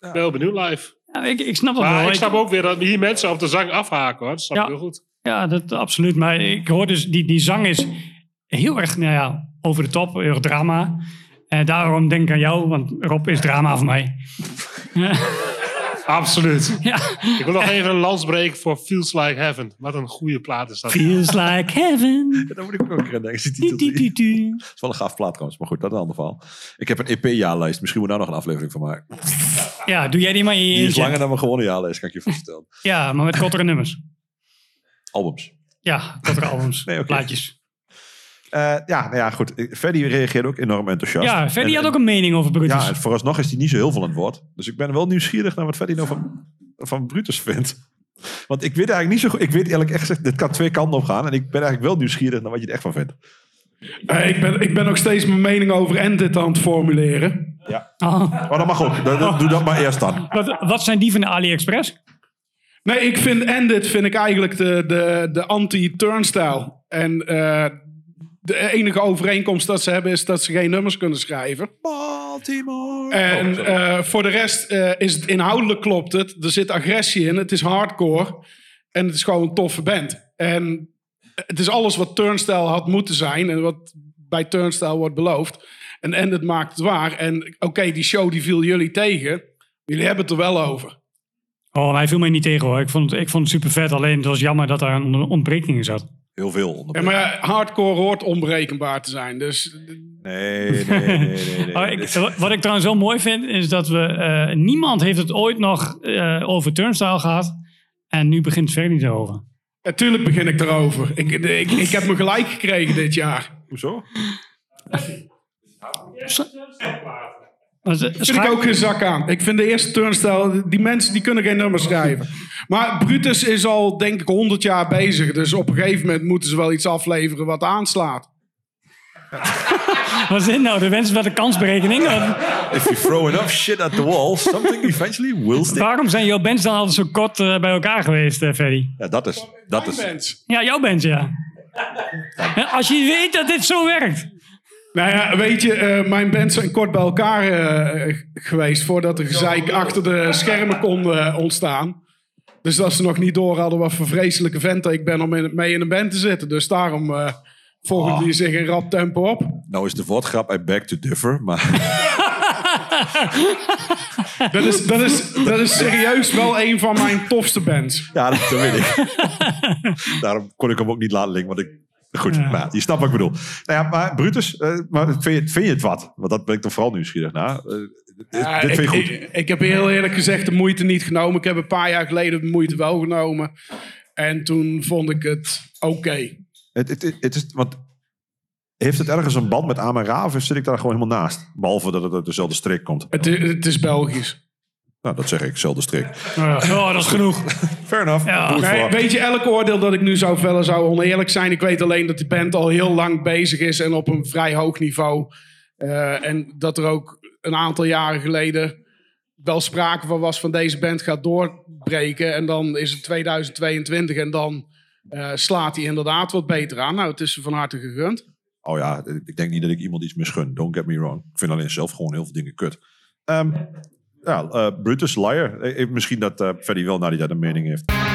Ik ben heel benieuwd live. Ja, ik, ik snap dat Maar wel. ik snap ook weer dat hier mensen op de zang afhaken. Hoor. Dat snap Ja. ik heel goed. Ja, dat absoluut. Maar ik hoor dus, die, die zang is heel erg nou ja, over de top, heel erg drama. En daarom denk ik aan jou, want Rob is drama voor mij. Absoluut. Ja. Ik wil nog even een lans breken voor Feels Like Heaven. Wat een goede plaat is dat. Feels like heaven. Daar moet ik ook een keer. Zit die titel Het is wel een gaaf plaat trouwens, maar goed, dat is een ander verhaal. Ik heb een EP-jaarlijst. Misschien moet daar nog een aflevering van maken. Ja, doe jij die maar in je Die is langer dan mijn gewone jaarlijst, kan ik je voorstellen. Ja, maar met kortere nummers. Albums. Ja, kortere albums, Nee, oké. plaatjes. Eh, ja, nou ja, goed. Ferdy reageerde ook enorm enthousiast. Ja, Ferdy En- had ook een mening over Brutus. Ja, vooralsnog is hij niet zo heel veel aan het woord. Dus ik ben wel nieuwsgierig naar wat Ferdy nou van, van Brutus vindt. Want ik weet eigenlijk niet zo goed. Ik weet eerlijk echt gezegd, dit kan twee kanten op gaan. En ik ben eigenlijk wel nieuwsgierig naar wat je er echt van vindt. Eh, ik, ben, ik ben nog steeds mijn mening over Endit aan het formuleren. Ja. Oh. Maar dat mag ook. Dat- dat- Doe dat maar eerst dan. Wat, wat zijn die van de AliExpress? Nee, ik vind Endit vind ik eigenlijk de, de, de anti-turnstile. En eh, de enige overeenkomst dat ze hebben is dat ze geen nummers kunnen schrijven. Baltimore. En Oh, eh, voor de rest eh, is het inhoudelijk klopt het. Er zit agressie in. Het is hardcore. En het is gewoon een toffe band. En het is alles wat Turnstile had moeten zijn. En wat bij Turnstile wordt beloofd. En Ended maakt het waar. En oké, die show die viel jullie tegen. Jullie hebben het er wel over. Oh, hij viel mij niet tegen hoor. Ik vond het, ik vond het super vet. Alleen het was jammer dat daar een ontbreking in zat. Heel veel. Ja, maar hardcore hoort onberekenbaar te zijn. Dus Nee, nee, nee, nee. nee. Oh, ik, wat ik trouwens zo mooi vind, is dat we... eh, niemand heeft het ooit nog eh, over turnstile gehad. En nu begint Ferry niet over. natuurlijk begin ik erover. Ik, ik, ik heb me gelijk gekregen dit jaar. Hoezo? Maar ze- Vind ik ook geen zak aan. Ik vind de eerste turnstijl, die mensen die kunnen geen nummer schrijven. Maar Brutus is al denk ik 100 jaar bezig. Dus op een gegeven moment moeten ze wel iets afleveren wat aanslaat. Wat is dit nou? De wensen van de kansberekening? If you throw enough shit at the wall, something eventually will stick. Waarom zijn jouw bands dan altijd zo kort eh, bij elkaar geweest, eh, Ferry? Ja, dat is... Dat is. Ja, jouw bands, ja. Ja, Als je weet dat dit zo werkt. Nou ja, weet je, eh, mijn bands zijn kort bij elkaar eh, geweest voordat er gezeik achter de schermen kon eh, ontstaan. Dus dat ze nog niet door hadden wat voor vreselijke venten ik ben om in, mee in een band te zitten. Dus daarom eh volgen die zich in rap tempo op. Nou is de woordgrap, I beg to differ, maar... Dat is, dat, is, dat is serieus wel een van mijn tofste bands. Ja, dat, dat weet ik. Daarom kon ik hem ook niet laten linken, want ik... Goed, Ja. maar je snapt wat ik bedoel. Nou ja, maar Brutus, eh, maar vind, je, vind je het wat? Want dat ben ik toch vooral nieuwsgierig naar. Eh, Ja, dit vind je ik, goed? Ik, ik heb heel eerlijk gezegd de moeite niet genomen. Ik heb een paar jaar geleden de moeite wel genomen. En toen vond ik het oké. Het, het, het, het is, want heeft het ergens een band met Ra of zit ik daar gewoon helemaal naast? Behalve dat het uit dezelfde streek komt. Het, het is Belgisch. Nou, dat zeg ik, dezelfde streek. Oh, dat is genoeg. Fair enough. Ja. Nee, weet je, elk oordeel dat ik nu zou vellen zou oneerlijk zijn. Ik weet alleen dat die band al heel lang bezig is en op een vrij hoog niveau. Eh, en dat er ook een aantal jaren geleden wel sprake van was van deze band gaat doorbreken. En dan is het 2022 en dan eh, slaat hij inderdaad wat beter aan. Nou, het is van harte gegund. Oh ja, ik denk niet dat ik iemand iets misgun. Don't get me wrong. Ik vind alleen zelf gewoon heel veel dingen kut. Ehm, ja, eh, Brutus, Liar. Eh, eh, misschien dat Freddy wel naar die daar een mening heeft.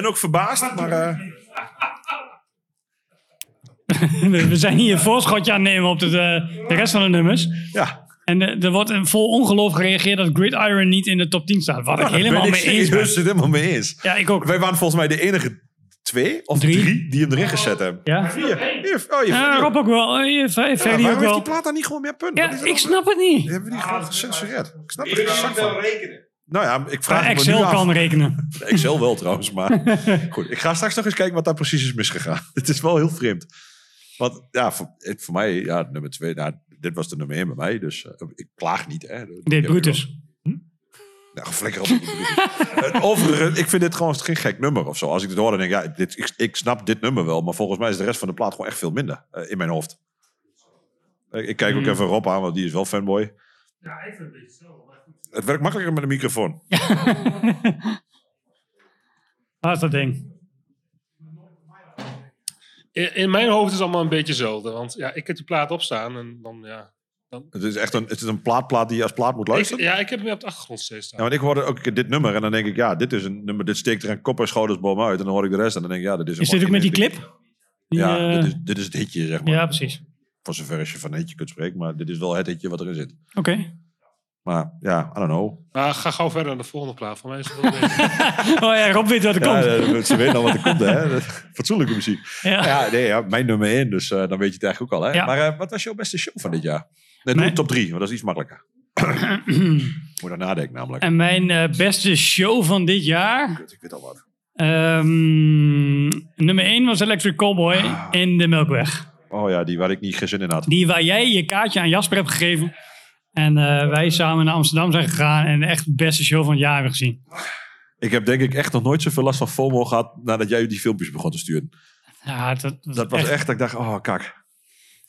Ben ook verbaasd, maar... eh, we we zijn hier een voorschotje aan het nemen op de, de, rest van de nummers. Ja. En eh, er wordt een vol ongeloof gereageerd dat Gridiron niet in de top 10 staat. Wat ik helemaal ben mee eens ben. het helemaal mee eens. Ja, ik ook. Wij waren volgens mij de enige twee of drie, die hem erin gezet hebben. Ja. Vier. Oh, je, Ja. Rob ook wel. Eh, je- Ferdy Ja, ook waarom heeft wel. die plaat dan niet gewoon meer punten? Ja, ik snap het niet. Die hebben die gewoon gecensureerd. Ik snap er geen zak van. Nou ja, ik vraag Maar me Excel nu af. kan rekenen. Excel wel trouwens, maar goed. Ik ga straks nog eens kijken wat daar precies is misgegaan. Het is wel heel vreemd. Want ja, voor, mij, ja, nummer twee, nou, dit was de nummer één bij mij, dus eh, ik klaag niet. Hè. Dit Brutus. Nou, flikker op. Het overige, ik vind dit gewoon geen gek nummer of zo. Als ik dit hoor, dan denk ik, ja, dit, ik, ik snap dit nummer wel. Maar volgens mij is de rest van de plaat gewoon echt veel minder eh, in mijn hoofd. Ik, ik kijk ook Hmm. even Rob aan, want die is wel fanboy. Ja, ik vind het een beetje zo. Het werkt makkelijker met een microfoon. Waar is dat ding? In, in mijn hoofd is het allemaal een beetje hetzelfde. Want ja, ik heb die plaat opstaan en dan ja. Dan, Het is echt een, het is een plaatplaat die je als plaat moet ik, luisteren. ja, ik heb hem op de achtergrond steeds staan. Ja, want ik hoorde ook dit nummer en dan denk ik, ja, dit is een nummer, dit steekt er een kop en schouders boven uit. En dan hoor ik de rest en dan denk ik, ja, dit is een Is dit ook met die clip? Die, Ja, eh, dit, is, dit is het hitje, zeg maar. Ja, precies. Voor zover als je van hitje kunt spreken, maar dit is wel het hitje wat erin zit. Oké. Maar ja, I don't know. Maar ga gauw verder naar de volgende plaat. Voor mij is het wel beter. Oh ja, Rob weet wat er komt. Ja, ze weten al wat er komt, hè. Fatsoenlijke muziek. Ja. Ja, nee, ja, mijn nummer 1, dus eh, dan weet je het eigenlijk ook al, hè. Ja. Maar eh, wat was jouw beste show van dit jaar? Nee, doe Mijn- top 3, want dat is iets makkelijker. Moet er nadenken, namelijk. En mijn eh, beste show van dit jaar. Ik weet al wat. Ehm, nummer 1 was Electric Cowboy Ah. in de Melkweg. Oh ja, die waar ik niet geen zin in had. Die waar jij je kaartje aan Jasper hebt gegeven. En eh, wij samen naar Amsterdam zijn gegaan. En echt de beste show van het jaar hebben gezien. Ik heb denk ik echt nog nooit zoveel last van FOMO gehad nadat jij die filmpjes begon te sturen. Ja, dat, Dat was echt, dat ik dacht, oh kak,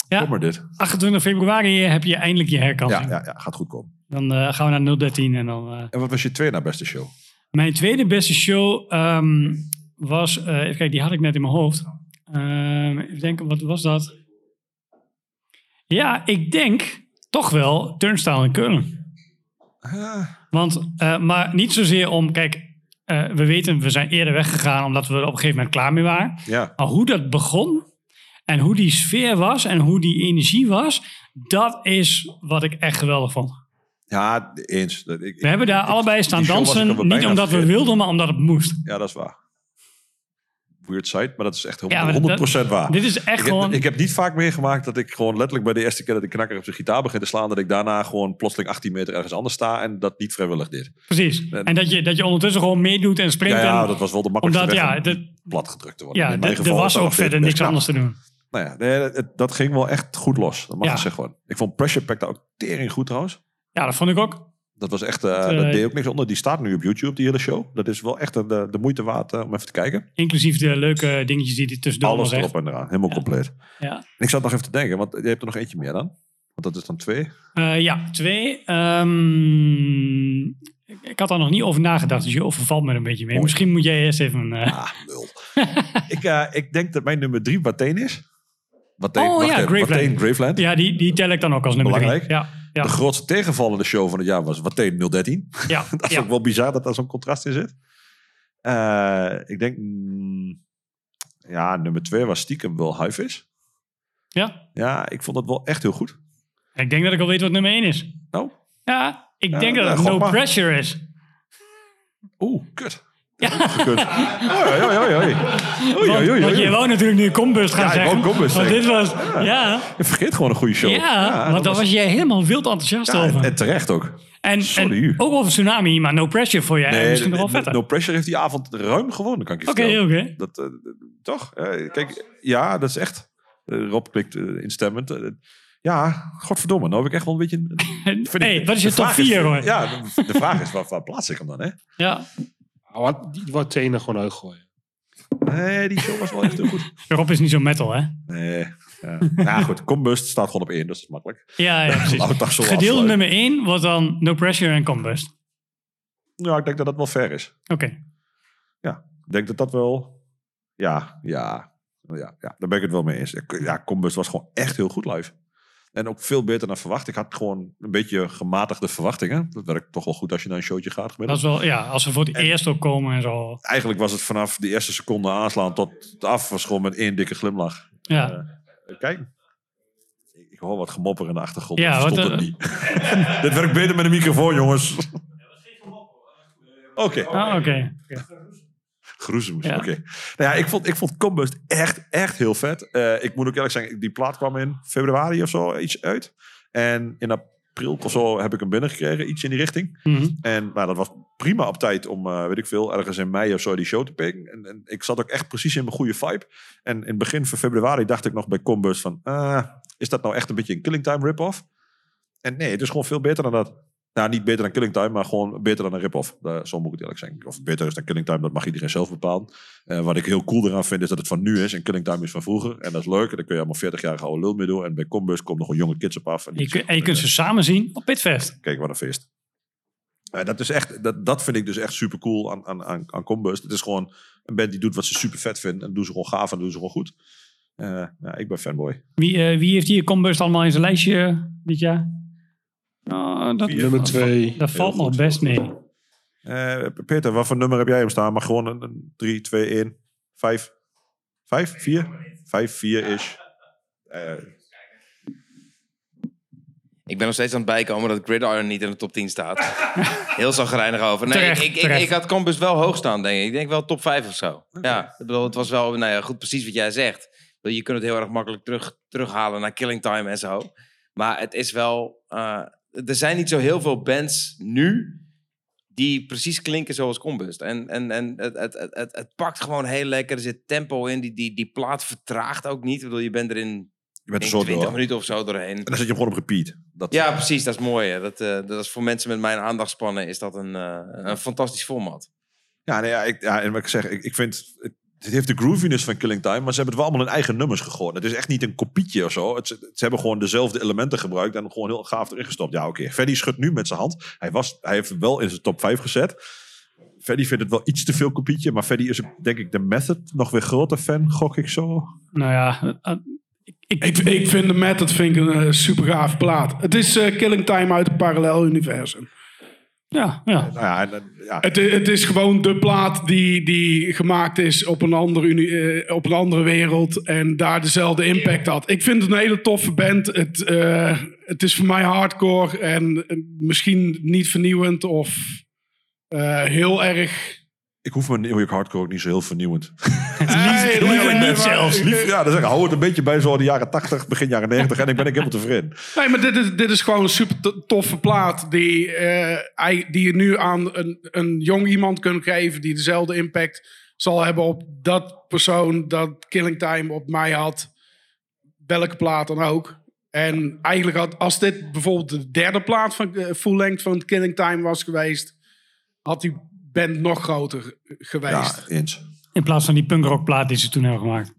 Ja. kom maar dit. 28 februari heb je eindelijk je herkansing. Ja, ja, ja, gaat goed komen. Dan eh, gaan we naar 013 en dan... eh, En wat was je tweede beste show? Mijn tweede beste show ehm, was... even kijken, die had ik net in mijn hoofd. Ehm, even denken, wat was dat? Ja, ik denk toch wel Turnstile in Keulen. Want, eh, maar niet zozeer om... Kijk, eh, we weten, we zijn eerder weggegaan... omdat we er op een gegeven moment klaar mee waren. Ja. Maar hoe dat begon... en hoe die sfeer was... en hoe die energie was... dat is wat ik echt geweldig vond. Ja, eens. Dat- Ik, We hebben daar allebei staan dansen. Niet omdat we wilden, maar omdat het moest. Ja, dat is waar. Weird site, maar dat is echt Ja, maar 100% dat- waar. dit is echt ik gewoon- ik heb niet vaak meegemaakt dat ik gewoon letterlijk bij de eerste keer dat ik knakker op zijn gitaar begin te slaan, dat ik daarna gewoon plotseling 18 meter ergens anders sta en dat niet vrijwillig deed. Precies. En dat je, dat je ondertussen gewoon meedoet en springt. Ja, ja, dat was wel de makkelijkste Omdat, ja, de- plat gedrukt te worden. ja, In mijn de- er was dat ook verder niks anders te doen. Nou ja, nee, dat ging wel echt goed los. Dat mag ik zeggen gewoon. Ik vond Pressure Pack daar ook tering goed trouwens. Ja, dat vond ik ook. Dat was echt, eh, Dat, eh, deed ook niks onder. Die staat nu op YouTube, die hele show. Dat is wel echt de, de, moeite waard eh, om even te kijken. Inclusief de leuke dingetjes die er tussendoor Alles erop en eraan, helemaal compleet. Ja. En ik zat nog even te denken, want je hebt er nog eentje meer dan. Want dat is dan twee. Ja, twee. Ehm, ik, had daar nog niet over nagedacht, dus je overvalt me er een beetje mee. Misschien moet jij eerst even... eh, Ah, ik, ik denk dat mijn nummer drie Wateen is. Wateen, oh ja, Graveland. Wateen, Graveland. Ja, die, die tel ik dan ook als nummer Belangrijk. drie. Ja, ja. De grootste tegenvallende show van het jaar was Wateen 013. Ja, dat is ja. ook wel bizar dat daar zo'n contrast in zit. Eh, ik denk... mm, ja, nummer twee was stiekem wel Highfish. Ja. Ja, ik vond het wel echt heel goed. Ik denk dat ik al weet wat nummer één is. Oh? Ja, ik denk dat ja, het No maar. Pressure is. Oeh, kut. Ja. Oei, oei, oei, oei. Oei, Want, je wou natuurlijk nu Combust gaan Ja, zeggen. wou Combust Want dit was... Ja, Je vergeet gewoon een goede show. ja, want daar was jij helemaal wild enthousiast Ja, over. en, terecht ook. En, ook over Tsunami, maar No Pressure voor jij. Nee, misschien nog wel no- vetter. No Pressure heeft die avond ruim gewonnen, kan ik je Oké, vertellen. oké. Dat, eh, toch? Eh, kijk, ja, dat is echt. Eh, Rob klikt instemmend. Ja, godverdomme. Nou heb ik echt wel een beetje... vind ik- Hey, wat is je top vraag 4 hoor? Ja, de, de vraag is, waar, waar plaats ik hem dan, hè? Ja. Oh, wat- die wordt tenen gewoon uitgooien. Nee, die show was wel echt heel goed. Rob is niet zo metal, hè? Nee. Ja, ja goed. Combust staat gewoon op één, dus dat is makkelijk. Ja, ja precies. Gedeelde nummer 1 was dan No Pressure en Combust. Ja, ik denk dat dat wel fair is. Oké. Ja, ik denk dat dat wel... Ja, ja. Ja, ja, daar ben ik het wel mee eens. Ja, Combust was gewoon echt heel goed live. En ook veel beter dan verwacht. Ik had gewoon een beetje gematigde verwachtingen. Dat werkt toch wel goed als je naar een showtje gaat. Dat is wel, ja, als we voor het eerst ook komen en zo. Eigenlijk was het vanaf de eerste seconde aanslaan tot af. Was gewoon met één dikke glimlach. Ja. Eh, kijk. Ik hoor wat gemopper in de achtergrond. Ja, wat, wat, het niet. Dit werkt beter met een microfoon, jongens. Oké. Ah, oké. Groezemoes, Ja. oké. Nou ja, ik vond, ik vond Combust echt, echt heel vet. Eh, ik moet ook eerlijk zeggen, die plaat kwam in februari of zo iets uit. En in april of zo heb ik hem binnengekregen, iets in die richting. Mhm. En nou, dat was prima op tijd om, eh, weet ik veel, ergens in mei of zo die show te pikken. En, en ik zat ook echt precies in mijn goede vibe. En in het begin van februari dacht ik nog bij Combust van... ah, is dat nou echt een beetje een Killing Time rip-off? En nee, het is gewoon veel beter dan dat. Nou, niet beter dan Killing Time, maar gewoon beter dan een rip-off. Zo moet ik het eerlijk zeggen. Of het beter is dan Killing Time, dat mag iedereen zelf bepalen. Eh, wat ik heel cool eraan vind, is dat het van nu is. En Killing Time is van vroeger. En dat is leuk. En daar kun je allemaal 40-jarige oude lul mee doen. En bij Combust komt nog een jonge kids op af. En Je, kun- en je kunt ze samen zien op Pitfest. Kijk, wat een feest. Eh, dat, is echt, dat, dat vind ik dus echt super cool aan, aan, aan, aan Combust. Het is gewoon een band die doet wat ze super vet vinden. En doen ze gewoon gaaf en doen ze gewoon goed. Eh, ja, ik ben fanboy. Wie, wie heeft hier Combust allemaal in zijn lijstje dit jaar? Oh, dat, Nummer twee. Dat valt nog best mee. Eh, Peter, wat voor nummer heb jij hem staan? Maar gewoon een, een 3, 2, 1, 5, 5, 4? 5, 4 is. Eh, Ik ben nog steeds aan het bijkomen dat Gridiron niet in de top 10 staat. Heel zagrijnig over. Nee, Terecht, ik, ik, terecht. ik had Campus wel hoog staan, denk ik. Ik denk wel top 5 of zo. Ja, ik bedoel, het was wel, nou ja, goed, precies wat jij zegt. Je kunt het heel erg makkelijk terug, terughalen naar Killing Time en zo. Maar het is wel... eh, er zijn niet zo heel veel bands nu die precies klinken zoals Combust. En, en, en het, het, het, het, pakt gewoon heel lekker. Er zit tempo in. Die, die, die plaat vertraagt ook niet. Ik bedoel, je bent er in je bent er zo denk 20 door. minuten of zo doorheen. En dan zit je hem gewoon op repeat. Dat, Ja, precies. Dat is mooi. Hè. Dat, eh, dat is voor mensen met mijn aandachtspannen is dat een, eh, een fantastisch format. Ja, nee, ja, ik, ja, en wat ik zeg, ik, ik vind... Het, het heeft de grooviness van Killing Time, maar ze hebben het wel allemaal in eigen nummers gegooid. Het is echt niet een kopietje of zo. Het, ze hebben gewoon dezelfde elementen gebruikt en gewoon heel gaaf erin gestopt. Ja, oké. Freddy schudt nu met zijn hand. Hij, was, hij heeft het wel in zijn top 5 gezet. Freddy vindt het wel iets te veel kopietje, maar Freddy is denk ik, de Method nog weer groter fan, gok ik zo. Nou ja, eh, Ik, ik vind de Method vind ik een super gaaf plaat. Het is eh, Killing Time uit een parallel universum. Ja, ja. Nou ja, ja. Het, is gewoon de plaat die, die gemaakt is op een, andere uni, eh, op een andere wereld en daar dezelfde impact had. Ik vind het een hele toffe band. Het, eh, het is voor mij hardcore en eh, misschien niet vernieuwend of eh, heel erg. Ik hoef mijn New York Hardcore ook niet zo heel vernieuwend. Hey, niet zelfs. Lief, ja, dan zeg ik, hou het een beetje bij zo de jaren 80, begin jaren 90 en ik ben ik helemaal tevreden. Nee, maar dit is, dit is gewoon een super to- toffe plaat. Die, eh, hij- die je nu aan een, een jong iemand kunt geven. Die dezelfde impact zal hebben op dat persoon. Dat Killing Time op mij had. Welke plaat dan ook. En eigenlijk had, als dit bijvoorbeeld de derde plaat van eh, full length van Killing Time was geweest. Had die band nog groter geweest. Ja, eens. In plaats van die punkrockplaat die ze toen hebben gemaakt.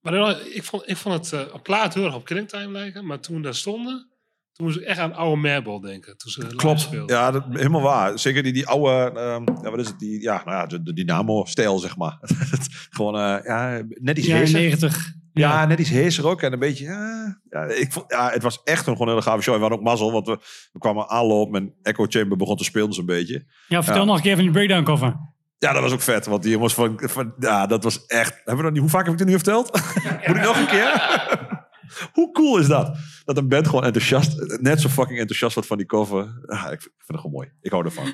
Maar dan- ik vond, ik vond het eh, op plaat heel erg op Killing Time lijken. Maar toen we daar stonden, toen moest ik echt aan oude Marble denken. Toen ze live Klopt. Ja, dat, helemaal waar. Zeker die, die oude, ehm, ja, wat is het? Die, ja, nou ja, de, de Dynamo-stijl, zeg maar. Gewoon, eh, ja, net iets heeser. 90. Ja, net iets heeser ook. En een beetje, ja, ja, ik vond, ja, het was echt een, gewoon hele gave show. En we hadden ook mazzel, want we, we kwamen aanlopen en Echo Chamber begon te spelen zo'n beetje. Ja, vertel Ja. nog een keer van die breakdown cover. Ja, dat was ook vet. Want die jongens van, van ja, dat was echt. Hebben we dat niet, hoe vaak heb ik het nu verteld? Moet ik nog een keer? hoe cool is dat? Dat een band gewoon enthousiast, net zo fucking enthousiast wordt van die cover. Ah, ik, vind, ik vind het gewoon mooi. Ik hou ervan.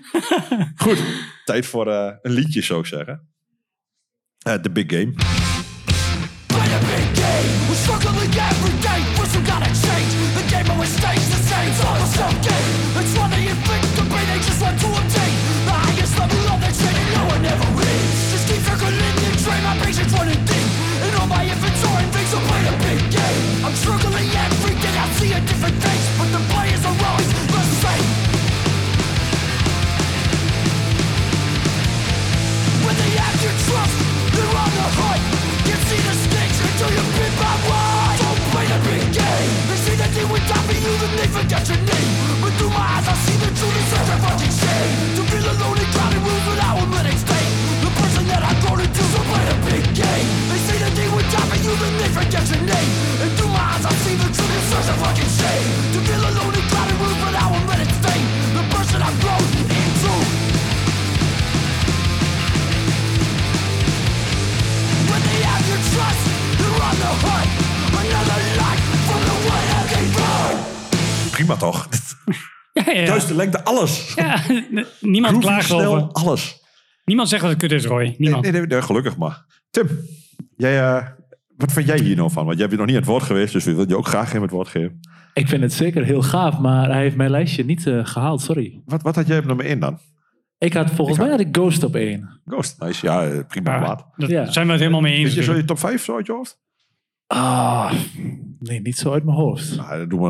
Goed, tijd voor eh, een liedje, zou ik zeggen. Eh, The big game. Yeah. believe in But through my eyes I see the truth fucking shame To feel alone and The person that I've grown into so play big game They say that they you, they forget your name And through my eyes I see the truth fucking shame To feel alone and The person I've grown into When they have your trust, they're on the hunt. Another dat toch? Ja, ja. Juist de lengte, alles. Ja, niemand Groovy, klaagt snel, over. alles. Niemand zegt dat het kut is, Roy. Niemand. Nee, nee, nee, gelukkig maar. Tim, jij, eh, wat vind jij hier nou van? Want jij bent nog niet aan het woord geweest, dus we willen je ook graag even het woord geven. Ik vind het zeker heel gaaf, maar hij heeft mijn lijstje niet eh, gehaald, sorry. Wat, wat had jij op nummer 1 dan? Ik had volgens mij had ik Ghost op één. Ghost, nice. Ja, eh, prima plaat. Dat Ja. zijn we het helemaal mee eens. Is je zo je top 5 zo uit je hoofd? Ah, nee, niet zo uit mijn hoofd. Nou, dat doen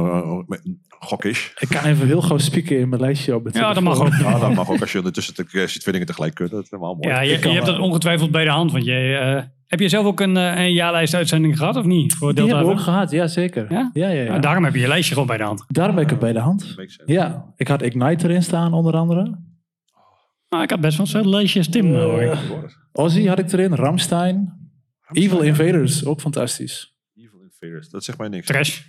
uh, gokkish. Ik kan even heel gauw spieken in mijn lijstje op het Ja, dat mag ook. Ja, dat mag ook als je ondertussen als je twee dingen tegelijk kunt. Dat is helemaal mooi. Ja, je, kan je hebt dat ongetwijfeld bij de hand. Want jij, eh, heb je zelf ook een, eh, een jaarlijst uitzending gehad of niet? Voor Die Delta hebben we ook gehad, ja zeker. Ja? Ja, ja, ja. Nou, daarom heb je je lijstje gewoon bij de hand. Daarom ben ik het bij de hand. Ja, ik had Ignite erin staan onder andere. Nou, ik had best wel hetzelfde lijstje als Tim. eh, hoor ik. Ozzy had ik erin, Ramstein. Evil Invaders, ook fantastisch. Evil Invaders, dat zegt mij niks. Trash.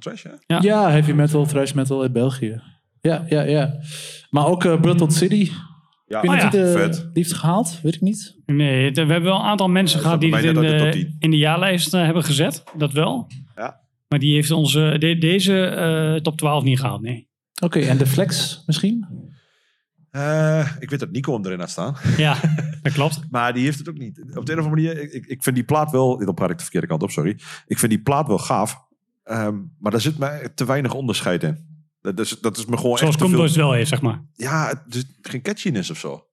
Trash, hè? Ja. Ja, heavy metal, thrash metal uit België. Ja, ja, ja. Maar ook uh, Blood City. Ja, Ik weet niet Oh ja, vet. die heeft gehaald, weet ik niet. Nee, we hebben wel een aantal mensen Ja, gehad die het in de de, top 10. in de jaarlijst eh, hebben gezet. Dat wel. Ja. Maar die heeft onze, de- deze eh, top 12 niet gehaald, nee. Oké, en de Flex misschien? Eh, ik weet dat Nico hem erin had staan. Ja, dat klopt. Maar die heeft het ook niet. Op de een of andere manier, ik, ik- ik vind die plaat wel... Dan praat ik de verkeerde kant op, sorry. Ik vind die plaat wel gaaf. Ehm, maar daar zit mij te weinig onderscheid in. Dat is, dat is me gewoon Zoals echt veel- wel heeft, zeg maar. Ja, het is geen catchiness of zo.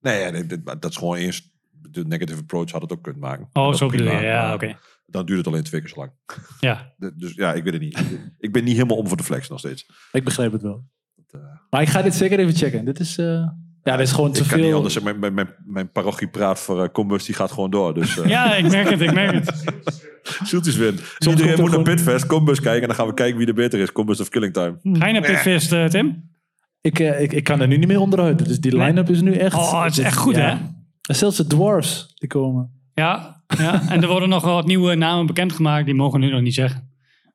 Nee, ja, nee, dit- dat is gewoon eerst... De negative approach had het ook kunnen maken. Oh, Dat zo bedoel je. Ja, oké. Dan duurt het alleen twee keer zo lang. Ja. De- Dus ja, ik weet het niet. ik ben niet helemaal om voor de flex nog steeds. Ik begrijp het wel. eh, Maar ik ga dit zeker even checken. Dit is, eh, ja, dit is gewoon te ik kan niet veel. anders. Mijn, mijn, mijn, mijn parochiepraat voor uh, Combust die gaat gewoon door. Dus, eh, Ja, ik merk het, ik merk het. Zieltjes win. komt Iedereen er moet naar Pitfest, Combust kijken en dan gaan we kijken wie er beter is. Combust of Killing Time. Ga je naar Pitfest, eh, Tim? Ik, eh, ik, ik kan er nu niet meer onderuit. Dus die line-up is nu echt... Oh, het is echt goed, hè? En zelfs de dwarfs, die komen. Ja, ja, en er worden nog wel wat nieuwe namen bekendgemaakt. Die mogen we nu nog niet zeggen.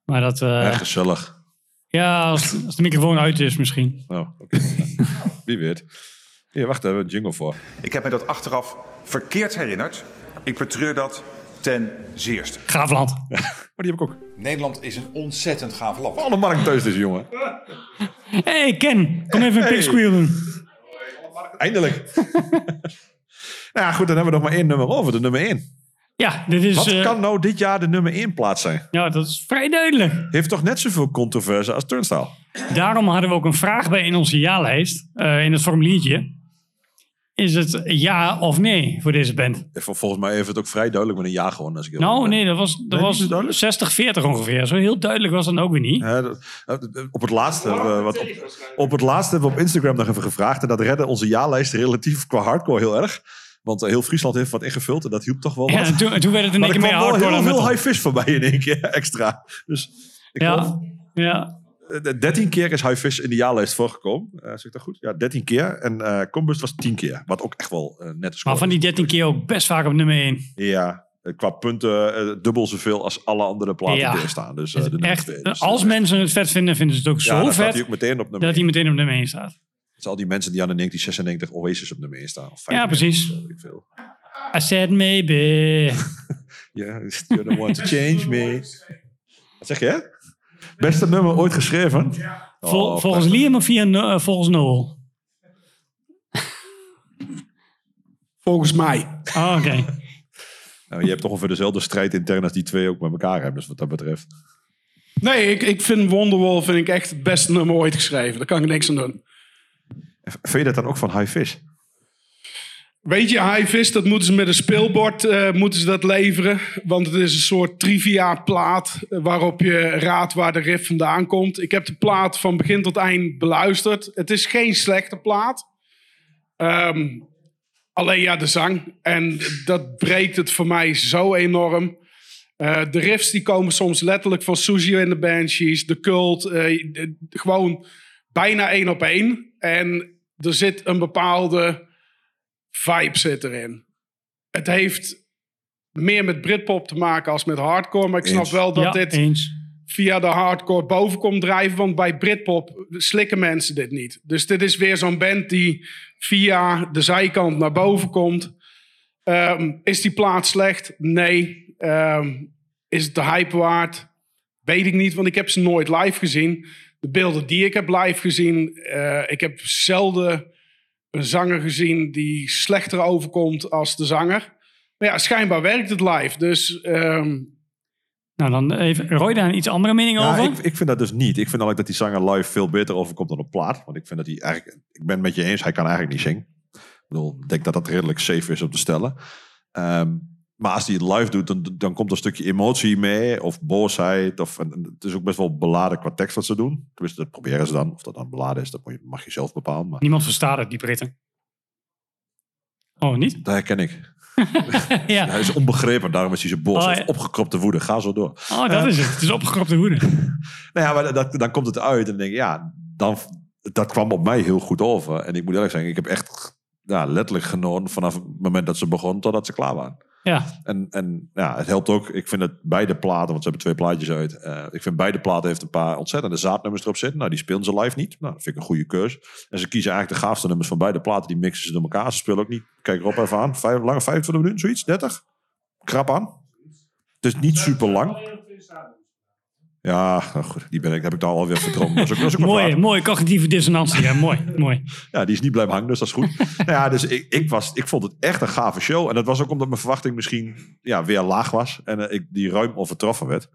Maar dat... eh, Ja, gezellig. ja, als, als de microfoon uit is misschien. Oh, oké. wie weet. Hier, wacht, daar hebben we een jingle voor. Ik heb me dat achteraf verkeerd herinnerd. Ik betreur dat ten zeerste. Graafland. Maar die heb ik ook. Nederland is een ontzettend gaaf land. Alle markt thuis is, jongen. hey, Ken, kom even een Hey. pig squeal doen. Eindelijk. nou ja, goed, dan hebben we nog maar één nummer over. De nummer één. Ja, dit is... Wat eh, kan nou dit jaar de nummer één plaats zijn? Ja, dat is vrij duidelijk. Heeft toch net zoveel controverse als Turnstile? Daarom hadden we ook een vraag bij in onze ja-lijst, eh, in het formuliertje. Is het ja of nee voor deze band? Vol- Volgens mij heeft het ook vrij duidelijk met een ja gewoon. Als ik heel Nou, ben. nee, dat was, dat Nee, was 60-40 ongeveer. Zo heel duidelijk was dat ook weer niet. Ja, dat- eh, op het laatste hebben we wat op, op het laatste hebben we op Instagram nog even gevraagd. En dat redde onze ja-lijst relatief qua hardcore heel erg. Want eh, heel Friesland heeft wat ingevuld en dat hielp toch wel Ja, en toen, en toen werd het in één er keer kwam meer wel hardcore heel dan veel metal. high fish voorbij in één keer extra. Dus ik geloof, Ja, ja. 13 keer is high fish in de jaarlijst voorgekomen. Eh zeg ik dat goed? Ja, 13 keer. En eh Combust was 10 keer. Wat ook echt wel eh net is. Maar van die 13 keer ook best vaak op nummer 1. Ja, eh, qua punten eh, dubbel zoveel als alle andere platen Ja. die er staan. Dus, eh, de Echt, twee. Dus, als mensen het vet vinden, vinden ze het ook ja, zo vet hij ook meteen op nummer dat hij meteen op nummer 1 staat. Het zijn al die mensen die aan de 1996 Oasis op nummer 1 staan. Of Ja, 95, precies. ik veel. I said maybe. Ja, you're the one to change me. Wat zeg je? Beste nummer ooit geschreven? Vol- Oh, volgens. Liam of via, eh, volgens Noel? Volgens mij. Oh, oké. Nou, je hebt toch ongeveer dezelfde strijd intern als die twee ook met elkaar hebben. Dus wat dat betreft. Nee, ik, ik vind Wonderwall vind ik echt het beste nummer ooit geschreven. Daar kan ik niks aan doen. Vind je dat dan ook van High Fish? Weet je, High Fish, dat moeten ze met een speelbord eh, moeten ze dat leveren. Want het is een soort trivia plaat eh, waarop je raadt waar de riff vandaan komt. Ik heb de plaat van begin tot eind beluisterd. Het is geen slechte plaat. Ehm, alleen ja, de zang. En dat breekt het voor mij zo enorm. Eh, de riffs die komen soms letterlijk van Suzy en de Banshees, de Cult. gewoon bijna één op één. En er zit een bepaalde vibe zit erin. Het heeft meer met Britpop te maken als met hardcore. Maar ik snap Eens. wel dat Ja, dit eens. via de hardcore boven komt drijven. Want bij Britpop slikken mensen dit niet. Dus dit is weer zo'n band die via de zijkant naar boven komt. Ehm, is die plaat slecht? Nee. Ehm, is het de hype waard? weet ik niet, want ik heb ze nooit live gezien. De beelden die ik heb live gezien, eh, ik heb zelden een zanger gezien die slechter overkomt als de zanger. Maar ja, schijnbaar werkt het live. Dus ehm, Nou, dan even Roy daar een iets andere mening Ja, over. ik, ik vind dat dus niet. Ik vind eigenlijk dat die zanger live veel beter overkomt dan op plaat. Want ik vind dat hij eigenlijk... Ik ben het met je eens, hij kan eigenlijk niet zingen. Ik bedoel, ik denk dat dat redelijk safe is om te stellen. Ehm, maar als hij het live doet, dan, dan komt er een stukje emotie mee. Of boosheid. Of, en, en het is ook best wel beladen qua tekst wat ze doen. Tenminste, dat proberen ze dan. Of dat dan beladen is, dat mag je zelf bepalen. Maar Niemand verstaat het, die Britten. Oh, niet? dat herken ik. ja. Hij is onbegrepen, daarom is hij zo boos. Oh, ja. heeft opgekropte woede. Ga zo door. Oh, dat is het. Het is opgekropte woede. Nou ja, maar dat, dan komt het uit en dan denk ik, ja, dan, dat kwam op mij heel goed over. En ik moet eerlijk zeggen, ik heb echt ja, letterlijk genoten vanaf het moment dat ze begon totdat ze klaar waren. Ja. En, en ja, het helpt ook. Ik vind het beide platen, want ze hebben twee plaatjes uit. eh, ik vind beide platen heeft een paar ontzettende zaadnummers erop zitten. Nou, die spelen ze live niet. Nou, dat vind ik een goede keus. En ze kiezen eigenlijk de gaafste nummers van beide platen. Die mixen ze door elkaar. Ze spelen ook niet. Kijk erop even aan. Vijf, lange 25 minuten, zoiets. 30. Krap aan. Het is niet super lang. Ja, nou goed, die ben ik, heb ik dan alweer verdrongen. Dat is ook, dat is ook wat mooi, waard. mooi cognitieve dissonantie. Ja, mooi, mooi. Ja, die is niet blijven hangen, dus dat is goed. nou ja, dus ik, ik, was, ik vond het echt een gave show. En dat was ook omdat mijn verwachting misschien ja, weer laag was. En eh, ik die ruim overtroffen werd.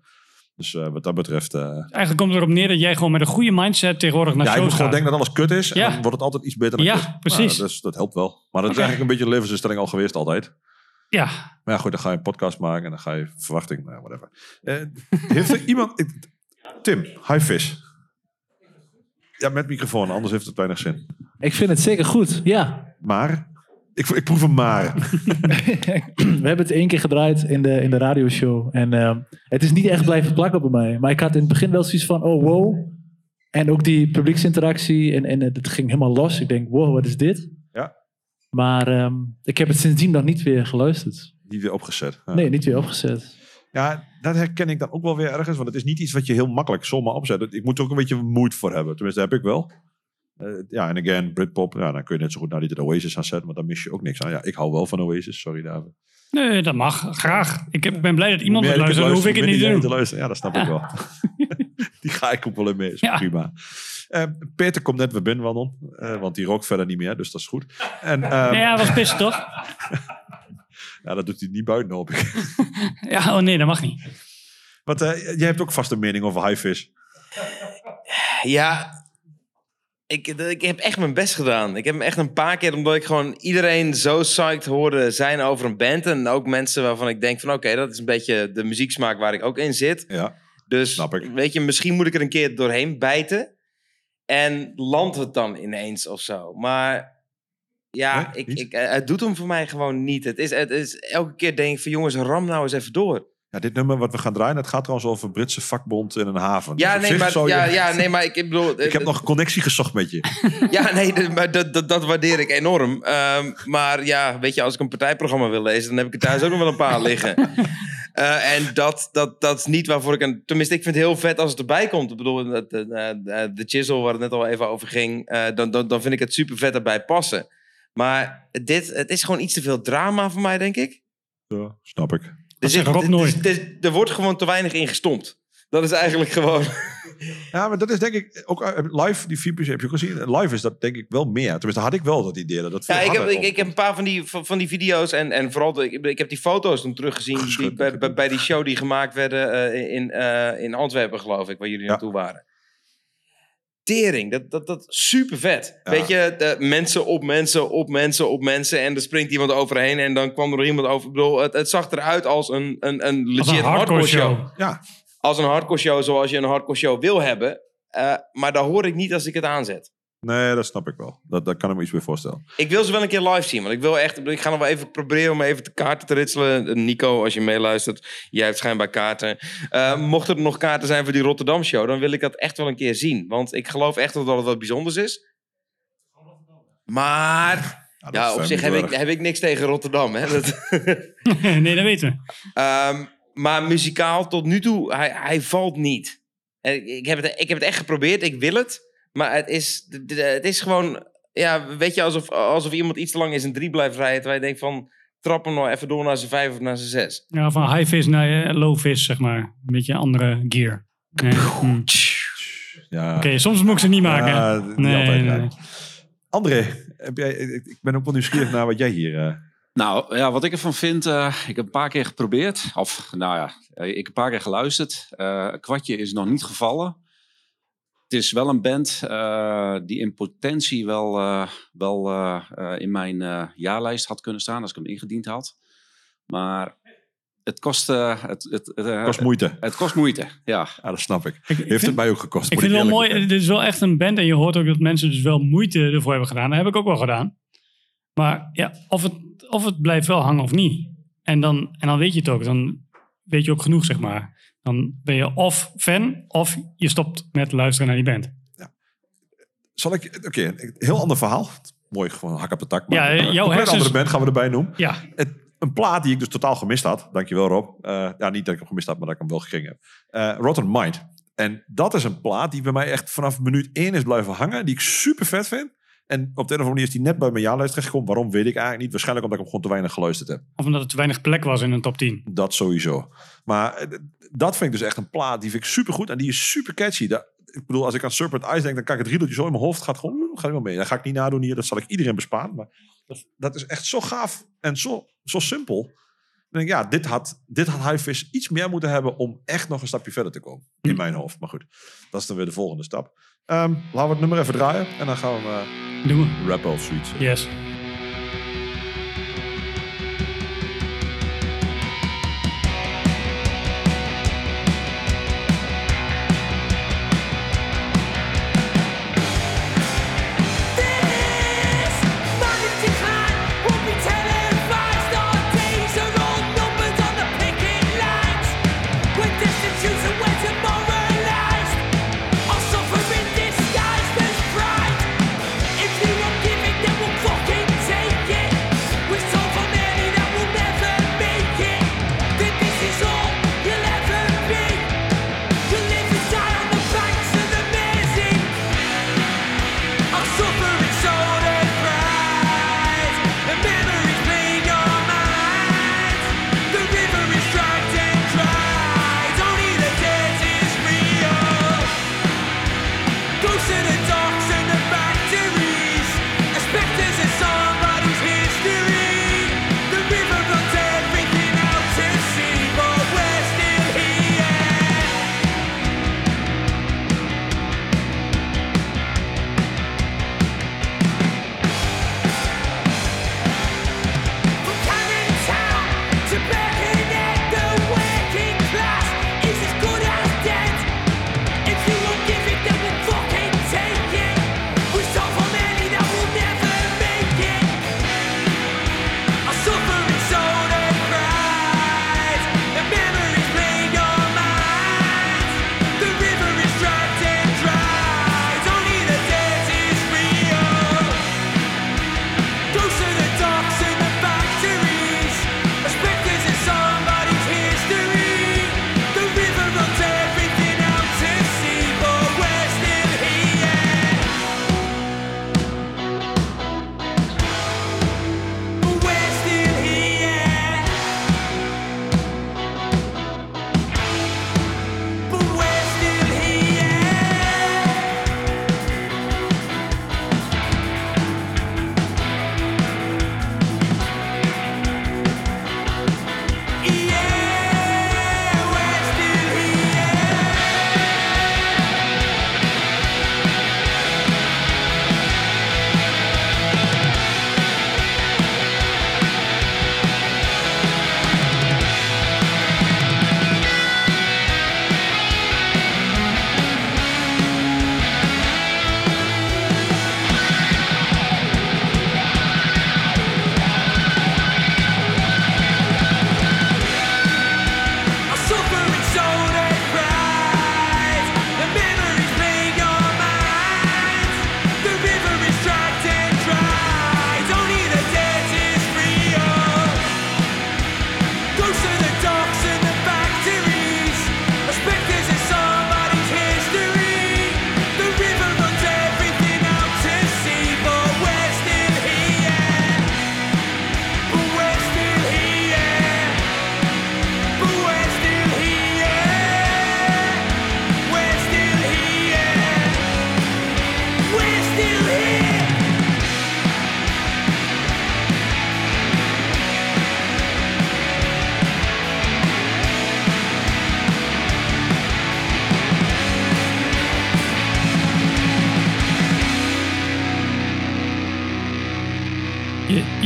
Dus eh, wat dat betreft... eh, Eigenlijk komt het erop neer dat jij gewoon met een goede mindset tegenwoordig naar ja, ik moet shows gewoon gaat. denken dat alles kut is. Ja. En dan wordt het altijd iets beter dan Ja, kut. precies. Nou, dus dat helpt wel. Maar dat is eigenlijk een beetje een levensinstelling al geweest altijd. Ja. Maar ja, goed, dan ga je een podcast maken en dan ga je verwachting, nou, whatever. Eh, heeft er iemand... ik- Tim, high fish. Ja, met microfoon, anders heeft het weinig zin. Ik vind het zeker goed, ja. Maar? Ik, ik proef een maar. We hebben het één keer gedraaid in de, in de radioshow. En ehm, het is niet echt blijven plakken bij mij. Maar ik had in het begin wel zoiets van, oh wow. En ook die publieksinteractie. En, en het ging helemaal los. Ik denk, wow, wat is dit? Maar ehm, ik heb het sindsdien nog niet weer geluisterd. Niet weer opgezet. Ja. Nee, niet weer opgezet. Ja, dat herken ik dan ook wel weer ergens. Want het is niet iets wat je heel makkelijk zomaar opzet. Ik moet er ook een beetje moeite voor hebben. Tenminste, dat heb ik wel. Eh, ja, en again, Britpop. Ja, dan kun je net zo goed naar die de Oasis gaan zetten. Maar dan mis je ook niks aan. Ja, ik hou wel van Oasis. Sorry, David. Nee, dat mag. Graag. Ik heb- ben blij dat iemand het luistert. Dan hoef ik het niet te doen. Ja, dat snap ik wel. die ga ik ook wel in mee. Is Ja. prima. Eh, Peter komt net weer binnenwandelen. eh, want die rookt verder niet meer. Dus dat is goed. En, ehm, Nee, hij was pissen toch? ja, dat doet hij niet buiten, hoop ik. Ja, oh nee, dat mag niet. Want eh, jij hebt ook vast een mening over high fish. Ja, ik, ik heb echt mijn best gedaan. Ik heb hem echt een paar keer, omdat ik gewoon iedereen zo psyched hoorde zijn over een band. En ook mensen waarvan ik denk van oké, dat is een beetje de muzieksmaak waar ik ook in zit. Ja, dus weet je, misschien moet ik er een keer doorheen bijten. En landt het dan ineens of zo. Maar ja, ik, ik, eh, het doet hem voor mij gewoon niet. Het is, het is, elke keer denk ik van jongens, ram nou eens even door. Ja, dit nummer wat we gaan draaien, het gaat trouwens over een Britse vakbond in een haven. Ja, Dus nee, maar, je- ja, ja, nee, maar ik, ik bedoel... Ik heb nog een connectie gezocht met je. Ja, nee, maar dat, dat, dat waardeer ik enorm. Ehm, maar ja, weet je, als ik een partijprogramma wil lezen, dan heb ik er thuis ook nog wel een paar liggen. Eh, en dat, dat, dat is niet waarvoor ik een. Tenminste, ik vind het heel vet als het erbij komt. Ik bedoel, de, de, de, de chisel waar het net al even over ging, eh, dan, dan, dan vind ik het super vet erbij passen. Maar dit, het is gewoon iets te veel drama voor mij, denk ik. Ja, snap ik. Er, zit- er- er- er wordt gewoon te weinig in gestompt. Dat is eigenlijk gewoon. Ja, maar dat is denk ik ook eh, live, die filmpjes heb je ook gezien. Live is dat denk ik wel meer. Tenminste, had ik wel dat idee. Dat Ja, ik heb, ik, ik heb een paar van die, van, van die video's en, en vooral, de, ik, ik heb die foto's toen teruggezien die, bij, bij, bij die show die gemaakt werden eh, in, eh, in Antwerpen, geloof ik, waar jullie naartoe waren. Tering, dat, dat, dat super vet. Ja. Weet je, de mensen op mensen, op mensen, op mensen en er springt iemand overheen en dan kwam er nog iemand over. Ik bedoel, het, het zag eruit als een, een, een legit hardcore hardcore show. show. Ja. Als een hardcore show zoals je een hardcore show wil hebben. eh, maar dat hoor ik niet als ik het aanzet. Nee, dat snap ik wel. Dat, dat kan ik me iets meer voorstellen. Ik wil ze wel een keer live zien. Want ik wil echt. Ik ga nog wel even proberen om even de kaarten te ritselen. Nico, als je meeluistert. Jij hebt schijnbaar kaarten. Eh, mochten er nog kaarten zijn voor die Rotterdam show. Dan wil ik dat echt wel een keer zien. Want ik geloof echt dat het wat bijzonders is. Maar. Ja, op eh, zich heb ik, heb ik niks tegen Rotterdam. Hè? Dat, nee, dat weten we. Ehm, maar muzikaal tot nu toe, hij, hij valt niet. Ik, ik, heb het, ik heb het echt geprobeerd, ik wil het. Maar het is, het is gewoon, ja, weet je, alsof, alsof iemand iets te lang in zijn drie blijft rijden. Terwijl je denkt van, trap hem nou even door naar zijn vijf of naar zijn zes. Ja, van high vis naar eh, low vis, zeg maar. Een beetje andere gear. Nee. Hm. Ja. Oké, soms moet ik ze niet maken. Ja, hè? niet nee, altijd, nee. André, heb jij, ik ik ben ook wel nieuwsgierig naar wat jij hier... eh, Nou ja, wat ik ervan vind, eh, ik heb een paar keer geprobeerd. Of nou ja, eh, ik heb een paar keer geluisterd. Eh, een kwartje is nog niet gevallen. Het is wel een band eh, die in potentie wel, eh, wel in mijn eh, jaarlijst had kunnen staan als ik hem ingediend had. Maar het kost, eh, het, het, het, Kost moeite. Het kost moeite, ja. Ja, dat snap ik. Heeft het mij ook gekost. Ik vind het wel mooi. Dit is wel echt een band. En je hoort ook dat mensen dus wel moeite ervoor hebben gedaan. Dat heb ik ook wel gedaan. Maar ja, of het, of het blijft wel hangen of niet. En dan, en dan weet je het ook. Dan weet je ook genoeg, zeg maar. Dan ben je of fan, of je stopt met luisteren naar die band. Zal ik... Oké, een heel ander verhaal. Mooi, gewoon hak op de tak. Maar Ja, een jouw hersens- andere band gaan we erbij noemen. Ja. Het, een plaat die ik dus totaal gemist had. Dankjewel Rob. Eh, ja, niet dat ik hem gemist had, maar dat ik hem wel gekregen heb. Eh Rotten Mind. En dat is een plaat die bij mij echt vanaf minuut 1 is blijven hangen. Die ik super vet vind. En op de een of andere manier is die net bij mijn jaarlijst terechtgekomen. Waarom weet ik eigenlijk niet. Waarschijnlijk omdat ik hem gewoon te weinig geluisterd heb. Of omdat het te weinig plek was in een top 10. Dat sowieso. Maar eh, dat vind ik dus echt een plaat. Die vind ik super goed. En die is super catchy. Dat, ik bedoel, als ik aan Serpent Ice denk, dan kan ik het riedeltje zo in mijn hoofd. Gaat gewoon, gaat wel mee. Dat ga ik niet nadoen hier. Dat zal ik iedereen besparen. Maar dat, dat is echt zo gaaf en zo, zo simpel. Denk ik, ja, dit had, dit had Highfish iets meer moeten hebben om echt nog een stapje verder te komen. In mijn hoofd. Maar goed, dat is dan weer de volgende stap. Ehm, laten we het nummer even draaien. En dan gaan we uh, Doen we. of zoiets. Yes.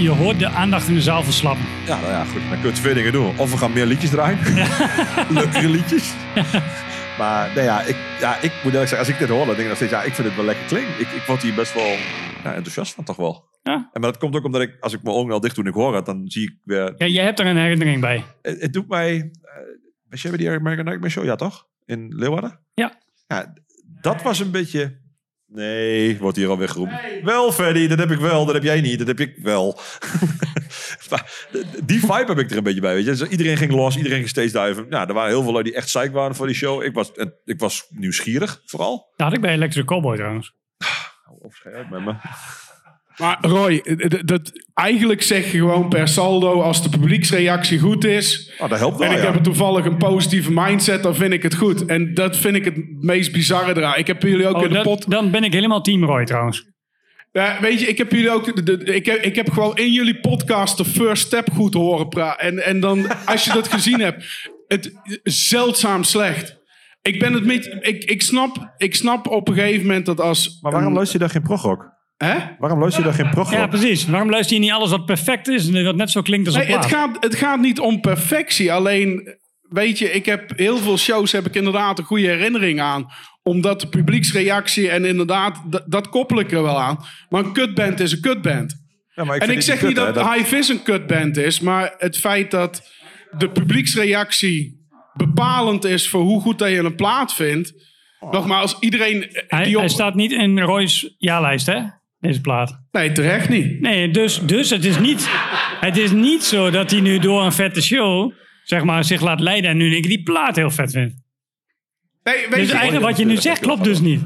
Je, hoort de aandacht in de zaal verslappen. Ja, nou ja, goed. Dan kun je twee dingen doen. Of we gaan meer liedjes draaien. Leukere liedjes. maar nou ja ik, ja, ik moet eerlijk zeggen, als ik dit hoor, dan denk ik nog steeds, ja, ik vind het wel lekker klinken. Ik, ik word hier best wel ja, enthousiast van, toch wel. Ja. En, maar dat komt ook omdat ik, als ik mijn ogen al dicht doe en ik hoor het, dan zie ik weer... Ja, jij hebt er een herinnering bij. Het, het doet mij... Uh, was jij bij die American Nightmare Show? Ja, toch? In Leeuwarden? Ja. Ja, dat was een beetje... Nee, wordt hier alweer geroepen. Wel, Freddy, dat heb ik wel. Dat heb jij niet. Dat heb ik wel. maar die vibe heb ik er een beetje bij. Weet je? Dus iedereen ging los, iedereen ging steeds duiven. Nou, er waren heel veel lui die echt psyched waren voor die show. Ik was, ik was nieuwsgierig, vooral. Dat had ik bij Electric Cowboy trouwens. Hou op, schijt met me. Maar Roy, dat, eigenlijk zeg je gewoon per saldo, als de publieksreactie goed is. Oh, dat helpt wel, en ik ja. heb er toevallig een positieve mindset, dan vind ik het goed. En dat vind ik het meest bizarre eraan. Ik heb jullie ook Oh, in de pot. Dan ben ik helemaal team Roy trouwens. Ja, weet je, ik heb jullie ook. de- de- ik, heb, ik heb gewoon in jullie podcast de first step goed horen praten. En, en dan, als je dat gezien hebt, het zeldzaam slecht. Ik ben het met. Ik, ik, snap, ik snap op een gegeven moment dat als. Maar waarom luister je daar geen progrock? Hè? Waarom luister je daar geen progrock? Ja, precies. Waarom luister je niet alles wat perfect is en wat net zo klinkt als een Nee, het, plaat? gaat, het gaat niet om perfectie. Alleen, weet je, ik heb heel veel shows heb ik inderdaad een goede herinnering aan. Omdat de publieksreactie en inderdaad, d- dat koppel ik er wel aan. Maar een kutband is een kutband. Ja, maar ik en vind ik zeg niet dat, dat- High Vis een kutband is, maar het feit dat de publieksreactie bepalend is voor hoe goed dat je een plaat vindt. Nogmaals, iedereen Hij, die op... hij staat niet in Roy's jaarlijst, hè? Deze plaat. Nee, terecht niet. Nee, dus, dus het, is niet, het is niet zo dat hij nu door een vette show zeg maar, zich laat leiden en nu één keer die plaat heel vet vindt. Nee, weet Dus je- eigenlijk wat je nu zegt klopt dus niet.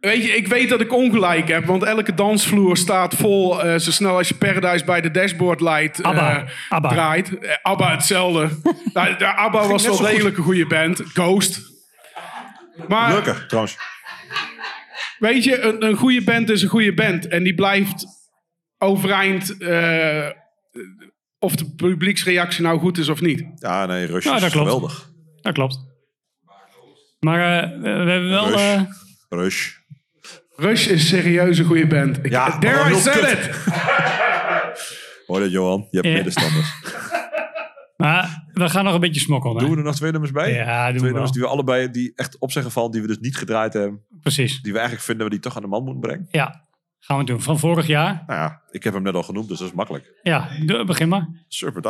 Weet je, ik weet dat ik ongelijk heb, want elke dansvloer staat vol eh, zo snel als je Paradise bij de dashboard light eh, Abba. Abba. draait. Eh, Abba hetzelfde. nou, de Abba was wel degelijk een goede band. Ghost. Maar Gelukkig, trouwens. Weet je, een, een goede band is een goede band. En die blijft overeind eh, of de publieksreactie nou goed is of niet. Ja, nee, Rush Ja, is dat klopt. geweldig. Dat klopt. Maar eh, we hebben wel... Rush. eh, Rush. Rush is serieus een goede band. Ik, Ja, there I said kut. it! Hoor dat, Johan? Je hebt Ja. medestanders. maar we gaan nog een beetje smokkelen. Doen we er nog twee nummers bij? Ja, doen we twee nummers wel. die we allebei die echt op zijn geval, die we dus niet gedraaid hebben. Precies. Die we eigenlijk vinden we die toch aan de man moeten brengen. Ja, gaan we doen. Van vorig jaar. Nou ja, ik heb hem net al genoemd, dus dat is makkelijk. Ja, begin maar. Serpent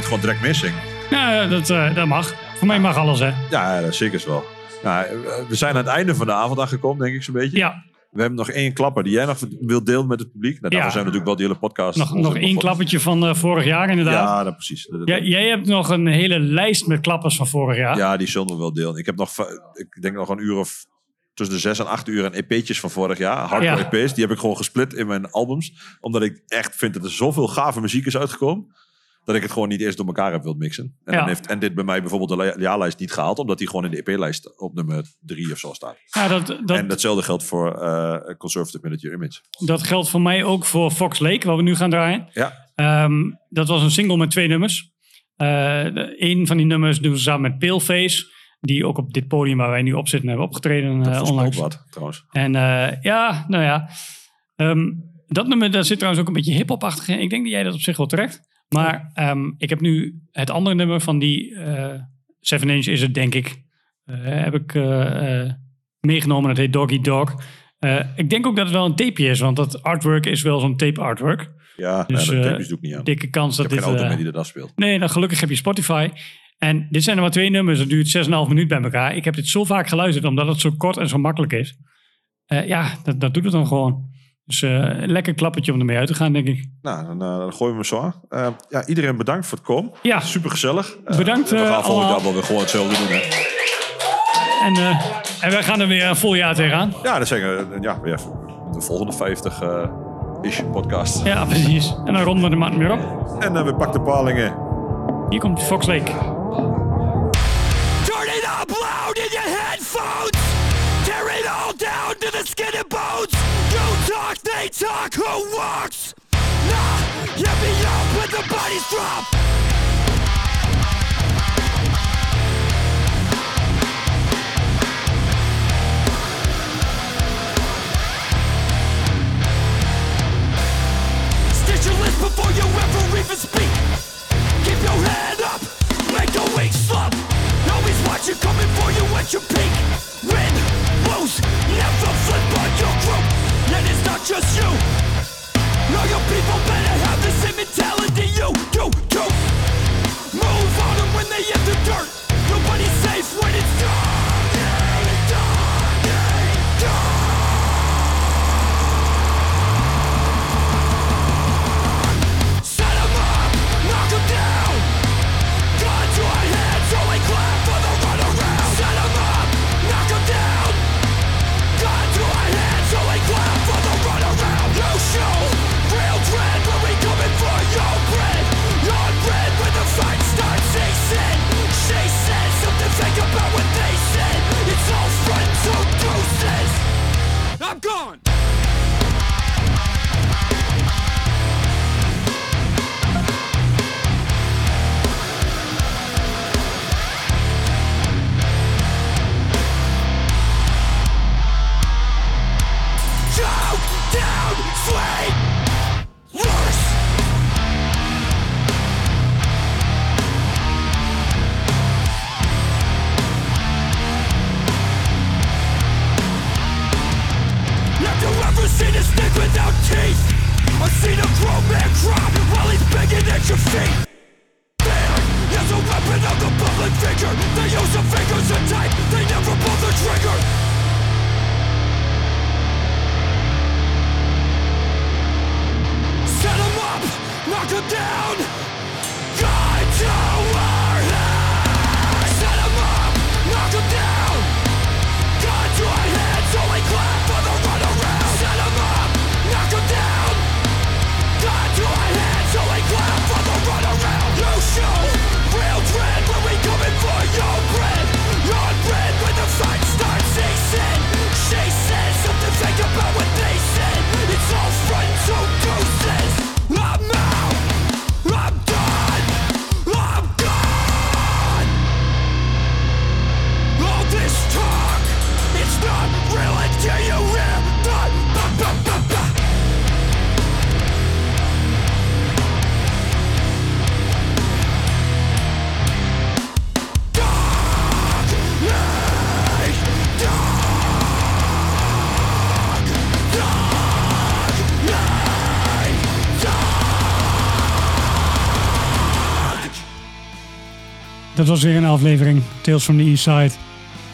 Ja, dit gewoon direct missing. Nou, dat, eh, dat mag. Voor mij mag alles, hè? Ja, dat zeker wel. Nou, eh, we zijn aan het einde van de avond aangekomen, denk ik zo'n beetje. Ja. We hebben nog één klapper die jij nog wilt delen met het publiek. Nou, daarvoor Ja. zijn we natuurlijk wel die hele podcast. Nog, nog één klappertje van eh, vorig jaar, inderdaad. Ja, dat precies. Dat- Ja, jij hebt nog een hele lijst met klappers van vorig jaar. Ja, die zullen we wel delen. Ik heb nog, ik denk nog een uur of tussen de zes en acht uur aan EP'tjes van vorig jaar. Hardcore Ja. EP's. Die heb ik gewoon gesplit in mijn albums. Omdat ik echt vind dat er zoveel gave muziek is uitgekomen. Dat ik het gewoon niet eerst door elkaar heb wild mixen. En, Ja. dan heeft, en dit bij mij bijvoorbeeld de jaarlijst niet gehaald. Omdat die gewoon in de EP-lijst op nummer drie of zo staat. Ja, dat, dat, en datzelfde geldt voor eh, Conservative Minute Your Image. dat geldt voor mij ook voor Fox Lake, waar we nu gaan draaien. Ja. Ehm, dat was een single met twee nummers. Eh, een van die nummers doen ze samen met Paleface. Die ook op dit podium waar wij nu op zitten hebben opgetreden Dat onlangs. wat, trouwens. En ja, nou ja. Ehm, dat nummer, daar zit trouwens ook een beetje hip-hop-achtig in. Ik denk dat jij dat op zich wel trekt. Maar ehm, ik heb nu het andere nummer van die eh Seven Inch is het, denk ik. eh, heb ik eh, meegenomen. Dat heet Doggy Dog. Ik denk ook dat het wel een tapeje is, want dat artwork is wel zo'n tape artwork. Ja, Dus, ja, dat ik niet aan. Dikke kans ik dat heb dit... geen auto die dat afspeelt. Nee, dan gelukkig heb je Spotify. En dit zijn er maar twee nummers. Dat duurt 6,5 minuut bij elkaar. Ik heb dit zo vaak geluisterd, omdat het zo kort en zo makkelijk is. Ja, dat, dat doet het dan gewoon. Dus een lekker klappertje om ermee uit te gaan, denk ik. Nou, dan, eh, dan gooien we hem zo aan. Eh, ja, iedereen bedankt voor het komen. Ja. Super gezellig. Bedankt, we gaan volgend jaar wel weer gewoon hetzelfde doen. Hè. En, en wij gaan er weer een vol jaar tegenaan. Ja, dat zeggen we. Ja, weer de volgende 50 eh ish podcast. Ja, precies. En dan ronden we de maand weer op. En we pakken de palingen. Hier komt Fox Lake. To the skin and bones. You talk, they talk, who walks? Nah, get me up when the bodies drop. Stitch your list before you ever even speak. Just you. Know your people better have the same mentality you do. do. Move on them when they hit the dirt. Nobody's safe when it's done. I'm gone. Was weer een aflevering Tales from the East Side.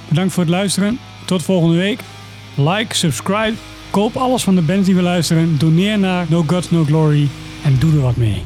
Bedankt voor het luisteren. Tot volgende week. Like, subscribe, koop alles van de bands die we luisteren. Doneer naar No Gods No Glory en doe er wat mee.